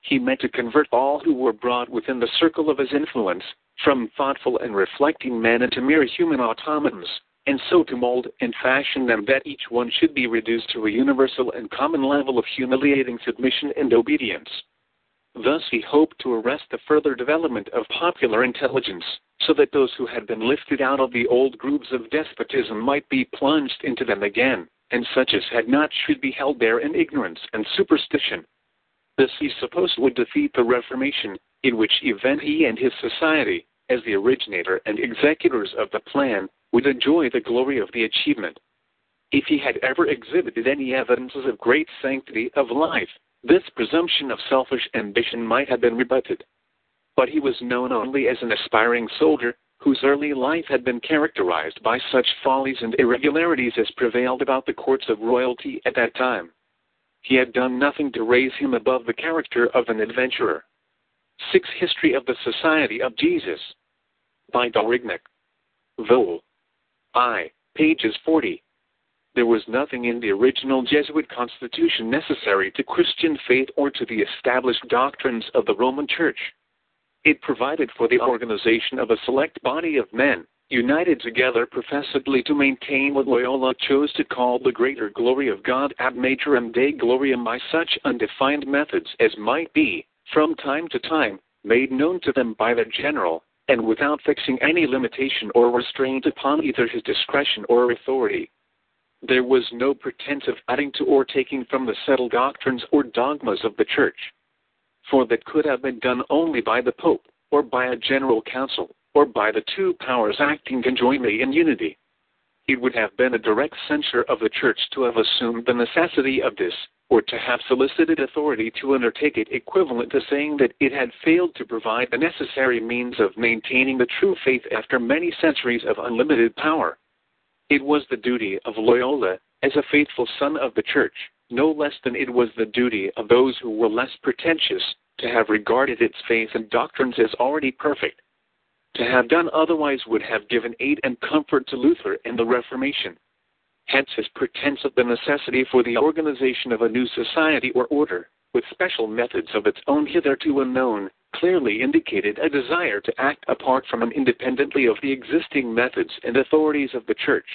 He meant to convert all who were brought within the circle of his influence from thoughtful and reflecting men into mere human automatons, and so to mold and fashion them that each one should be reduced to a universal and common level of humiliating submission and obedience. Thus he hoped to arrest the further development of popular intelligence, so that those who had been lifted out of the old grooves of despotism might be plunged into them again, and such as had not should be held there in ignorance and superstition. This he supposed would defeat the Reformation, in which event he and his society, as the originator and executors of the plan, would enjoy the glory of the achievement. If he had ever exhibited any evidences of great sanctity of life, this presumption of selfish ambition might have been rebutted. But he was known only as an aspiring soldier whose early life had been characterized by such follies and irregularities as prevailed about the courts of royalty at that time. He had done nothing to raise him above the character of an adventurer. 6. History of the Society of Jesus by Daurignac. Vole. I. Pages 40. There was nothing in the original Jesuit constitution necessary to Christian faith or to the established doctrines of the Roman Church. It provided for the organization of a select body of men, united together professedly to maintain what Loyola chose to call the greater glory of God ad majorem Dei gloriam by such undefined methods as might be, from time to time, made known to them by their general, and without fixing any limitation or restraint upon either his discretion or authority. There was no pretense of adding to or taking from the settled doctrines or dogmas of the Church for that could have been done only by the Pope, or by a general council, or by the two powers acting conjointly in unity. It would have been a direct censure of the Church to have assumed the necessity of this, or to have solicited authority to undertake it equivalent to saying that it had failed to provide the necessary means of maintaining the true faith after many centuries of unlimited power. It was the duty of Loyola, as a faithful son of the Church, no less than it was the duty of those who were less pretentious to have regarded its faith and doctrines as already perfect. To have done otherwise would have given aid and comfort to Luther and the Reformation. Hence his pretense of the necessity for the organization of a new society or order, with special methods of its own hitherto unknown, clearly indicated a desire to act apart from and independently of the existing methods and authorities of the Church.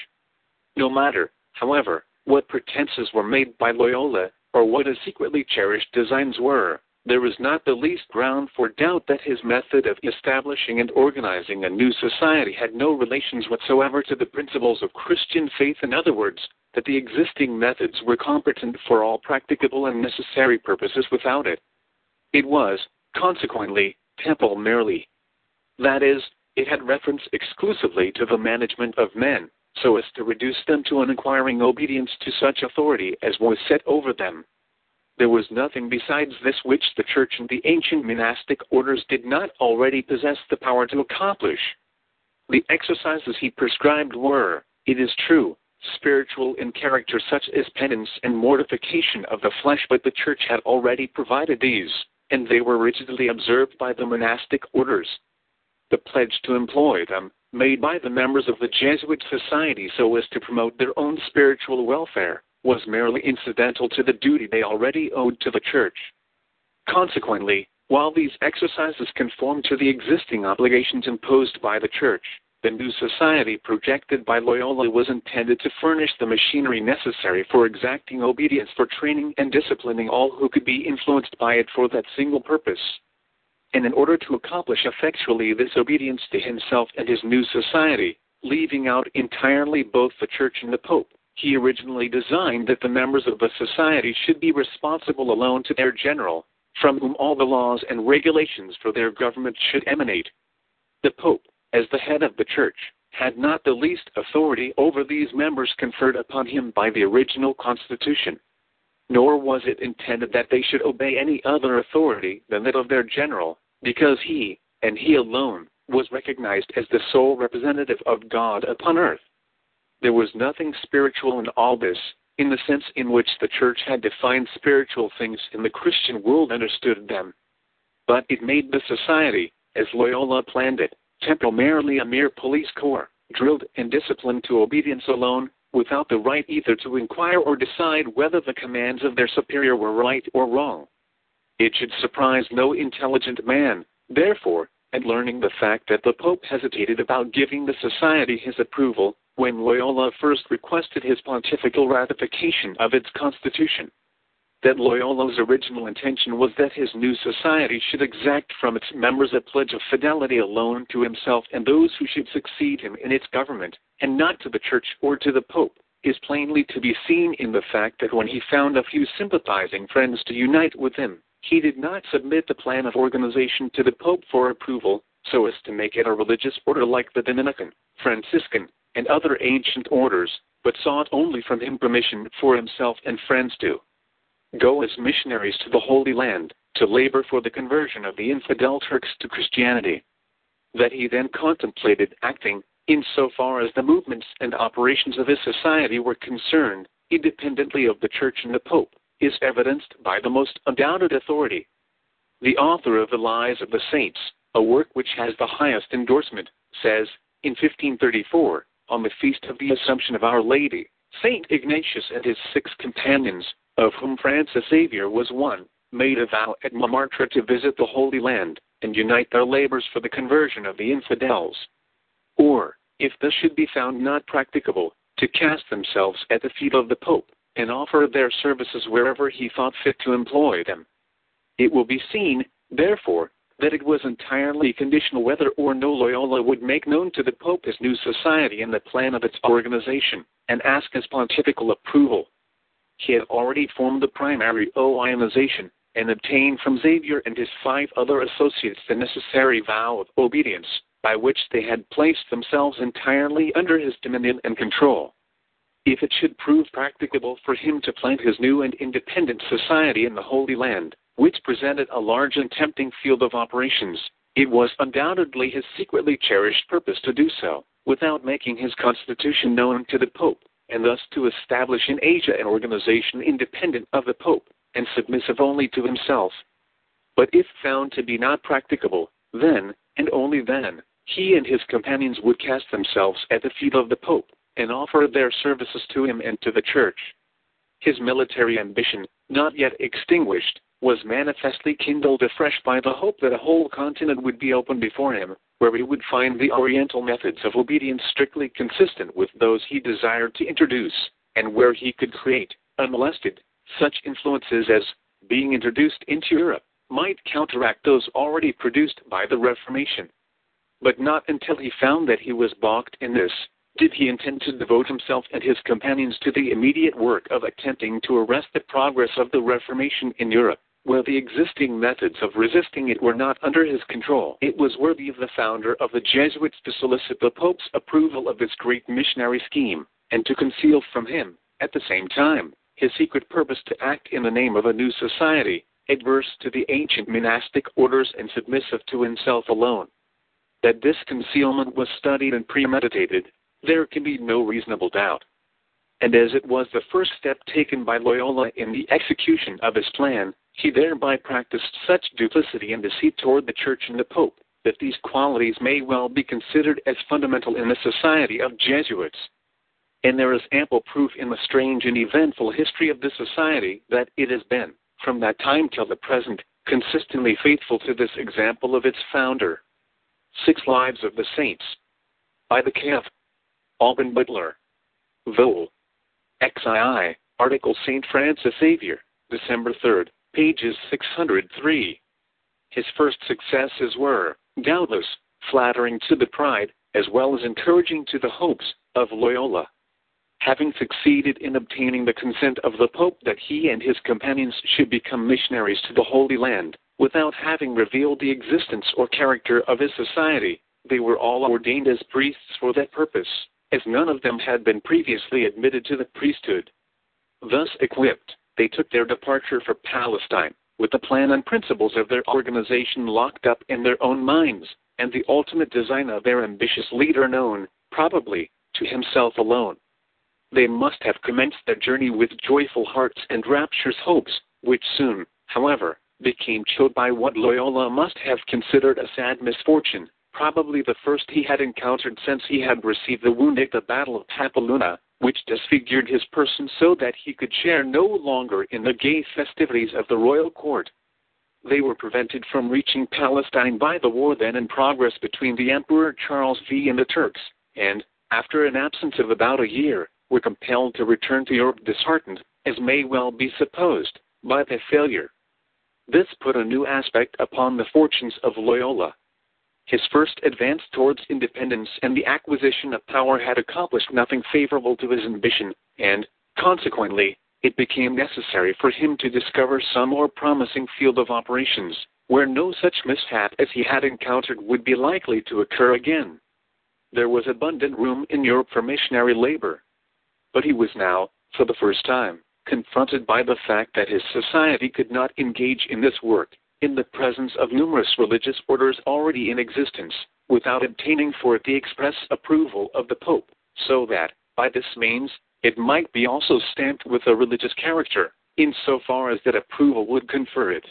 No matter, however, what pretenses were made by Loyola, or what his secretly cherished designs were, there is not the least ground for doubt that his method of establishing and organizing a new society had no relations whatsoever to the principles of Christian faith. In other words, that the existing methods were competent for all practicable and necessary purposes without it. It was, consequently, temporal merely. That is, it had reference exclusively to the management of men, so as to reduce them to an inquiring obedience to such authority as was set over them. There was nothing besides this which the Church and the ancient monastic orders did not already possess the power to accomplish. The exercises he prescribed were, it is true, spiritual in character, such as penance and mortification of the flesh, but the Church had already provided these, and they were rigidly observed by the monastic orders. The pledge to employ them made by the members of the Jesuit Society so as to promote their own spiritual welfare, was merely incidental to the duty they already owed to the Church. Consequently, while these exercises conformed to the existing obligations imposed by the Church, the new society projected by Loyola was intended to furnish the machinery necessary for exacting obedience for training and disciplining all who could be influenced by it for that single purpose and in order to accomplish effectually this obedience to himself and his new society, leaving out entirely both the Church and the Pope, he originally designed that the members of the society should be responsible alone to their general, from whom all the laws and regulations for their government should emanate. The Pope, as the head of the Church, had not the least authority over these members conferred upon him by the original Constitution nor was it intended that they should obey any other authority than that of their general, because he, and he alone, was recognized as the sole representative of God upon earth. There was nothing spiritual in all this, in the sense in which the Church had defined spiritual things and the Christian world understood them. But it made the society, as Loyola planned it, temporarily a mere police corps, drilled and disciplined to obedience alone, without the right either to inquire or decide whether the commands of their superior were right or wrong. It should surprise no intelligent man, therefore, at learning the fact that the Pope hesitated about giving the Society his approval when Loyola first requested his pontifical ratification of its constitution. That Loyola's original intention was that his new society should exact from its members a pledge of fidelity alone to himself and those who should succeed him in its government, and not to the Church or to the Pope, is plainly to be seen in the fact that when he found a few sympathizing friends to unite with him, he did not submit the plan of organization to the Pope for approval so as to make it a religious order like the Dominican, Franciscan, and other ancient orders, but sought only from him permission for himself and friends to go as missionaries to the Holy Land to labor for the conversion of the infidel Turks to Christianity. That he then contemplated acting, in so far as the movements and operations of his society were concerned, independently of the Church and the Pope, is evidenced by the most undoubted authority. The author of The Lives of the Saints, a work which has the highest endorsement, says, in 1534, on the feast of the Assumption of Our Lady, Saint Ignatius and his six companions, of whom Francis Xavier was one, made a vow at Montmartre to visit the Holy Land and unite their labors for the conversion of the infidels. Or, if this should be found not practicable, to cast themselves at the feet of the Pope and offer their services wherever he thought fit to employ them. It will be seen, therefore, that it was entirely conditional whether or no Loyola would make known to the Pope his new society and the plan of its organization, and ask his pontifical approval. He had already formed the primary organization, and obtained from Xavier and his five other associates the necessary vow of obedience, by which they had placed themselves entirely under his dominion and control. If it should prove practicable for him to plant his new and independent society in the Holy Land, which presented a large and tempting field of operations, it was undoubtedly his secretly cherished purpose to do so, without making his constitution known to the Pope, and thus to establish in Asia an organization independent of the Pope, and submissive only to himself. But if found to be not practicable, then, and only then, he and his companions would cast themselves at the feet of the Pope, and offer their services to him and to the Church. His military ambition, not yet extinguished, was manifestly kindled afresh by the hope that a whole continent would be open before him, where he would find the Oriental methods of obedience strictly consistent with those he desired to introduce, and where he could create, unmolested, such influences as, being introduced into Europe, might counteract those already produced by the Reformation. But not until he found that he was balked in this, did he intend to devote himself and his companions to the immediate work of attempting to arrest the progress of the Reformation in Europe where the existing methods of resisting it were not under his control, it was worthy of the founder of the Jesuits to solicit the Pope's approval of this great missionary scheme, and to conceal from him, at the same time, his secret purpose to act in the name of a new society, adverse to the ancient monastic orders and submissive to himself alone. That this concealment was studied and premeditated, there can be no reasonable doubt. And as it was the first step taken by Loyola in the execution of his plan, he thereby practiced such duplicity and deceit toward the Church and the Pope that these qualities may well be considered as fundamental in the society of Jesuits. And there is ample proof in the strange and eventful history of this society that it has been, from that time till the present, consistently faithful to this example of its founder. Six Lives of the Saints by the Cath. Alban Butler. Vol. XII, Article St. Francis Xavier, December 3rd, pages 603. His first successes were, doubtless, flattering to the pride, as well as encouraging to the hopes, of Loyola. Having succeeded in obtaining the consent of the Pope that he and his companions should become missionaries to the Holy Land, without having revealed the existence or character of his society, they were all ordained as priests for that purpose, as none of them had been previously admitted to the priesthood. Thus equipped, they took their departure for Palestine, with the plan and principles of their organization locked up in their own minds, and the ultimate design of their ambitious leader known, probably, to himself alone. They must have commenced their journey with joyful hearts and rapturous hopes, which soon, however, became chilled by what Loyola must have considered a sad misfortune, probably the first he had encountered since he had received the wound at the Battle of Pampeluna, which disfigured his person so that he could share no longer in the gay festivities of the royal court. They were prevented from reaching Palestine by the war then in progress between the Emperor Charles V and the Turks, and, after an absence of about a year, were compelled to return to Europe disheartened, as may well be supposed, by their failure. This put a new aspect upon the fortunes of Loyola. His first advance towards independence and the acquisition of power had accomplished nothing favorable to his ambition, and, consequently, it became necessary for him to discover some more promising field of operations, where no such mishap as he had encountered would be likely to occur again. There was abundant room in Europe for missionary labor. But he was now, for the first time, confronted by the fact that his society could not engage in this work in the presence of numerous religious orders already in existence, without obtaining for it the express approval of the Pope, so that, by this means, it might be also stamped with a religious character, in so far as that approval would confer it.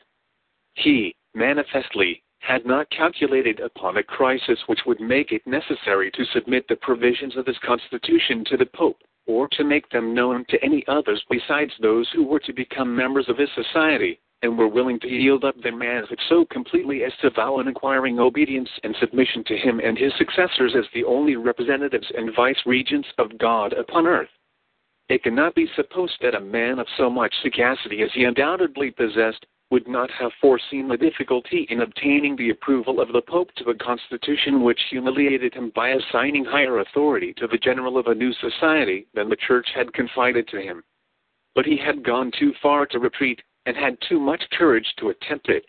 He, manifestly, had not calculated upon a crisis which would make it necessary to submit the provisions of his constitution to the Pope, or to make them known to any others besides those who were to become members of his society, and were willing to yield up their manhood so completely as to vow an inquiring obedience and submission to him and his successors as the only representatives and vice regents of God upon earth. It cannot be supposed that a man of so much sagacity as he undoubtedly possessed would not have foreseen the difficulty in obtaining the approval of the Pope to a constitution which humiliated him by assigning higher authority to the general of a new society than the Church had confided to him. But he had gone too far to retreat, and had too much courage to attempt it.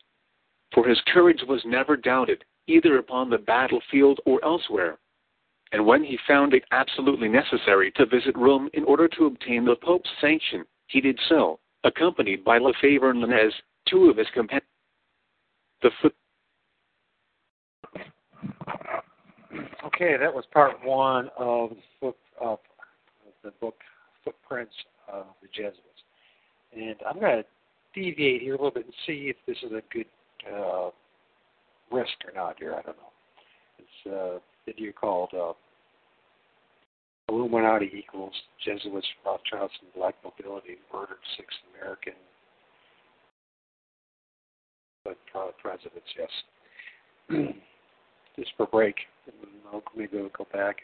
For his courage was never doubted, either upon the battlefield or elsewhere. And when he found it absolutely necessary to visit Rome in order to obtain the Pope's sanction, he did so, accompanied by Lefebvre and Lainez, two of his companions. The foot. Okay, that was part one of the book of the book Footprints of the Jesuits, and I'm going to deviate here a little bit and see if this is a good uh, risk or not. Here, I don't know. It's a video called uh, Illuminati equals Jesuits, Rothschilds, and Black Nobility murdered six American uh, presidents, yes. [clears throat] Just for a break, maybe we'll go back.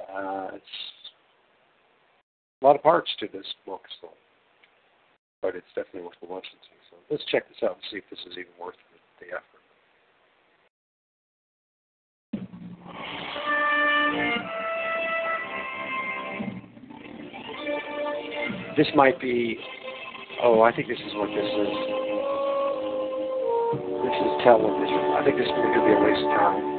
Uh, it's a lot of parts to this book, so, but it's definitely worth the to. So let's check this out and see if this is even worth the, effort. This might be. Oh, I think this is what this is. This is television. I think this to be a waste of time.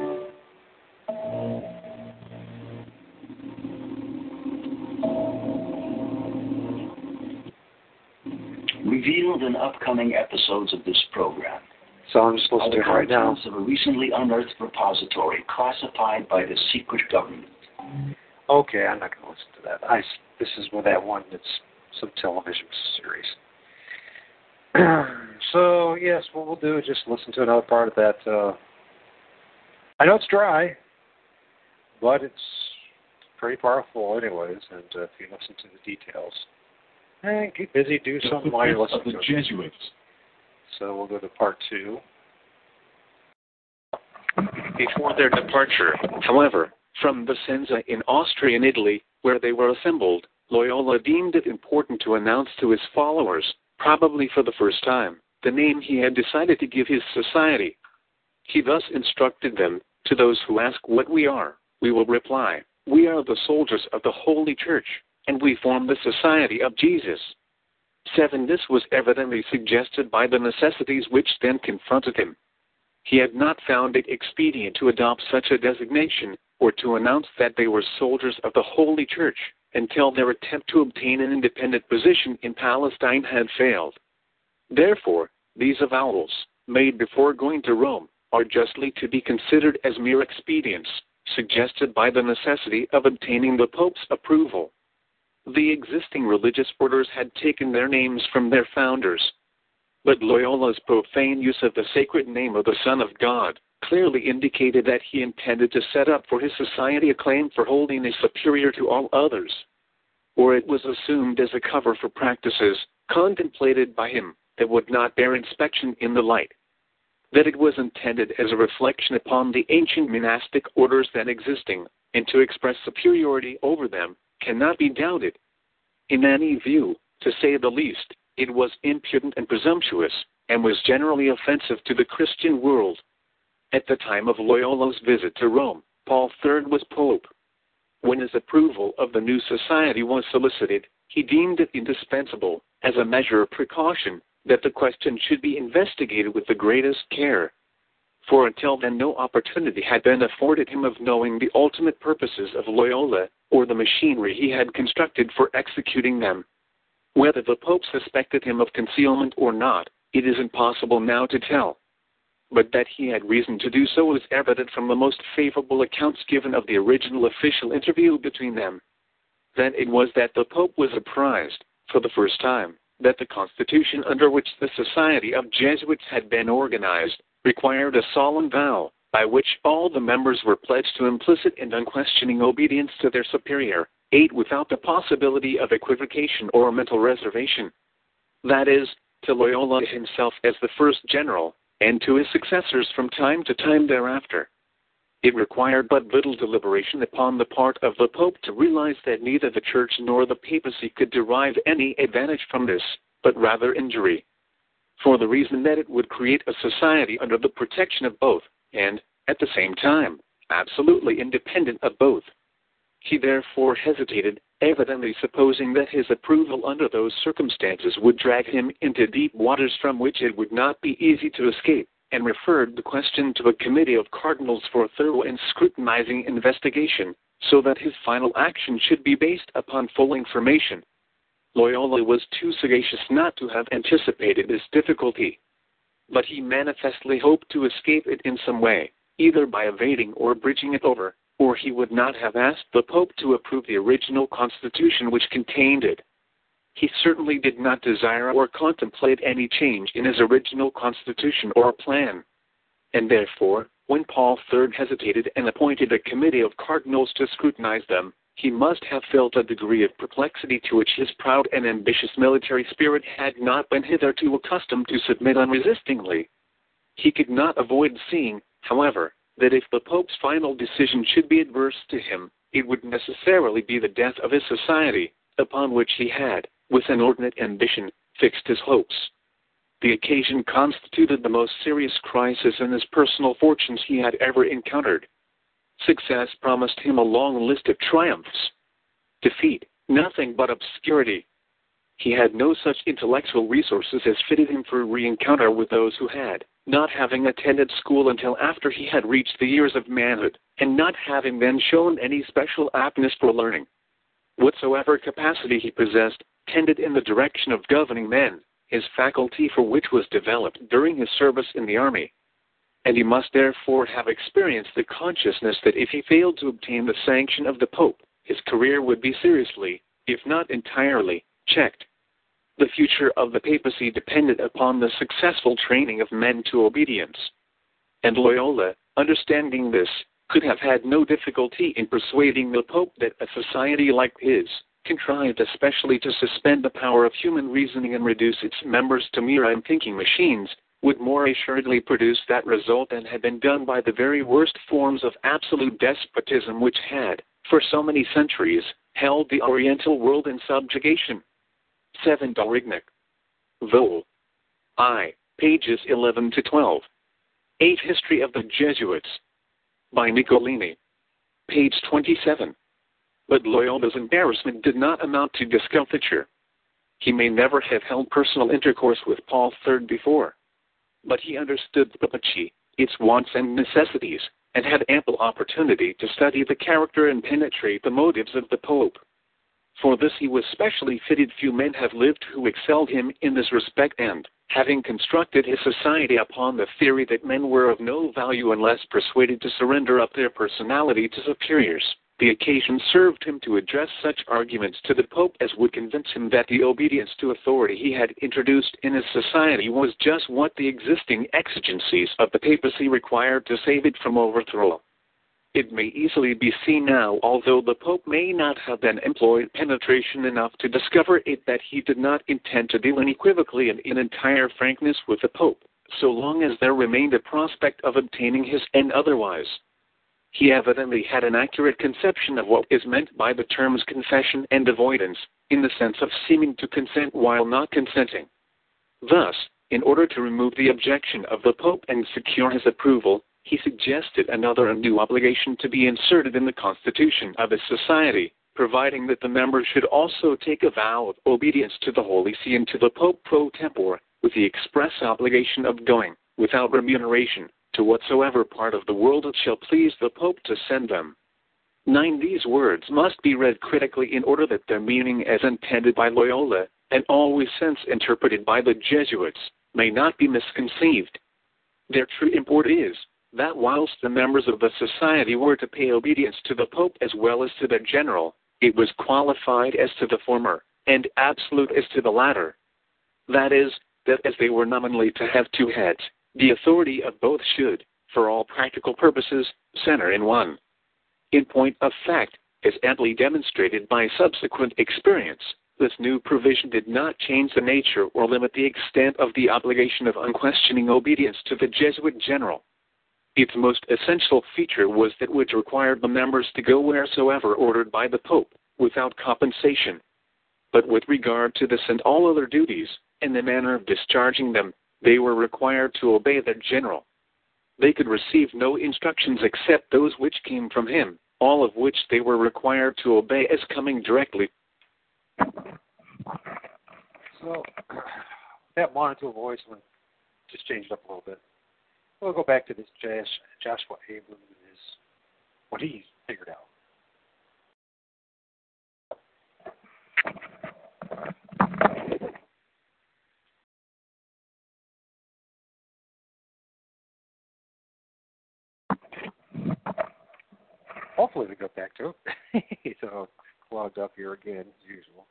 Revealed in upcoming episodes of this program. So I'm just listening are right now. of a recently unearthed repository classified by the secret government. Okay, I'm not going to listen to that. I, this is with that one that's some television series. [clears throat] so yes, what we'll do is just listen to another part of that. Uh, I know it's dry, but it's pretty powerful, anyways. And uh, if you listen to the details, and keep busy, do The something while you Footprints listen of to the it. Jesuits. So we'll go to part two. Before their departure, however, from Vicenza in Austria and Italy, where they were assembled, Loyola deemed it important to announce to his followers, probably for the first time, the name he had decided to give his society. He thus instructed them, to those who ask what we are, we will reply, we are the soldiers of the Holy Church, and we form the Society of Jesus. 7. This was evidently suggested by the necessities which then confronted him. He had not found it expedient to adopt such a designation or to announce that they were soldiers of the Holy Church until their attempt to obtain an independent position in Palestine had failed. Therefore, these avowals, made before going to Rome, are justly to be considered as mere expedients, suggested by the necessity of obtaining the Pope's approval. The existing religious orders had taken their names from their founders, but Loyola's profane use of the sacred name of the Son of God clearly indicated that he intended to set up for his society a claim for holiness superior to all others, or it was assumed as a cover for practices contemplated by him that would not bear inspection in the light. That it was intended as a reflection upon the ancient monastic orders then existing, and to express superiority over them, cannot be doubted. In any view, to say the least, it was impudent and presumptuous, and was generally offensive to the Christian world. At the time of Loyola's visit to Rome, Paul III was Pope. When his approval of the new society was solicited, he deemed it indispensable, as a measure of precaution, that the question should be investigated with the greatest care. For until then, no opportunity had been afforded him of knowing the ultimate purposes of Loyola or the machinery he had constructed for executing them. Whether the Pope suspected him of concealment or not, it is impossible now to tell. But that he had reason to do so is evident from the most favorable accounts given of the original official interview between them. Then it was that the Pope was apprised, for the first time, that the constitution under which the Society of Jesuits had been organized required a solemn vow by which all the members were pledged to implicit and unquestioning obedience to their superior, 8 without the possibility of equivocation or mental reservation. That is, to Loyola himself as the first general, and to his successors from time to time thereafter. It required but little deliberation upon the part of the Pope to realize that neither the Church nor the papacy could derive any advantage from this, but rather injury. For the reason that it would create a society under the protection of both, and, at the same time, absolutely independent of both. He therefore hesitated, evidently supposing that his approval under those circumstances would drag him into deep waters from which it would not be easy to escape and referred the question to a committee of cardinals for thorough and scrutinizing investigation, so that his final action should be based upon full information. Loyola was too sagacious not to have anticipated this difficulty. But he manifestly hoped to escape it in some way, either by evading or bridging it over, or he would not have asked the Pope to approve the original constitution which contained it. He certainly did not desire or contemplate any change in his original constitution or plan. And therefore, when Paul III hesitated and appointed a committee of cardinals to scrutinize them, he must have felt a degree of perplexity to which his proud and ambitious military spirit had not been hitherto accustomed to submit unresistingly. He could not avoid seeing, however, that if the Pope's final decision should be adverse to him, it would necessarily be the death of his society, upon which he had, with inordinate ambition, fixed his hopes. The occasion constituted the most serious crisis in his personal fortunes he had ever encountered. Success promised him a long list of triumphs. Defeat, nothing but obscurity. He had no such intellectual resources as fitted him for re-encounter with those who had, not having attended school until after he had reached the years of manhood, and not having then shown any special aptness for learning. Whatsoever capacity he possessed, tended in the direction of governing men, his faculty for which was developed during his service in the army. And he must therefore have experienced the consciousness that if he failed to obtain the sanction of the Pope, his career would be seriously, if not entirely, checked. The future of the papacy depended upon the successful training of men to obedience. And Loyola, understanding this, could have had no difficulty in persuading the Pope that a society like his contrived especially to suspend the power of human reasoning and reduce its members to mere unthinking machines, would more assuredly produce that result than had been done by the very worst forms of absolute despotism which had, for so many centuries, held the Oriental world in subjugation. 7 Daurignac. Vol. I. Pages 11 to 12. 8 History of the Jesuits. By Nicolini. Page 27. But Loyola's embarrassment did not amount to discomfiture. He may never have held personal intercourse with Paul III before. But he understood the papacy, its wants and necessities, and had ample opportunity to study the character and penetrate the motives of the Pope. For this he was specially fitted. Few men have lived who excelled him in this respect, and, having constructed his society upon the theory that men were of no value unless persuaded to surrender up their personality to superiors, the occasion served him to address such arguments to the Pope as would convince him that the obedience to authority he had introduced in his society was just what the existing exigencies of the papacy required to save it from overthrow. It may easily be seen now, although the Pope may not have then employed penetration enough to discover it, that he did not intend to deal unequivocally and in entire frankness with the Pope, so long as there remained a prospect of obtaining his end otherwise. He evidently had an accurate conception of what is meant by the terms confession and avoidance, in the sense of seeming to consent while not consenting. Thus, in order to remove the objection of the Pope and secure his approval, he suggested another and new obligation to be inserted in the constitution of his society, providing that the members should also take a vow of obedience to the Holy See and to the Pope pro tempore, with the express obligation of going, without remuneration, to whatsoever part of the world it shall please the Pope to send them. 9. These words must be read critically in order that their meaning as intended by Loyola, and always since interpreted by the Jesuits, may not be misconceived. Their true import is, that whilst the members of the society were to pay obedience to the Pope as well as to their general, it was qualified as to the former, and absolute as to the latter. That is, that as they were nominally to have two heads, the authority of both should, for all practical purposes, center in one. In point of fact, as amply demonstrated by subsequent experience. This new provision did not change the nature or limit the extent of the obligation of unquestioning obedience to the Jesuit general. Its most essential feature was that which required the members to go wheresoever ordered by the Pope without compensation. But with regard to this and all other duties, and the manner of discharging them, they were required to obey the general. They could receive no instructions except those which came from him, all of which they were required to obey as coming directly. So that monitor voice just changed up a little bit. We'll go back to this Josh, Joshua Abrams and his what he figured out. Hopefully we go back to it. [laughs] so clogged up here again as usual.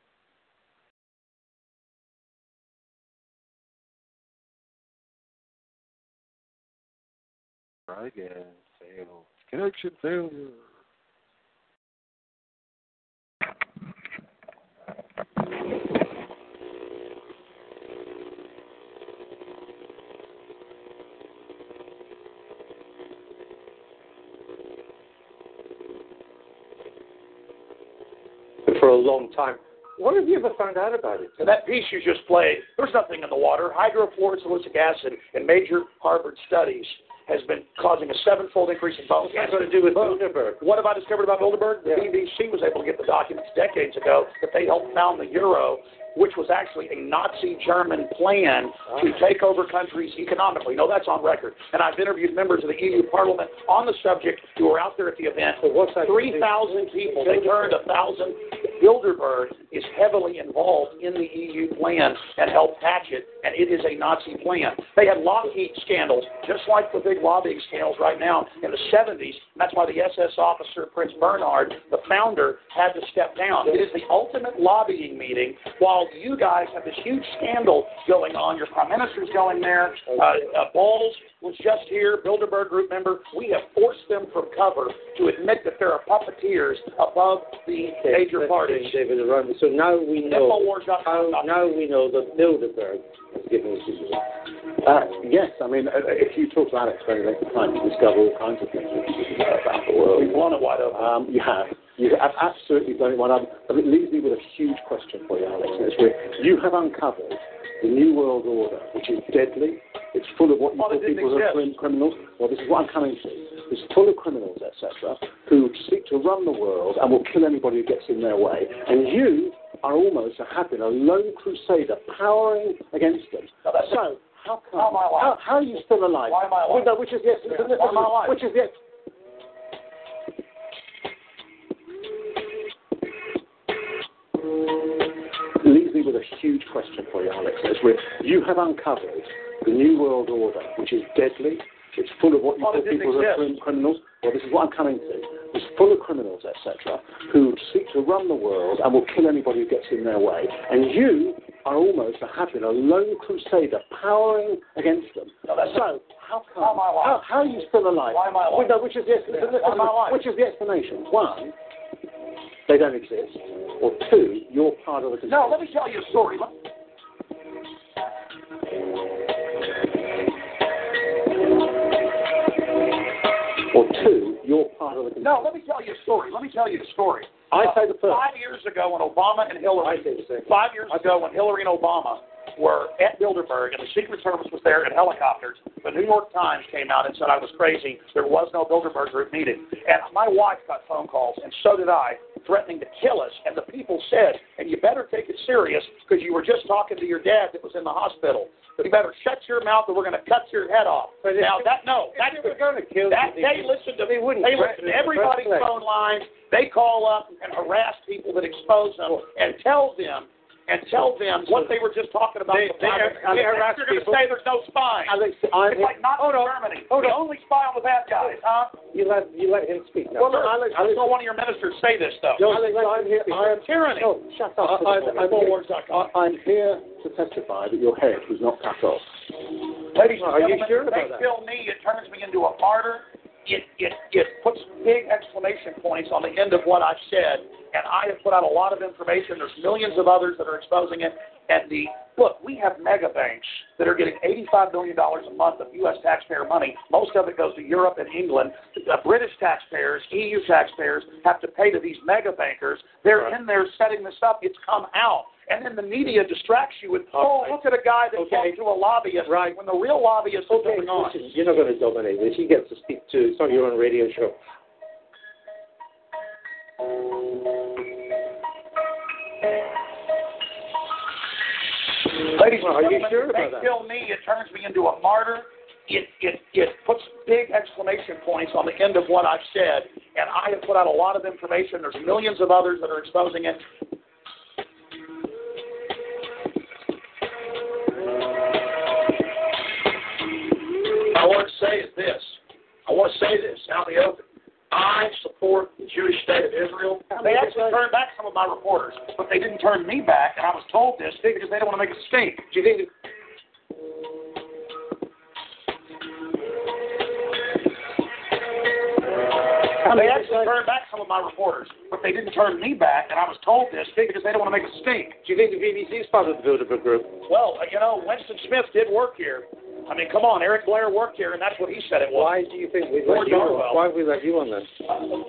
Try again. Fail. Connection failure. for a long time. What have you ever found out about it? So that piece you just played, there's nothing in the water. Hydrofluorosilicic acid in major Harvard studies has been causing a sevenfold increase in bone cancer. got to do with Bilderberg? What have I discovered about Bilderberg? The Yeah. BBC was able to get the documents decades ago that they helped found the euro, which was actually a Nazi German plan to ah. take over countries economically. No, that's on record. And I've interviewed members of the EU Parliament on the subject who were out there at the event. what's that? 3,000 people. They turned 1,000. Bilderberg is heavily involved in the EU plan and helped hatch it, and it is a Nazi plan. They had Lockheed scandals, just like the big lobbying scandals right now in the 70s. And that's why the SS officer, Prince Bernhard, the founder, had to step down. It is the ultimate lobbying meeting while you guys have this huge scandal going on. Your prime minister's going there. Uh, uh, Balls was just here, Bilderberg group member. We have forced them from cover to admit that there are puppeteers above the major parties. David Arundel. So now we know Infowars.com. how now we know that Bilderberg has given us his Uh, yes, I mean, uh, if you talk to Alex very late at night, you discover all kinds of things about the world. We've blown it wide open. Um, you have. You have absolutely blown it wide open. But it leaves me with a huge question for you, Alex. and It's where you have uncovered the New World Order, which is deadly. It's full of what you call people who are criminals. Well, this is what I'm coming to. It's full of criminals, etc., who seek to run the world and will kill anybody who gets in their way. And you are almost a happen, a lone crusader powering against them. So, how come? How am I alive? How, how are you still alive? Why am I alive? No, which is yes, Yeah, why am I alive? which is yes. Leaves me with a huge question for you, Alex. You have uncovered the New World Order, which is deadly. It's full of what you Well, call people who criminals. Well, this is what I'm coming to. It's full of criminals, etc., who seek to run the world and will kill anybody who gets in their way. And you are almost a having a lone crusader powering against them. No, so, how come? How am I alive? How, how are you still alive? Why am I alive? Well, no, which is the, Yeah, why am I alive? which is the explanation? One, they don't exist. Or two, you're part of the No, let me tell you a story. Or two, you're part of the No, let me tell you a story. Let me tell you a story. I say the first. Five years ago, when Obama and Hillary, I say the second. five years ago, when Hillary and Obama were at Bilderberg and the Secret Service was there in helicopters, the New York Times came out and said I was crazy. There was no Bilderberg group meeting. And my wife got phone calls, and so did I, threatening to kill us. And the people said, and you better take it serious because you were just talking to your dad that was in the hospital. But you better shut your mouth or we're going to cut your head off. But now, that, no, if that's they were going to kill that, you, they listen to they wouldn't they threaten listen to everybody's phone lines. They call up and harass people that expose them and tell them and tell them what they were just talking about. They- the they har- they harass You're going to say there's no spying. Alex, I'm it's like not Hold on. Germany. Hold the on. only spy on the bad guys, huh? You let you let him speak now. Well, Alex, I Alex- saw one of your ministers say this stuff. Alex, I'm here. I am tyranny. No, shut up. I- I'm, I'm- here, I- I'm here to testify that your head was not cut off. Ladies and Are you gentlemen, sure they about that? kill me. It turns me into a martyr. It, it, it puts big exclamation points on the end of what I've said, and I have put out a lot of information. There's millions of others that are exposing it. And the look, we have mega banks that are getting $85 million a month of U.S. taxpayer money. Most of it goes to Europe and England. The British taxpayers, EU taxpayers have to pay to these mega bankers. They're in there setting this up. It's come out. And then the media distracts you with, oh, look at a guy that okay. talked to a lobbyist. Right. When the real lobbyist is okay, going on. Listen, you're not going to dominate this. You get to speak to, it's not your own radio show. Ladies and well, gentlemen, sure they kill me. It turns me into a martyr. It, it, it puts big exclamation points on the end of what I've said, and I have put out a lot of information. There's millions of others that are exposing it. I want to say is this. I want to say this out in the open. I support the Jewish state of Israel. They actually turned back some of my reporters, but they didn't turn me back, and I was told this because they don't want to make a stink. Do you think? They actually turned back some of my reporters, but they didn't turn me back, and I was told this because they don't want to make a stink. Do you think the BBC is part of the Bilderberg group? Well, you know, Winston Smith did work here. I mean, come on, Eric Blair worked here, and that's what he said it was. Why do you think we let you on? Why we let you on then?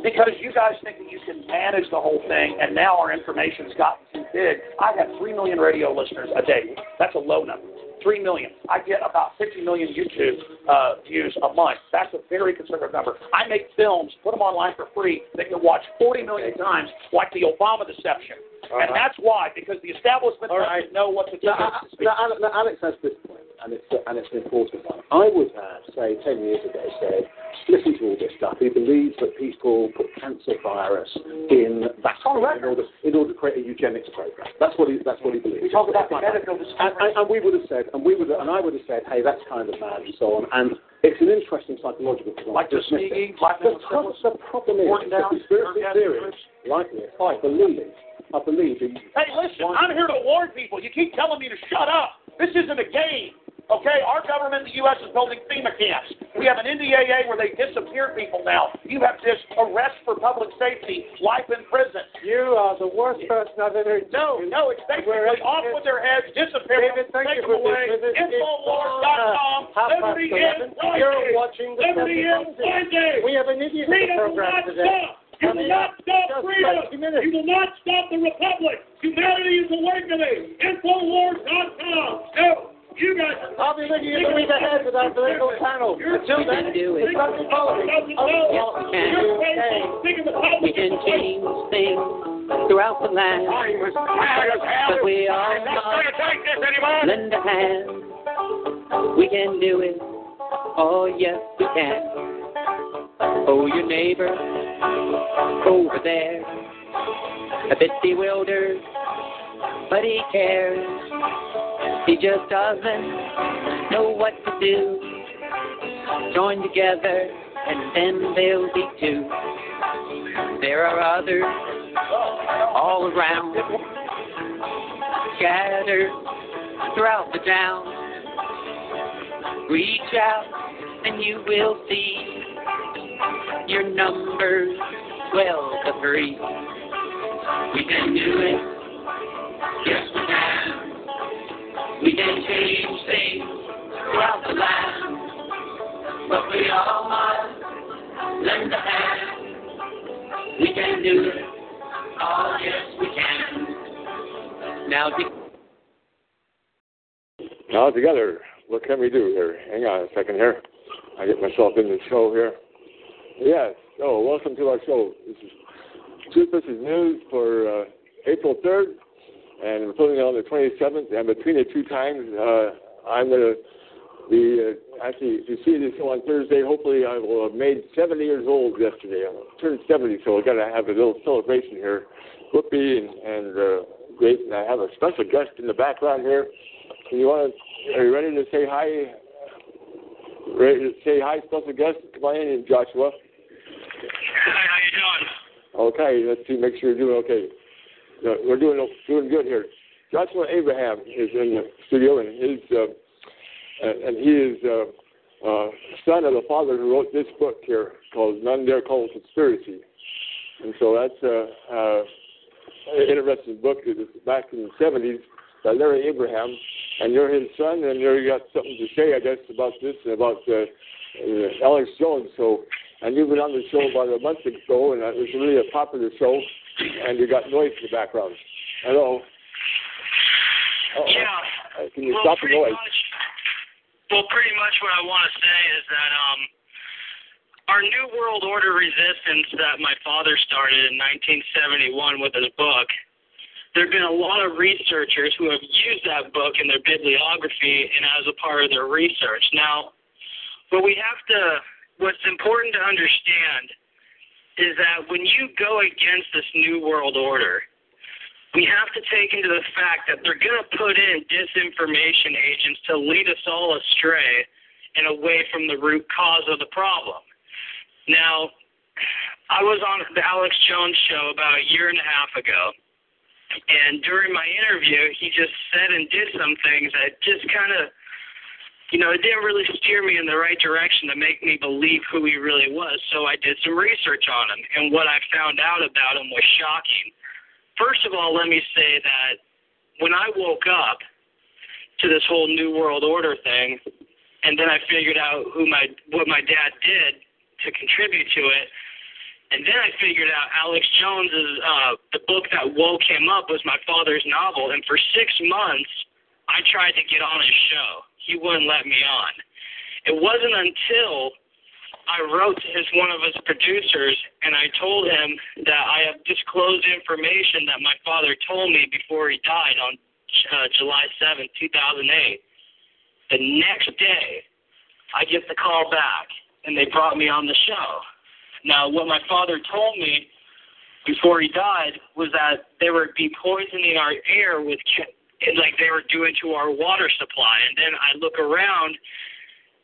Because you guys think that you can manage the whole thing, and now our information's gotten too big. I have three million radio listeners a day. That's a low number. Three million. I get about 50 million YouTube uh, views a month. That's a very conservative number. I make films, put them online for free. They can watch 40 million times, like the Obama deception. And uh-huh. that's why, because the establishment All doesn't right. know what to do. Now, uh, now, now, Alex has this point and it's and it's an important one. I would have, say, ten years ago, said, listen to all this stuff. He believes that people put cancer virus in vaccines in order in order to create a eugenics program. That's what he that's what he believes. We talk about the medical and, and, and we would have said, and we would and I would have said, hey, that's kind of mad and so on. And it's an interesting psychological phenomenon. Like the sneaking, like the, pro- the problem is, the conspiracy theories like this, I believe, I believe. Hey, listen, I'm here to warn people. You keep telling me to shut up. This isn't a game. Okay, our government in the U.S. is building FEMA camps. We have an NDAA where they disappear people now. You have this arrest for public safety, life in prison. You are the worst person I've ever No, no, it's basically off with their heads, disappear David, them, take them away. Infowars.com, uh, Liberty in You're watching the Liberty in Friday. We have an idiot program will not today. You will not stop freedom. You will not stop the republic. Humanity is awakening. Infowars.com. No. You guys I'll be with you the week ahead with our political panel. Until then, it's not following. We can change things throughout the land. But we all must lend a hand. We can do it. Oh, yes, we can. Oh, your neighbor over there, a bit bewildered, but he cares. He just doesn't know what to do. Join together and then they'll be two. There are others all around, scattered throughout the town. Reach out and you will see your numbers twelve to three. We can do it. Yes, we can. We can change things throughout the land, but we all must lend a hand. We can do it. Oh, yes, we can. Now, now together, what can we do here? Hang on a second here. I get myself in the show here. Yes. Oh, welcome to our show. This is Versus News for uh, April 3rd, and we're putting it on the 27th. And between the two times, uh, I'm going to be uh, actually, if you see this show on Thursday, hopefully I will have made 70 years old yesterday. I turned 70, so we've got to have a little celebration here. Whoopi and, and uh, great, and I have a special guest in the background here. And you want to? Are you ready to say hi? Ready to say hi, special guest? Come on in, Joshua. Hi, how you doing? Okay, let's see. Make sure you're doing okay. Uh, we're doing doing good here. Joshua Abraham is in the studio, and his uh, and he is uh, uh, son of the father who wrote this book here called None Dare Call Conspiracy. And so that's uh, uh, an interesting book. It back in the 70s by Larry Abraham. And you're his son, and you got something to say, I guess, about this and about uh, uh, Alex Jones. So, and you've been on the show about a month ago, and it was really a popular show, and you got noise in the background. Hello. Uh-oh. Yeah. Uh, can you well, stop the pretty noise? Much, well, pretty much what I want to say is that um, our New World Order resistance that my father started in 1971 with his book, there have been a lot of researchers who have used that book in their bibliography and as a part of their research. Now, what we have to, what's important to understand is that when you go against this New World Order, we have to take into the fact that they're going to put in disinformation agents to lead us all astray and away from the root cause of the problem. Now, I was on the Alex Jones show about a year and a half ago, and during my interview, he just said and did some things that just kind of, you know, it didn't really steer me in the right direction to make me believe who he really was. So I did some research on him, and what I found out about him was shocking First of all, let me say that when I woke up to this whole New World Order thing, and then I figured out who my what my dad did to contribute to it, and then I figured out Alex Jones's uh, the book that woke him up was my father's novel, and for six months I tried to get on his show. He wouldn't let me on. It wasn't until I wrote to his one of his producers and I told him that I have disclosed information that my father told me before he died on uh, July 7, 2008. The next day, I get the call back and they brought me on the show. Now, what my father told me before he died was that they would be poisoning our air with like they were doing to our water supply. And then I look around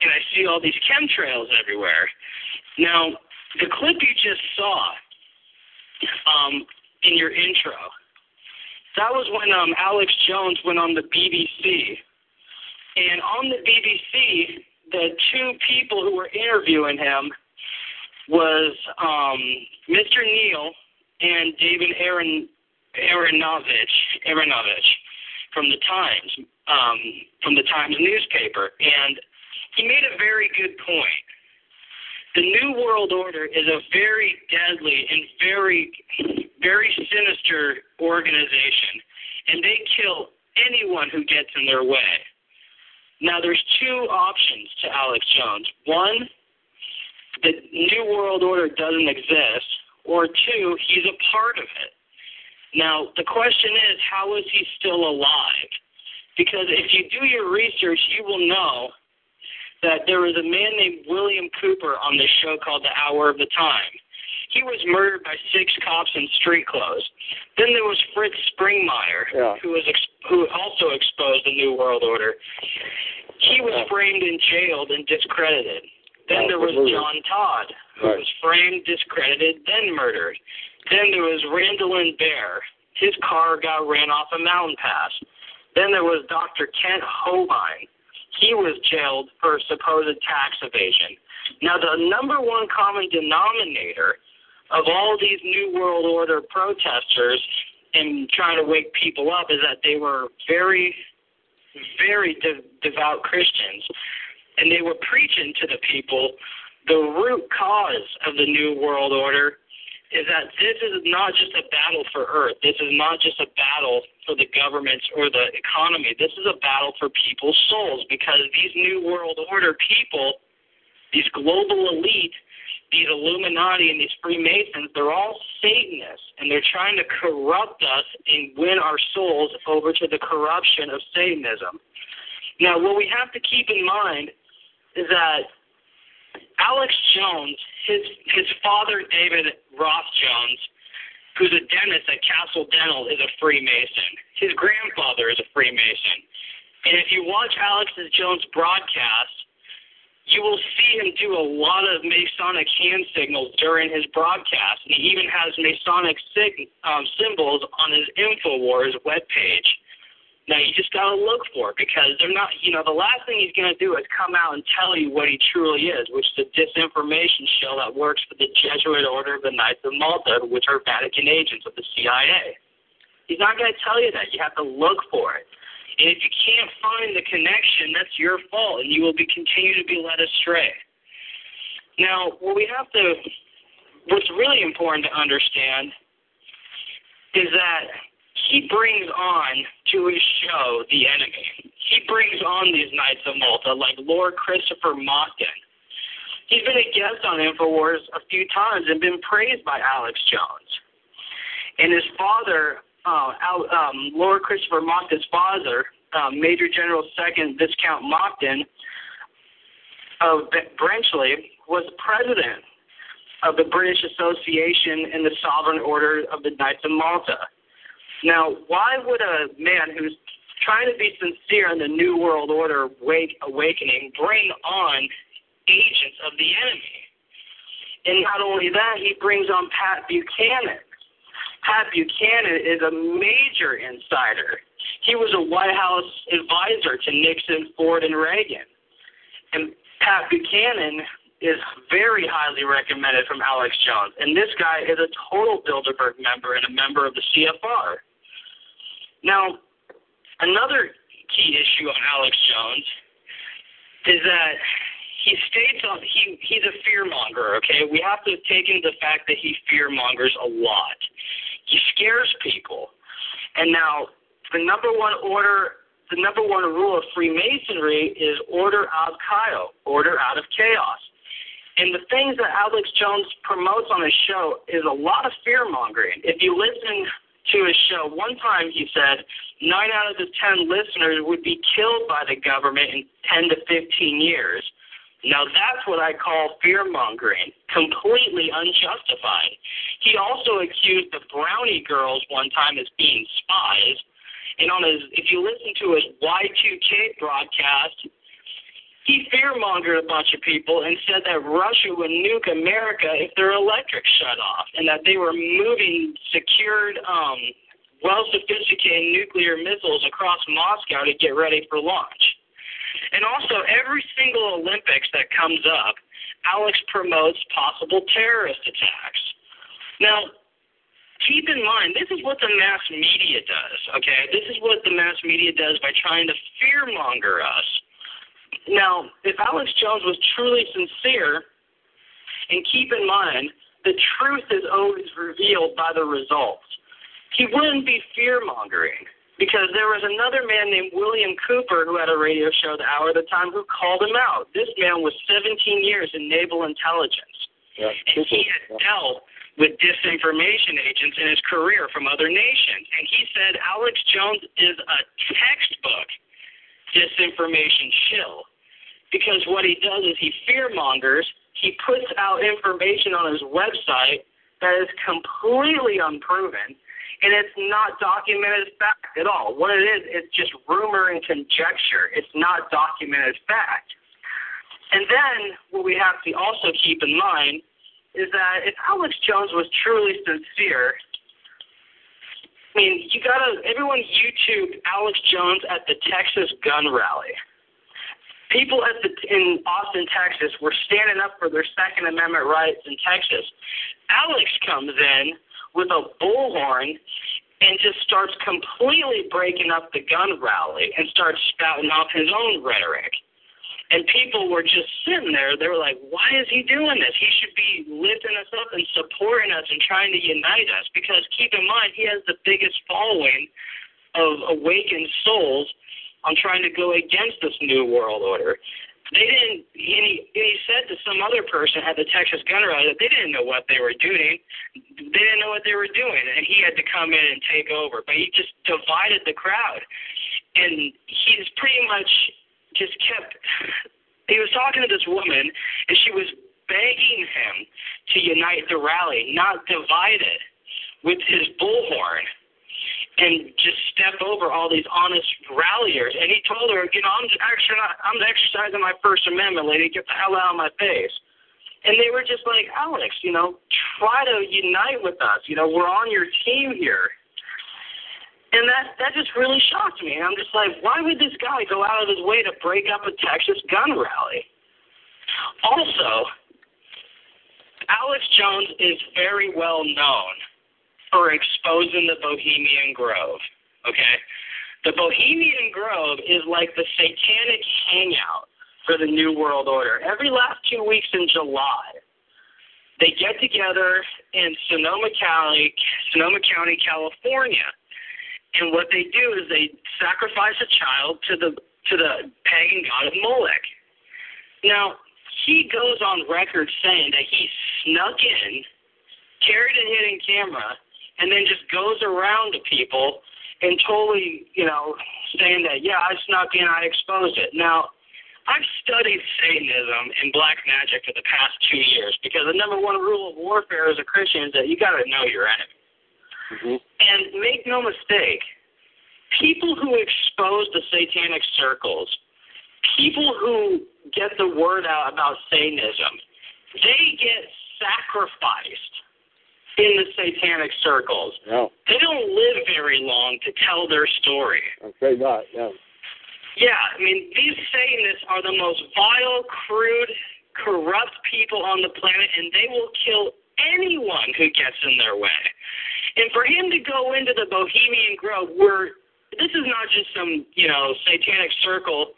and I see all these chemtrails everywhere. Now, the clip you just saw um, in your intro, that was when um, Alex Jones went on the BBC. And on the BBC, the two people who were interviewing him was um, Mr. Neil and David Aaron Aaronovitch, Aaronovitch from the Times, um, from the Times newspaper. And he made a very good point. The New World Order is a very deadly and very, very sinister organization, and they kill anyone who gets in their way. Now, there's two options to Alex Jones. One, the New World Order doesn't exist, or two, he's a part of it. Now, the question is, how is he still alive? Because if you do your research, you will know that there was a man named William Cooper on this show called The Hour of the Time. He was murdered by six cops in street clothes. Then there was Fritz Springmeier, yeah. who was ex- who also exposed the New World Order. He was framed and jailed and discredited. Then there was. John Todd, who was framed, discredited, then murdered. Then there was Randall Baer. His car got ran off a mountain pass. Then there was Dr. Kent Hovind. He was jailed for supposed tax evasion. Now, the number one common denominator of all these New World Order protesters and trying to wake people up is that they were very, very de- devout Christians. And they were preaching to the people the root cause of the New World Order is that this is not just a battle for Earth. This is not just a battle for the governments or the economy. This is a battle for people's souls because these New World Order people, these global elite, these Illuminati and these Freemasons, they're all Satanists and they're trying to corrupt us and win our souls over to the corruption of Satanism. Now, what we have to keep in mind is that Alex Jones, his his father David Roth Jones, who's a dentist at Castle Dental, is a Freemason. His grandfather is a Freemason. And if you watch Alex Jones' broadcast, you will see him do a lot of Masonic hand signals during his broadcast. He even has Masonic sig- um, symbols on his InfoWars webpage. Now you just gotta look for it because they're not. You know, the last thing he's gonna do is come out and tell you what he truly is, which is a disinformation show that works for the Jesuit Order of the Knights of Malta, which are Vatican agents of the CIA. He's not gonna tell you that. You have to look for it. And if you can't find the connection, that's your fault, and you will be continue to be led astray. Now, what we have to, what's really important to understand is that he brings on to his show the enemy. He brings on these Knights of Malta, like Lord Christopher Monckton. He's been a guest on InfoWars a few times and been praised by Alex Jones. And his father, uh, um, Lord Christopher Monckton's father, um, Major General Second Viscount Monckton of Brenchley, was president of the British Association and the Sovereign Order of the Knights of Malta. Now, why would a man who's trying to be sincere in the New World Order wake, awakening bring on agents of the enemy? And not only that, he brings on Pat Buchanan. Pat Buchanan is a major insider. He was a White House advisor to Nixon, Ford, and Reagan. And Pat Buchanan is very highly recommended from Alex Jones. And this guy is a total Bilderberg member and a member of the CFR. Now, another key issue on Alex Jones is that he states on he he's a fear monger. Okay, we have to take into the fact that he fear mongers a lot. He scares people, and now the number one order, the number one rule of Freemasonry is order ad chaos, order out of chaos. And the things that Alex Jones promotes on his show is a lot of fear mongering. If you listen to his show. One time he said nine out of the ten listeners would be killed by the government in 10 to 15 years. Now that's what I call fear mongering, completely unjustified. He also accused the Brownie girls one time as being spies. And on his, if you listen to his Y2K broadcast, he fearmongered a bunch of people and said that Russia would nuke America if their electric shut off, and that they were moving secured, um, well sophisticated nuclear missiles across Moscow to get ready for launch. And also, every single Olympics that comes up, Alex promotes possible terrorist attacks. Now, keep in mind, this is what the mass media does, okay? This is what the mass media does by trying to fearmonger us now, if Alex Jones was truly sincere, and keep in mind, the truth is always revealed by the results, he wouldn't be fear mongering. Because there was another man named William Cooper who had a radio show the hour at the time who called him out. This man was 17 years in naval intelligence. Yeah, and he had dealt with disinformation agents in his career from other nations. And he said Alex Jones is a textbook disinformation shill because what he does is he fear mongers. He puts out information on his website that is completely unproven, and it's not documented fact at all. What it is, it's just rumor and conjecture. It's not documented fact. And then what we have to also keep in mind is that if Alex Jones was truly sincere, I mean, you gotta everyone YouTube Alex Jones at the Texas gun rally people at the, in Austin, Texas, were standing up for their Second Amendment rights in Texas. Alex comes in with a bullhorn and just starts completely breaking up the gun rally and starts spouting off his own rhetoric. And people were just sitting there. They were like, why is he doing this? He should be lifting us up and supporting us and trying to unite us. Because keep in mind, he has the biggest following of awakened souls on trying to go against this new world order. They didn't. And he, and he said to some other person at the Texas gun rally that they didn't know what they were doing. They didn't know what they were doing, and he had to come in and take over. But he just divided the crowd, and he's pretty much just kept. He was talking to this woman, and she was begging him to unite the rally, not divide it, with his bullhorn and just step over all these honest ralliers. And he told her, you know, I'm actually I'm exercising my First Amendment, lady. Get the hell out of my face. And they were just like, Alex, you know, try to unite with us. You know, we're on your team here. And that that just really shocked me. And I'm just like, why would this guy go out of his way to break up a Texas gun rally? Also, Alex Jones is very well known for exposing the Bohemian Grove. Okay? The Bohemian Grove is like the satanic hangout for the New World Order. Every last two weeks in July, they get together in Sonoma County, Sonoma County, California. And what they do is they sacrifice a child to the to the pagan god of Molech. Now, he goes on record saying that he snuck in, carried a hidden camera, and then just goes around to people and totally, you know, saying that, yeah, I snuck in, I exposed it. Now, I've studied Satanism and black magic for the past two years because the number one rule of warfare as a Christian is that you got to know your enemy. Mm-hmm. And make no mistake, people who expose the satanic circles, people who get the word out about Satanism, they get sacrificed in the satanic circles. No. They don't live very long to tell their story. I'm afraid not. Yeah. Yeah, I mean, these Satanists are the most vile, crude, corrupt people on the planet, and they will kill anyone who gets in their way. And for him to go into the Bohemian Grove, where this is not just some, you know, satanic circle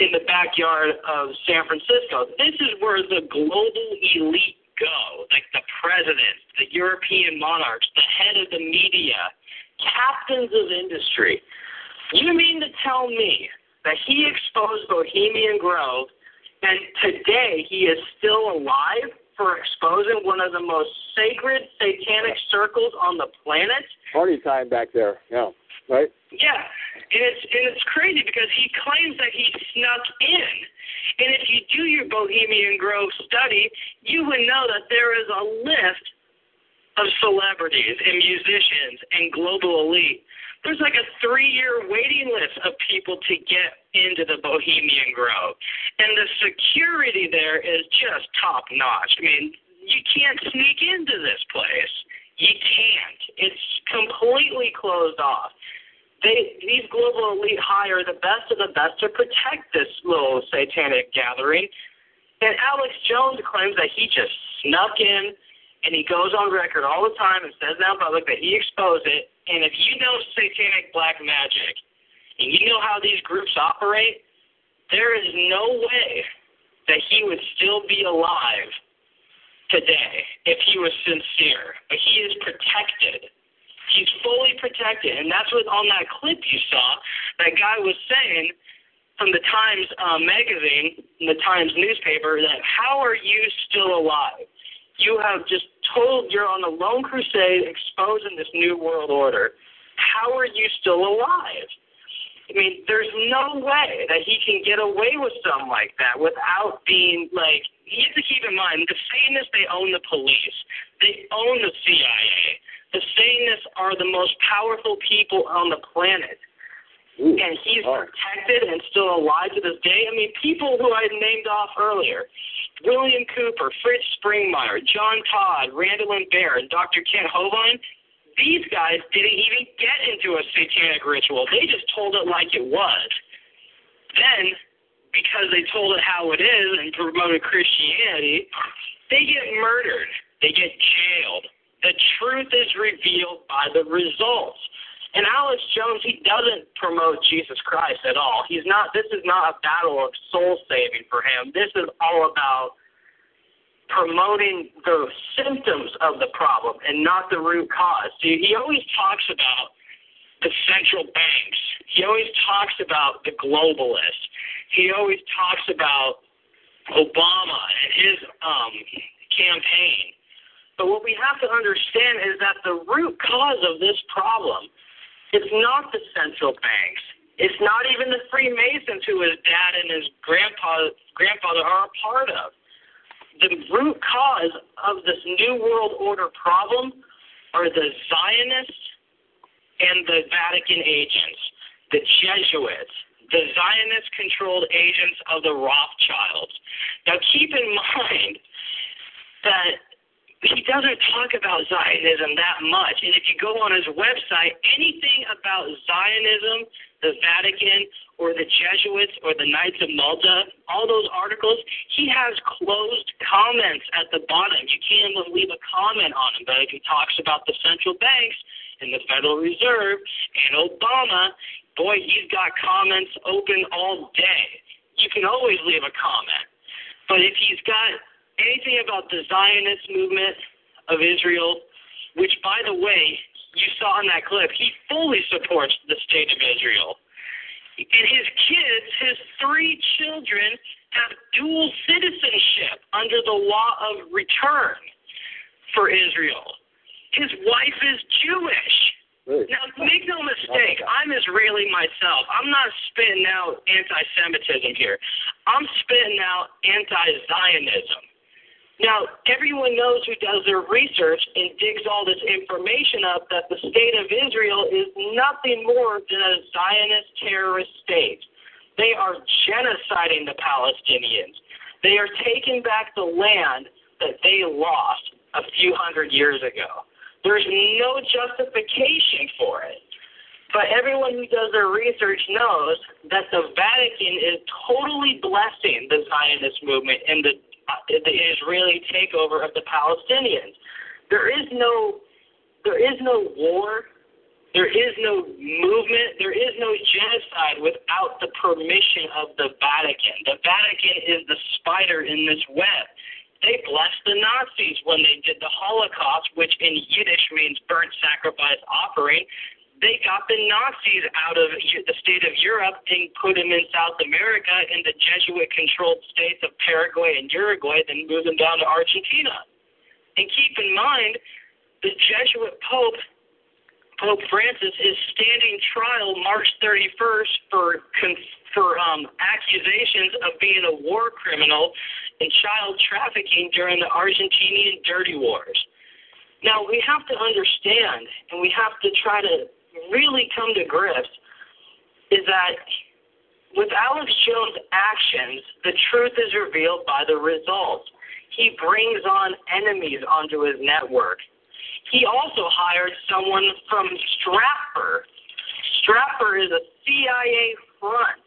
in the backyard of San Francisco. This is where the global elite go, like the presidents, the European monarchs, the head of the media, captains of industry. You mean to tell me that he exposed Bohemian Grove and today he is still alive for exposing one of the most sacred satanic circles on the planet? Party time back there. Yeah. Right. Yeah, and it's and it's crazy because he claims that he snuck in. And if you do your Bohemian Grove study, you would know that there is a list of celebrities and musicians and global elite. There's like a three year waiting list of people to get into the Bohemian Grove. And the security there is just top notch. I mean, you can't sneak into this place. You can't. It's completely closed off they these global elite hire the best of the best to protect this little satanic gathering. And Alex Jones claims that he just snuck in and he goes on record all the time and says now public that he exposed it. And if you know satanic black magic and you know how these groups operate, there is no way that he would still be alive today if he was sincere. But he is protected He's fully protected, and that's what on that clip you saw. That guy was saying from the Times uh, magazine, the Times newspaper, that how are you still alive? You have just told you're on a lone crusade exposing this new world order. How are you still alive? I mean, there's no way that he can get away with something like that without being like. You have to keep in mind the Satanists they own the police, they own the CIA, the Satanists are the most powerful people on the planet. Ooh. And he's oh. protected and still alive to this day. I mean, people who I named off earlier William Cooper, Fritz Springmeier, John Todd, Randall and Baer, and Dr. Ken Hovind these guys didn't even get into a satanic ritual. They just told it like it was. Then, because they told it how it is and promoted Christianity, they get murdered. They get jailed. The truth is revealed by the results. And Alex Jones, he doesn't promote Jesus Christ at all. He's not. This is not a battle of soul saving for him. This is all about promoting the symptoms of the problem and not the root cause. See, he always talks about the central banks. He always talks about the globalists. He always talks about Obama and his um, campaign. But what we have to understand is that the root cause of this problem is not the central banks. It's not even the Freemasons who his dad and his grandpa grandfather are a part of. The root cause of this New World Order problem are the Zionists and the Vatican agents, the Jesuits, the Zionist controlled agents of the Rothschilds. Now keep in [laughs] mind that he doesn't talk about Zionism that much. And if you go on his website, anything about Zionism, the Vatican, or the Jesuits, or the Knights of Malta, all those articles, he has closed comments at the bottom. You can't even leave a comment on him. But if he talks about the central banks and the Federal Reserve and Obama, boy, he's got comments open all day. You can always leave a comment. But if he's got anything about the Zionist movement of Israel, which, by the way, you saw in that clip, he fully supports the state of Israel. And his kids, his three children, have dual citizenship under the law of return for Israel. His wife is Jewish. Now, make no mistake, I'm Israeli myself. I'm not spitting out anti Semitism here. I'm spitting out anti Zionism. Now, everyone knows who does their research and digs all this information up that the state of Israel is nothing more than a Zionist terrorist state. They are genociding the Palestinians. They are taking back the land that they lost a few hundred years ago. There's no justification for it. But everyone who does their research knows that the Vatican is totally blessing the Zionist movement and the the Israeli takeover of the Palestinians. There is no there is no war, there is no movement, there is no genocide without the permission of the Vatican. The Vatican is the spider in this web. They blessed the Nazis when they did the Holocaust, which in Yiddish means burnt sacrifice offering they got the Nazis out of the state of Europe and put them in South America in the Jesuit controlled states of Paraguay and Uruguay, then moved them down to Argentina. And keep in mind, the Jesuit Pope, Pope Francis, is standing trial March 31st for for um, accusations of being a war criminal and child trafficking during the Argentinian dirty wars. Now, we have to understand and we have to try to really come to grips is that with Alex Jones' actions, the truth is revealed by the results. He brings on enemies onto his network. He also hired someone from Stratfor. Stratfor is a CIA front.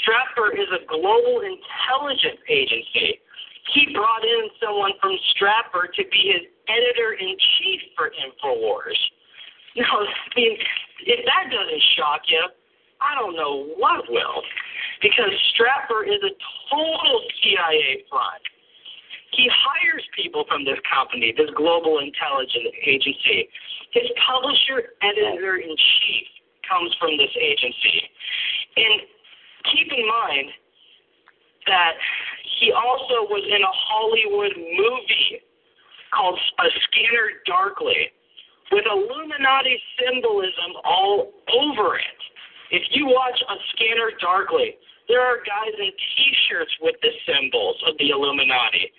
Stratfor is a global intelligence agency. He brought in someone from Stratfor to be his editor in chief for InfoWars. [laughs] No, I mean, if that doesn't shock you, I don't know what will. Because Stratfor is a total CIA front. He hires people from this company, this global intelligence agency. His publisher, editor in chief comes from this agency. And keep in mind that he also was in a Hollywood movie called A Scanner Darkly with Illuminati symbolism all over it. If you watch A Scanner Darkly, there are guys in T-shirts with the symbols of the Illuminati.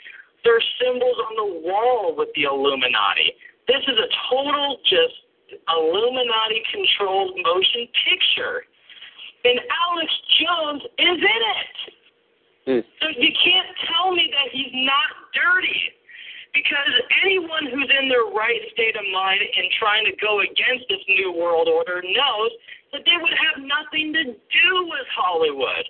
There are symbols on the wall with the Illuminati. This is a total just Illuminati-controlled motion picture, and Alex Jones is in it. Mm. So you can't tell me that he's not dirty. Because anyone who's in their right state of mind and trying to go against this new world order knows that they would have nothing to do with Hollywood.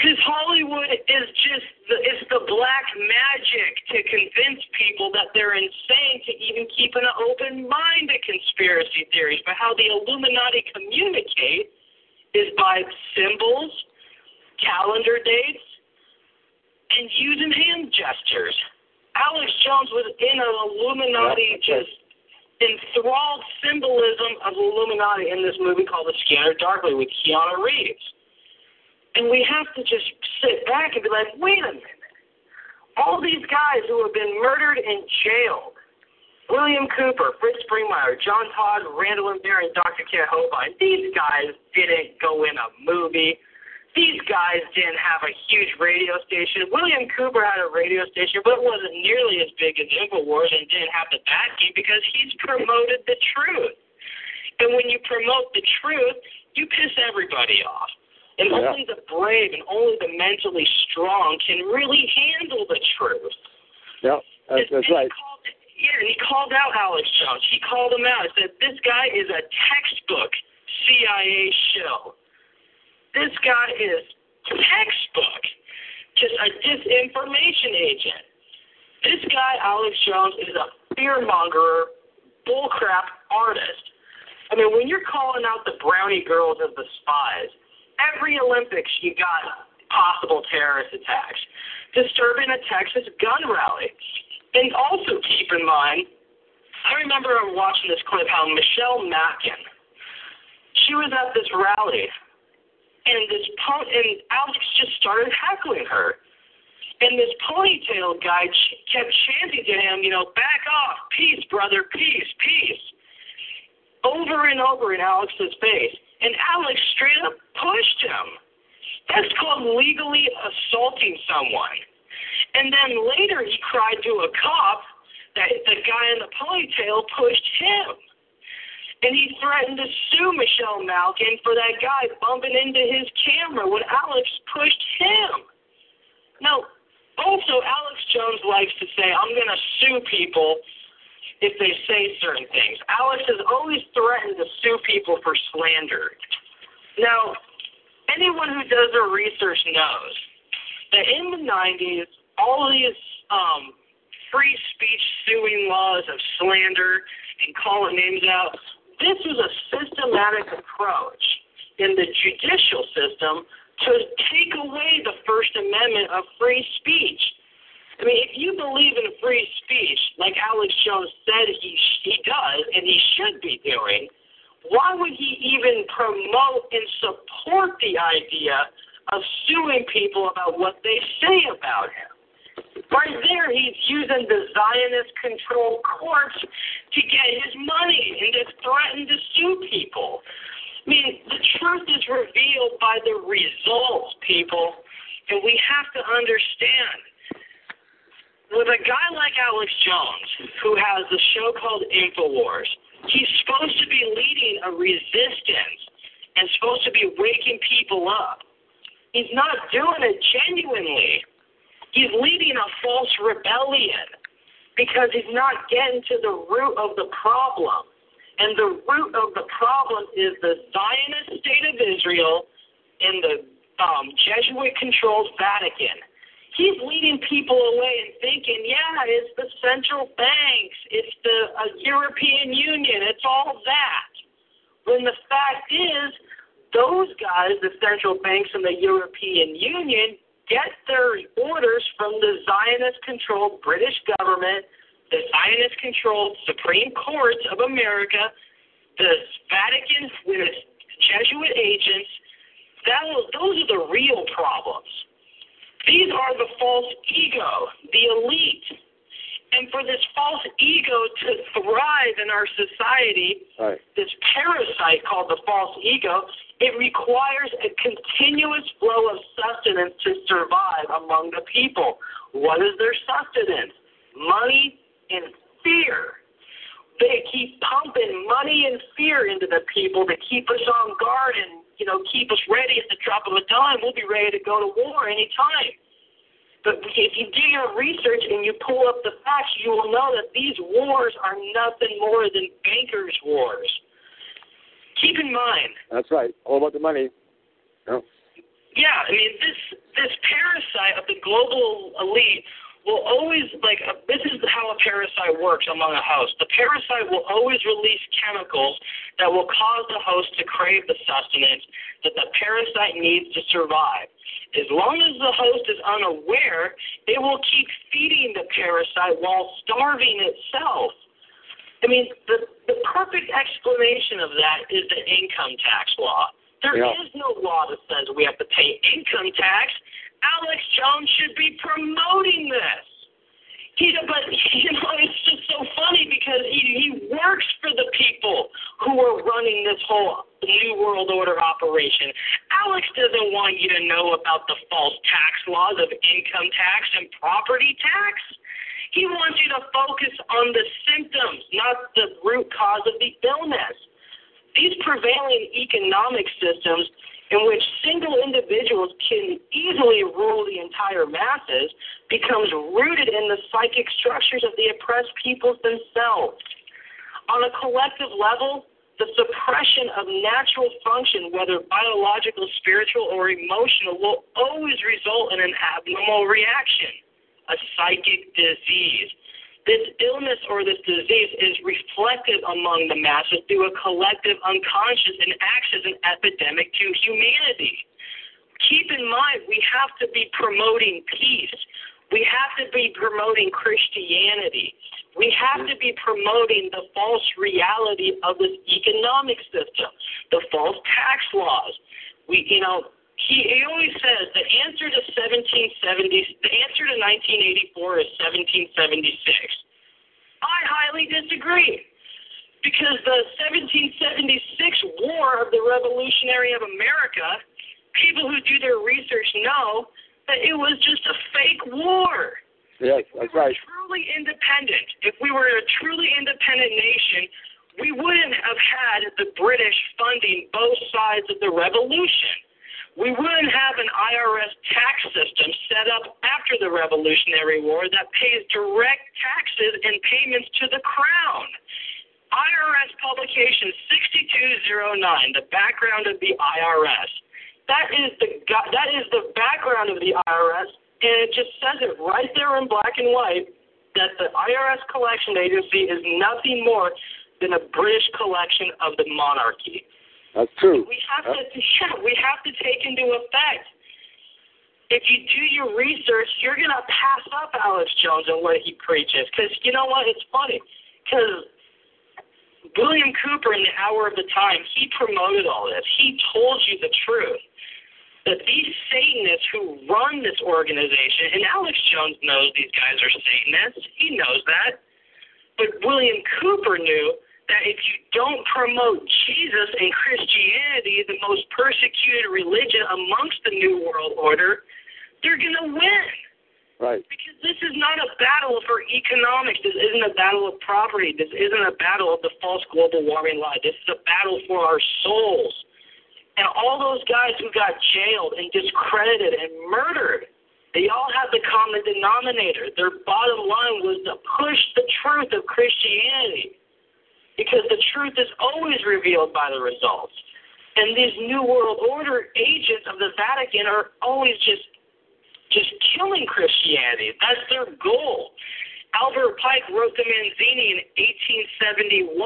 Because Hollywood is just the, it's the black magic to convince people that they're insane to even keep an open mind to conspiracy theories. But how the Illuminati communicate is by symbols, calendar dates, and using hand gestures. Alex Jones was in an Illuminati just enthralled symbolism of Illuminati in this movie called The Scanner Darkly with Keanu Reeves. And we have to just sit back and be like, wait a minute. All these guys who have been murdered and jailed, William Cooper, Fritz Springmeier, John Todd, Randall and Barron, Dr. Ken Hovind, these guys didn't go in a movie these guys didn't have a huge radio station. William Cooper had a radio station, but it wasn't nearly as big as InfoWars and didn't have the backing because he's promoted the truth. And when you promote the truth, you piss everybody off. And yeah. only the brave and only the mentally strong can really handle the truth. Yep. That's, that's right. Yeah, and he called out Alex Jones. He called him out. He said, This guy is a textbook CIA shill. This guy is textbook, just a disinformation agent. This guy, Alex Jones, is a fearmonger, bullcrap artist. I mean, when you're calling out the brownie girls as the spies, every Olympics you got possible terrorist attacks, disturbing a Texas gun rally. And also keep in mind, I remember watching this clip how Michelle Malkin, she was at this rally, and this po- and Alex just started heckling her. And this ponytail guy ch- kept chanting to him, you know, back off, peace, brother, peace, peace, over and over in Alex's face. And Alex straight up pushed him. That's called legally assaulting someone. And then later he cried to a cop that the guy in the ponytail pushed him. And he threatened to sue Michelle Malkin for that guy bumping into his camera when Alex pushed him. Now, also, Alex Jones likes to say, I'm going to sue people if they say certain things. Alex has always threatened to sue people for slander. Now, anyone who does their research knows that in the 90s, all these um, free speech suing laws of slander and calling names out, this was a systematic approach in the judicial system to take away the First Amendment of free speech. I mean, if you believe in free speech, like Alex Jones said he he does and he should be doing, why would he even promote and support the idea of suing people about what they say about him? Right there, he's using the Zionist controlled courts to get his money and to threaten to sue people. I mean, the truth is revealed by the results, people, and we have to understand. With a guy like Alex Jones, who has a show called InfoWars, he's supposed to be leading a resistance and supposed to be waking people up. He's not doing it genuinely. He's leading a false rebellion because he's not getting to the root of the problem. And the root of the problem is the Zionist state of Israel and the um, Jesuit controlled Vatican. He's leading people away and thinking, yeah, it's the central banks, it's the uh, European Union, it's all that. When the fact is, those guys, the central banks and the European Union, get their orders from the Zionist controlled British government, the Zionist controlled Supreme Courts of America, the Vatican with its Jesuit agents. That, those are the real problems. These are the false ego, the elite. And for this false ego to thrive in our society, right. this parasite called the false ego, it requires a continuous flow of sustenance to survive among the people. What is their sustenance? Money and fear. They keep pumping money and fear into the people to keep us on guard and you know keep us ready at the drop of a dime. We'll be ready to go to war anytime. But if you do your research and you pull up the facts, you will know that these wars are nothing more than bankers' wars keep in mind. That's right. All about the money. No. Yeah, I mean this this parasite of the global elite will always like uh, this is how a parasite works among a host. The parasite will always release chemicals that will cause the host to crave the sustenance that the parasite needs to survive. As long as the host is unaware, it will keep feeding the parasite while starving itself. I mean, the, the perfect explanation of that is the income tax law. There Yeah. is no law that says we have to pay income tax. Alex Jones should be promoting this. He, but [laughs] you know, it's just so funny because he he works for the people who are running this whole new world order operation. Alex doesn't want you to know about the false tax laws of income tax and property tax. He wants you to focus on the symptoms, not the root cause of the illness. These prevailing economic systems in which single individuals can easily rule the entire masses, becomes rooted in the psychic structures of the oppressed peoples themselves. On a collective level, the suppression of natural function, whether biological, spiritual, or emotional, will always result in an abnormal reaction, a psychic disease. This illness or this disease is reflected among the masses through a collective unconscious and acts as an epidemic to humanity. Keep in mind, we have to be promoting peace. We have to be promoting Christianity. We have to be promoting the false reality of this economic system, the false tax laws. We, you know, he, he always says the answer to 1770, the answer to 1984 is 1776. I highly disagree. Because the 1776 War of the Revolutionary of America, people who do their research know that it was just a fake war. Yes, that's right. Truly independent. If we were a truly independent nation, we wouldn't have had the British funding both sides of the revolution we wouldn't have an IRS tax system set up after the Revolutionary War that pays direct taxes and payments to the Crown. IRS publication 6209, the background of the IRS. That is the that is the background of the IRS, and it just says it right there in black and white that the IRS collection agency is nothing more than a British collection of the monarchy. That's true. We have to [laughs] yeah, we have to take into effect. If you do your research, you're gonna pass up Alex Jones and what he preaches. Because you know what? It's funny. Because William Cooper in the Hour of the Time, he promoted all this. He told you the truth. That these Satanists who run this organization, and Alex Jones knows these guys are Satanists. He knows that. But William Cooper knew that if you don't promote Jesus and Christianity, the most persecuted religion amongst the New World Order, they're going to win. Right. Because this is not a battle for economics. This isn't a battle of property. This isn't a battle of the false global warming lie. This is a battle for our souls. And all those guys who got jailed and discredited and murdered, they all have the common denominator. Their bottom line was to push the truth of Christianity because the truth is always revealed by the results. And these New World Order agents of the Vatican are always just just killing Christianity. That's their goal. Albert Pike wrote to Mazzini in 1871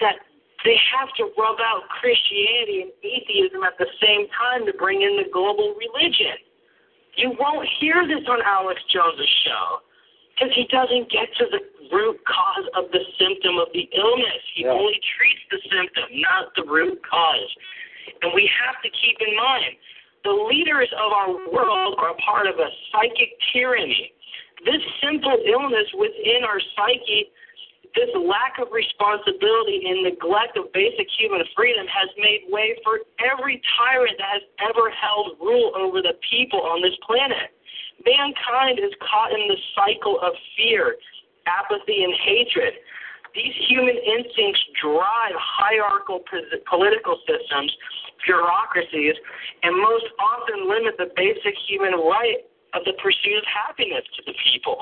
that they have to rub out Christianity and atheism at the same time to bring in the global religion. You won't hear this on Alex Jones' show because he doesn't get to the root cause of the symptom of the illness. He yeah. only treats the symptom, not the root cause. And we have to keep in mind the leaders of our world are part of a psychic tyranny. This simple illness within our psyche, this lack of responsibility and neglect of basic human freedom has made way for every tyrant that has ever held rule over the people on this planet. Mankind is caught in the cycle of fear, apathy, and hatred. These human instincts drive hierarchical political systems, bureaucracies, and most often limit the basic human right of the pursuit of happiness to the people.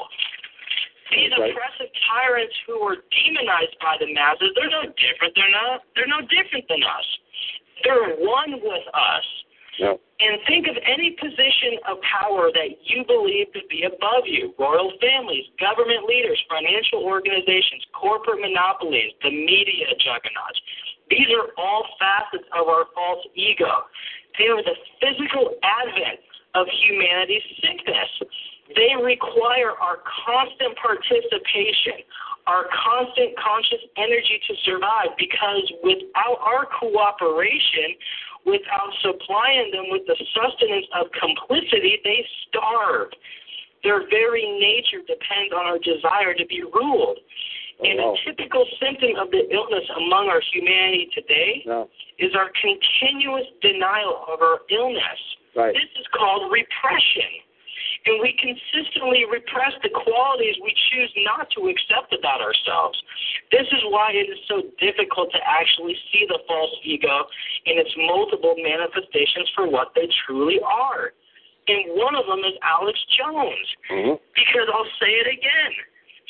These right. oppressive tyrants who are demonized by the masses, they're no different. They're not they're no different than us. They're one with us. And think of any position of power that you believe to be above you royal families, government leaders, financial organizations, corporate monopolies, the media juggernauts. These are all facets of our false ego. They are the physical advent of humanity's sickness. They require our constant participation, our constant conscious energy to survive, because without our cooperation, without supplying them with the sustenance of complicity, they starve. Their very nature depends on our desire to be ruled. Oh, and wow. a typical symptom of the illness among our humanity today no. is our continuous denial of our illness. Right. This is called repression. And we consistently repress the qualities we choose not to accept about ourselves. This is why it is so difficult to actually see the false ego in its multiple manifestations for what they truly are. And one of them is Alex Jones. Mm-hmm. Because I'll say it again.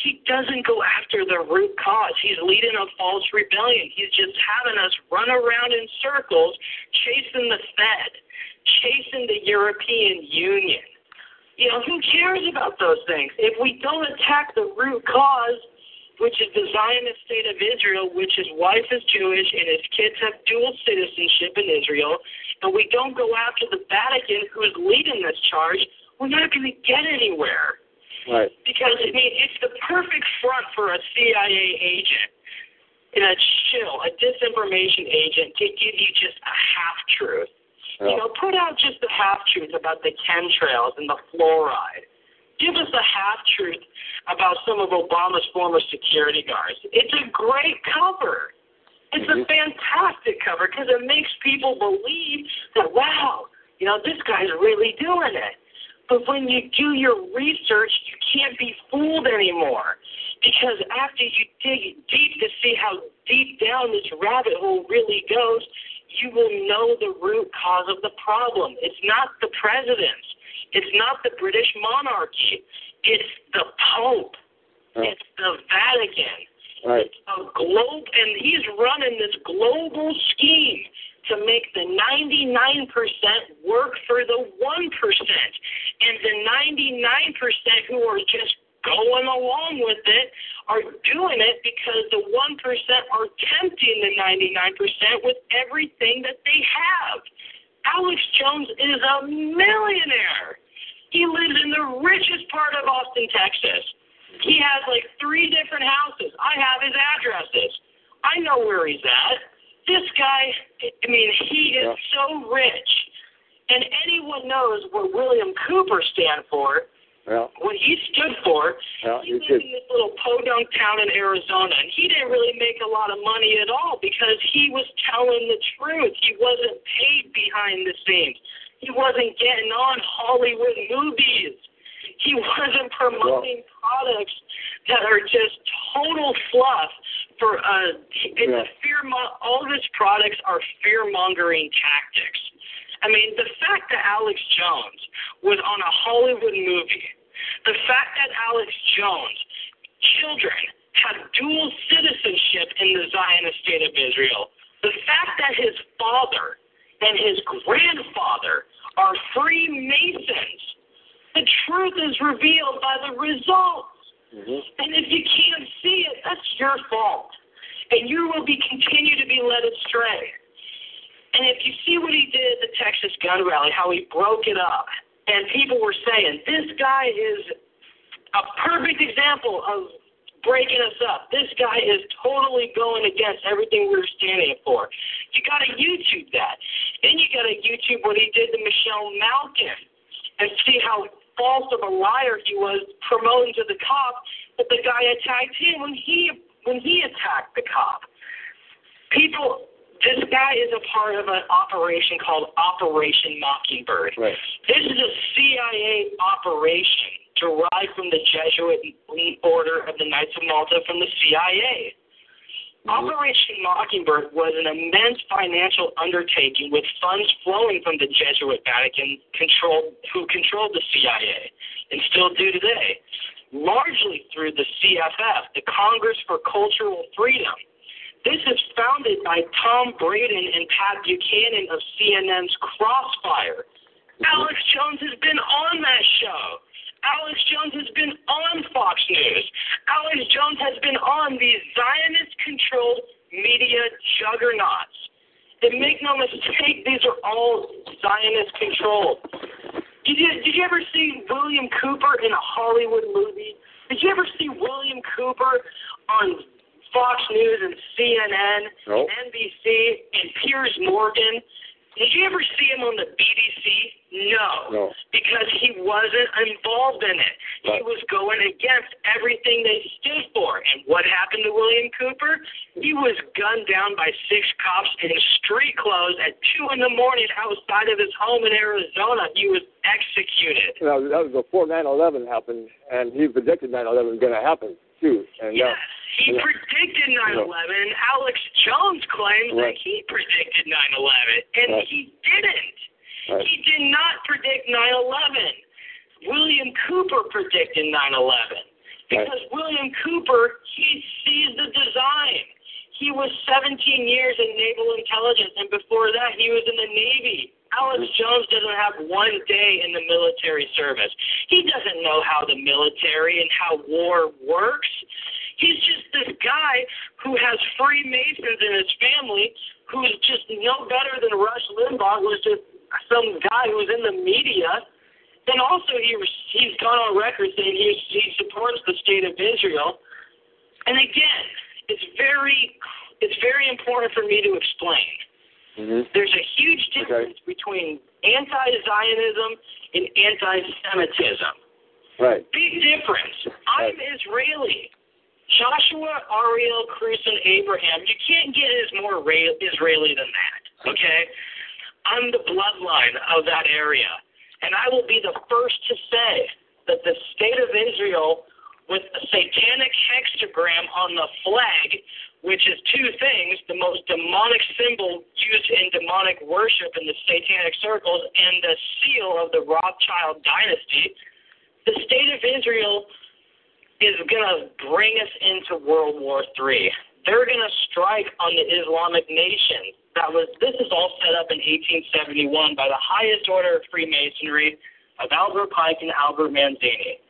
He doesn't go after the root cause. He's leading a false rebellion. He's just having us run around in circles, chasing the Fed, chasing the European Union. You know, who cares about those things? If we don't attack the root cause, which is the Zionist state of Israel, which his wife is Jewish and his kids have dual citizenship in Israel, and we don't go after the Vatican, who is leading this charge, we're not going to get anywhere. Right. Because, I mean, it's the perfect front for a CIA agent and a shill, a disinformation agent, to give you just a half truth. You know, put out just the half truth about the chemtrails and the fluoride. Give us a half truth about some of Obama's former security guards. It's a great cover. It's a mm-hmm. fantastic cover because it makes people believe that, wow, you know, this guy's really doing it. But when you do your research, you can't be fooled anymore. Because after you dig deep to see how deep down this rabbit hole really goes, you will know the root cause of the problem. It's not the presidents. It's not the British monarchy. It's the Pope. It's the Vatican. Right. A globe, and he's running this global scheme to make the 99% work for the 1%. And the 99% who are just going along with it are doing it because the 1% are tempting the 99% with everything that they have. Alex Jones is a millionaire. He lives in the richest part of Austin, Texas. He has like three different houses. I have his addresses. I know where he's at. This guy, I mean, he is so rich. And anyone knows what William Cooper stand for, Yeah. what he stood for. Yeah, he lived in this little podunk town in Arizona, and he didn't really make a lot of money at all because he was telling the truth. He wasn't paid behind the scenes. He wasn't getting on Hollywood movies. He wasn't promoting products that are just total fluff for uh it's a fear mo- all of his products are fear mongering tactics. I mean, the fact that Alex Jones was on a Hollywood movie, the fact that Alex Jones children have dual citizenship in the Zionist state of Israel, the fact that his father and his grandfather are Freemasons, the truth is revealed by the results. Mm-hmm. And if you can't see it, that's your fault. And you will be continue to be led astray. And if you see what he did at the Texas gun rally, how he broke it up, and people were saying, this guy is a perfect example of breaking us up. This guy is totally going against everything we're standing for. You got to YouTube that. Then you got to YouTube what he did to Michelle Malkin and see how false of a liar he was promoting to the cop that the guy attacked him when he when he attacked the cop. People this guy is a part of an operation called Operation Mockingbird. Right. This is a CIA operation derived from the Jesuit order of the Knights of Malta from the CIA. Mm-hmm. Operation Mockingbird was an immense financial undertaking with funds flowing from the Jesuit Vatican controlled, who controlled the CIA and still do today, largely through the CFF, the Congress for Cultural Freedom. This is founded by Tom Braden and Pat Buchanan of CNN's Crossfire. Alex Jones has been on that show. Alex Jones has been on Fox News. Alex Jones has been on these Zionist controlled media juggernauts. And make no mistake, these are all Zionist controlled. Did you, did you ever see William Cooper in a Hollywood movie? Did you ever see William Cooper on Fox News and CNN, No. NBC, and Piers Morgan? Did you ever see him on the BBC? No No. because he wasn't involved in it. He was going against everything they stood for. And what happened to William Cooper? He was gunned down by six cops in street clothes at 2 in the morning outside of his home in Arizona. He was executed. That was, that was before 9/11 happened, and he predicted 9/11 was going to happen too. And Yes, uh, he yeah. predicted 9/11. Alex Jones claims Right. that he predicted 9/11, and Right. he didn't. Right. He did not predict 9/11. William Cooper predicted 9/11 because William Cooper he sees the design. He was 17 years in naval intelligence, and before that, he was in the Navy. Alex Jones doesn't have one day in the military service. He doesn't know how the military and how war works. He's just this guy who has Freemasons in his family who's just no better than Rush Limbaugh, who's just some guy who's in the media. And also, he he's gone on record saying he he supports the state of Israel. And again, it's very it's very important for me to explain. Mhm. There's a huge difference between anti-Zionism and anti-Semitism. Right. Big difference. I'm Israeli. Joshua, Ariel, Cruz, and Abraham. You can't get as more Ra- Israeli than that. Okay? I'm the bloodline of that area. And I will be the first to say that the state of Israel, with a satanic hexagram on the flag, which is two things the most demonic symbol used in demonic worship in the satanic circles, and the seal of the Rothschild dynasty, the state of Israel is going to bring us into World War III. They're going to strike on the Islamic nation. That was this is all set up in 1871 by the highest order of Freemasonry of Albert Pike and Albert Mazzini.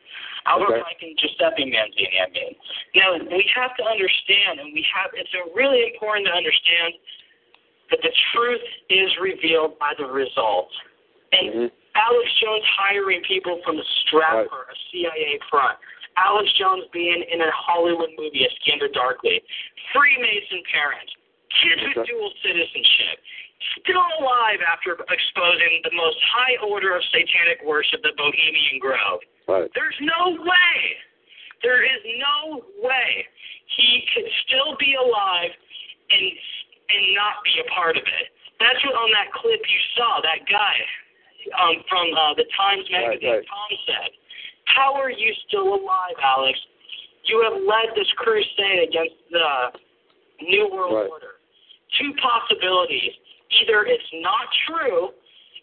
Albert Okay. Pike and Giuseppe Mazzini, I mean. Now we have to understand, and we have it's a really important to understand that the truth is revealed by the results. And mm-hmm. Alex Jones hiring people from the Stratfor, a CIA front. Alex Jones being in a Hollywood movie, A Scanner Darkly. Freemason parents. Kids with dual citizenship. Still alive after exposing the most high order of satanic worship, the Bohemian Grove. Right. There's no way. There is no way he could still be alive and and not be a part of it. That's what on that clip you saw, that guy um, from uh, the Times magazine, Tom said. How are you still alive, Alex? You have led this crusade against the New World Order. Two possibilities. Either it's not true,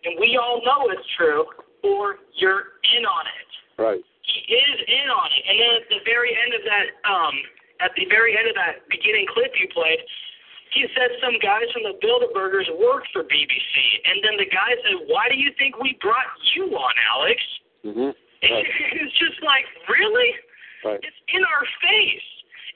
and we all know it's true, or you're in on it. Right. He is in on it. And then at the very end of that, um, at the very end of that beginning clip you played, he said some guys from the Bilderbergers worked for BBC. And then the guy said, Why do you think we brought you on, Alex? Mhm. [laughs] it's just like, really? Right. It's in our face.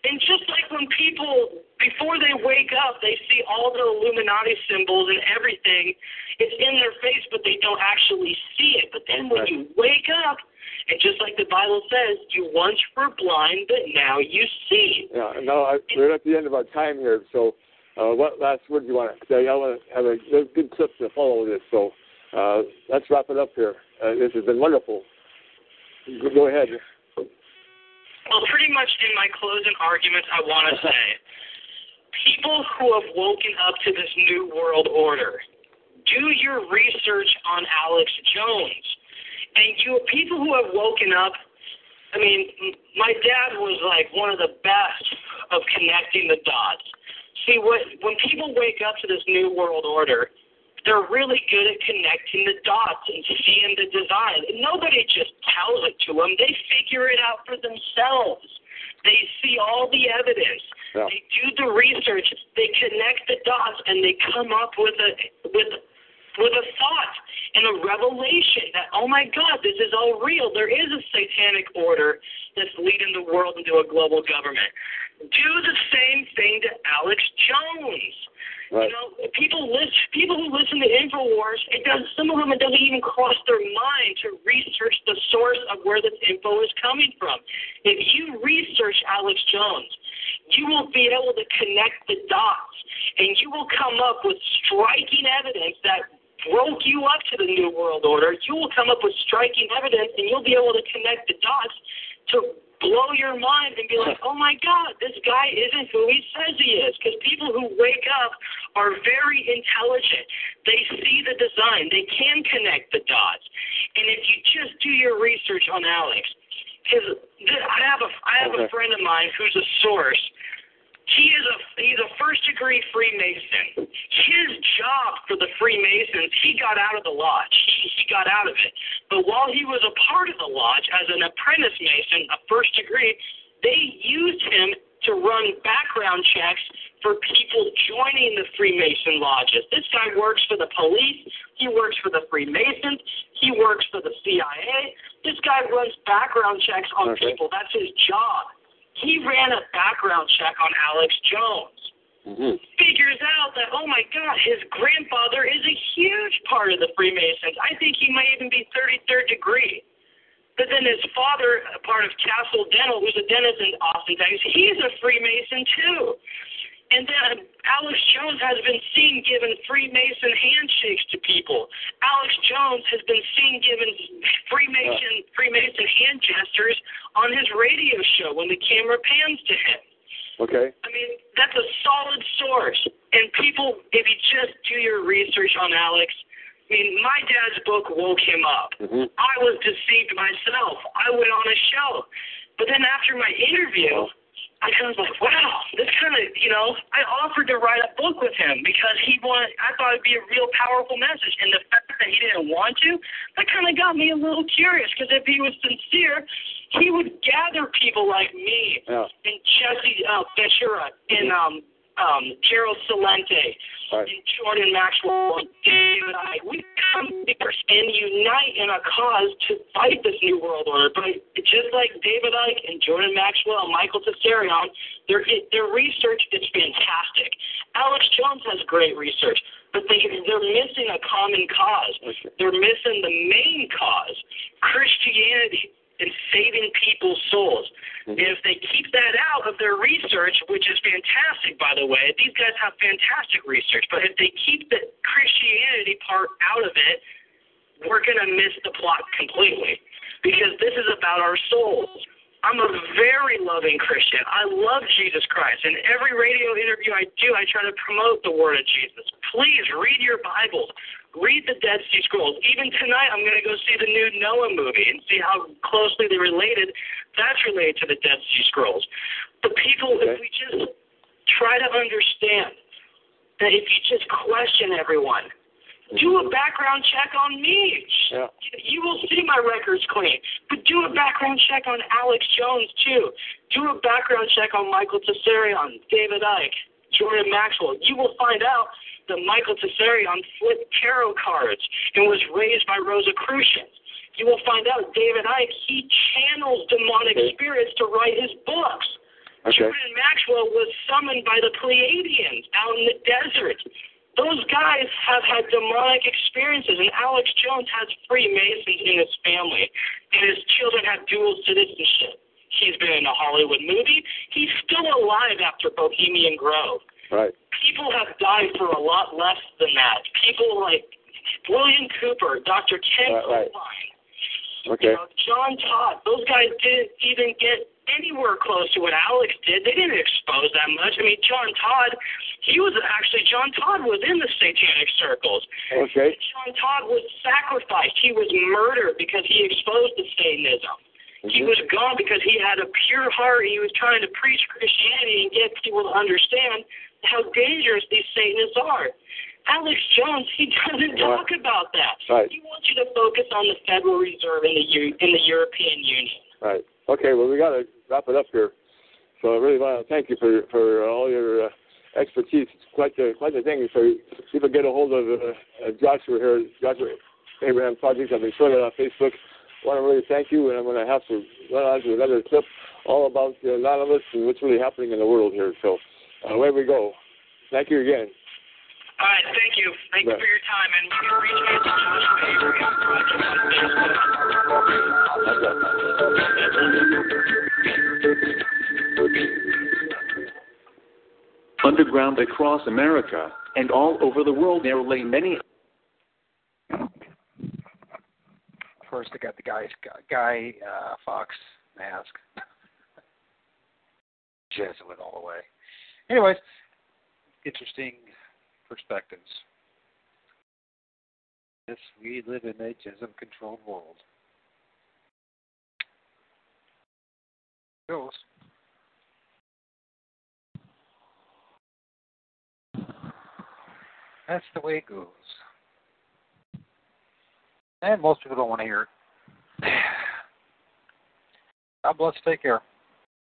And just like when people, before they wake up, they see all the Illuminati symbols and everything, it's in their face, but they don't actually see it. But then when you wake up, and just like the Bible says, you once were blind, but now you see. Yeah. No, I, we're at the end of our time here. So, uh, what last word do you want to say? I want to have a good clip to follow this. So, uh, let's wrap it up here. Uh, this has been wonderful. Go ahead. Well, pretty much in my closing arguments, I want to say people who have woken up to this new world order, do your research on Alex Jones. And you people who have woken up, I mean, my dad was like one of the best of connecting the dots. See, what, when people wake up to this new world order, they're really good at connecting the dots and seeing the design. And nobody just tells it to them; they figure it out for themselves. They see all the evidence. Yeah. They do the research. They connect the dots, and they come up with a with with a thought and a revelation that oh my God, this is all real. There is a satanic order that's leading the world into a global government. Do the same thing to Alex Jones. Right. You know, people listen, people who listen to Infowars, it does some of them it doesn't even cross their mind to research the source of where this info is coming from. If you research Alex Jones, you will be able to connect the dots and you will come up with striking evidence that broke you up to the New World Order, you will come up with striking evidence and you'll be able to connect the dots to blow your mind and be like, oh my God, this guy isn't who he says he is. Because people who wake up are very intelligent. They see the design, they can connect the dots. And if you just do your research on Alex, because I have a I have a friend of mine who's a source he is a he's a first degree Freemason. His job for the Freemasons, he got out of the lodge. He, he got out of it. But while he was a part of the lodge as an apprentice Mason, a first degree, they used him to run background checks for people joining the Freemason lodges. This guy works for the police. He works for the Freemasons. He works for the CIA. This guy runs background checks on Okay. people. That's his job. He ran a background check on Alex Jones. Mm-hmm. Figures out that, oh my God, his grandfather is a huge part of the Freemasons. I think he might even be 33rd degree. But then his father, a part of Castle Dental, who's a dentist in Austin, Texas, he's a Freemason too. And then Alex Jones has been seen giving Freemason handshakes to people. Alex Jones has been seen giving Freemason Freemason hand gestures on his radio show when the camera pans to him. Okay. I mean, that's a solid source. And people, if you just do your research on Alex, I mean, my dad's book woke him up. Mm-hmm. I was deceived myself. I went on a show. But then after my interview, I kind of was like, wow, this kind of, you know, I offered to write a book with him because he wanted, I thought it'd be a real powerful message. And the fact that he didn't want to, that kind of got me a little curious because if he was sincere, he would gather people like me Yeah. and Jesse uh, Ventura and um, um, Gerald Celente Right. and Jordan Maxwell and David Icke. We come together and unite in a cause to fight this new world order. But just like David Icke and Jordan Maxwell and Michael Tsarion, their their research is fantastic. Alex Jones has great research, but they they're missing a common cause. They're missing the main cause, Christianity and saving people's souls. Mm-hmm. And if they keep that out of their research, which is fantastic, by the way, these guys have fantastic research, but if they keep the Christianity part out of it, we're going to miss the plot completely because this is about our souls. I'm a very loving Christian. I love Jesus Christ. In every radio interview I do, I try to promote the word of Jesus. Please read your Bibles. Read the Dead Sea Scrolls. Even tonight, I'm going to go see the new Noah movie and see how closely they're related. That's related to the Dead Sea Scrolls. But people, if we just try to understand that if you just question everyone, do a mm-hmm. background check on me. Yeah. You will see my records clean. But do a background check on Alex Jones too. Do a background check on Michael Tsarion, David Icke, Jordan Maxwell. You will find out that Michael Tsarion flipped tarot cards and was raised by Rosicrucians. You will find out David Icke, he channels demonic spirits to write his books. Okay. Jordan Maxwell was summoned by the Pleiadians out in the desert. Those guys have had demonic experiences, and Alex Jones has Freemasons in his family, and his children have dual citizenship. He's been in a Hollywood movie. He's still alive after Bohemian Grove. Right. People have died for a lot less than that. People like William Cooper, Dr. Ken Right, right. Okay. you know, John Todd. Those guys didn't even get anywhere close to what Alex did. They didn't expose that much. I mean, John Todd, he was actually John Todd was in the satanic circles. Okay. John Todd was sacrificed. He was murdered because he exposed the Satanism. He Mhm. was gone because he had a pure heart. He was trying to preach Christianity and get people to understand how dangerous these Satanists are. Alex Jones, he [laughs] doesn't talk about that. Right. He wants you to focus on the Federal Reserve in the U- in the European Union. Right. Okay. Well, we got to wrap it up here. So I really want to thank you for for all your uh, expertise. It's quite the quite the thing. So people get a hold of uh, uh, Joshua here, Joshua Abraham Project. I've been showing it on Facebook. I want to really thank you, and I'm going to have to run on to another clip all about the anonymous and what's really happening in the world here. So uh, away we go. Thank you again. All right, thank you. Thank you for your time, and you can reach me at the Joshua Abraham Project on Underground across America and all over the world, there lay many course, they got the guy guy uh, Fox mask. [laughs] Jesuit all the way. Anyways, interesting perspectives. Yes, we live in a Jesuit-controlled world. Goes. That's the way it goes. And most people don't want to hear it. [sighs] God bless. Take care.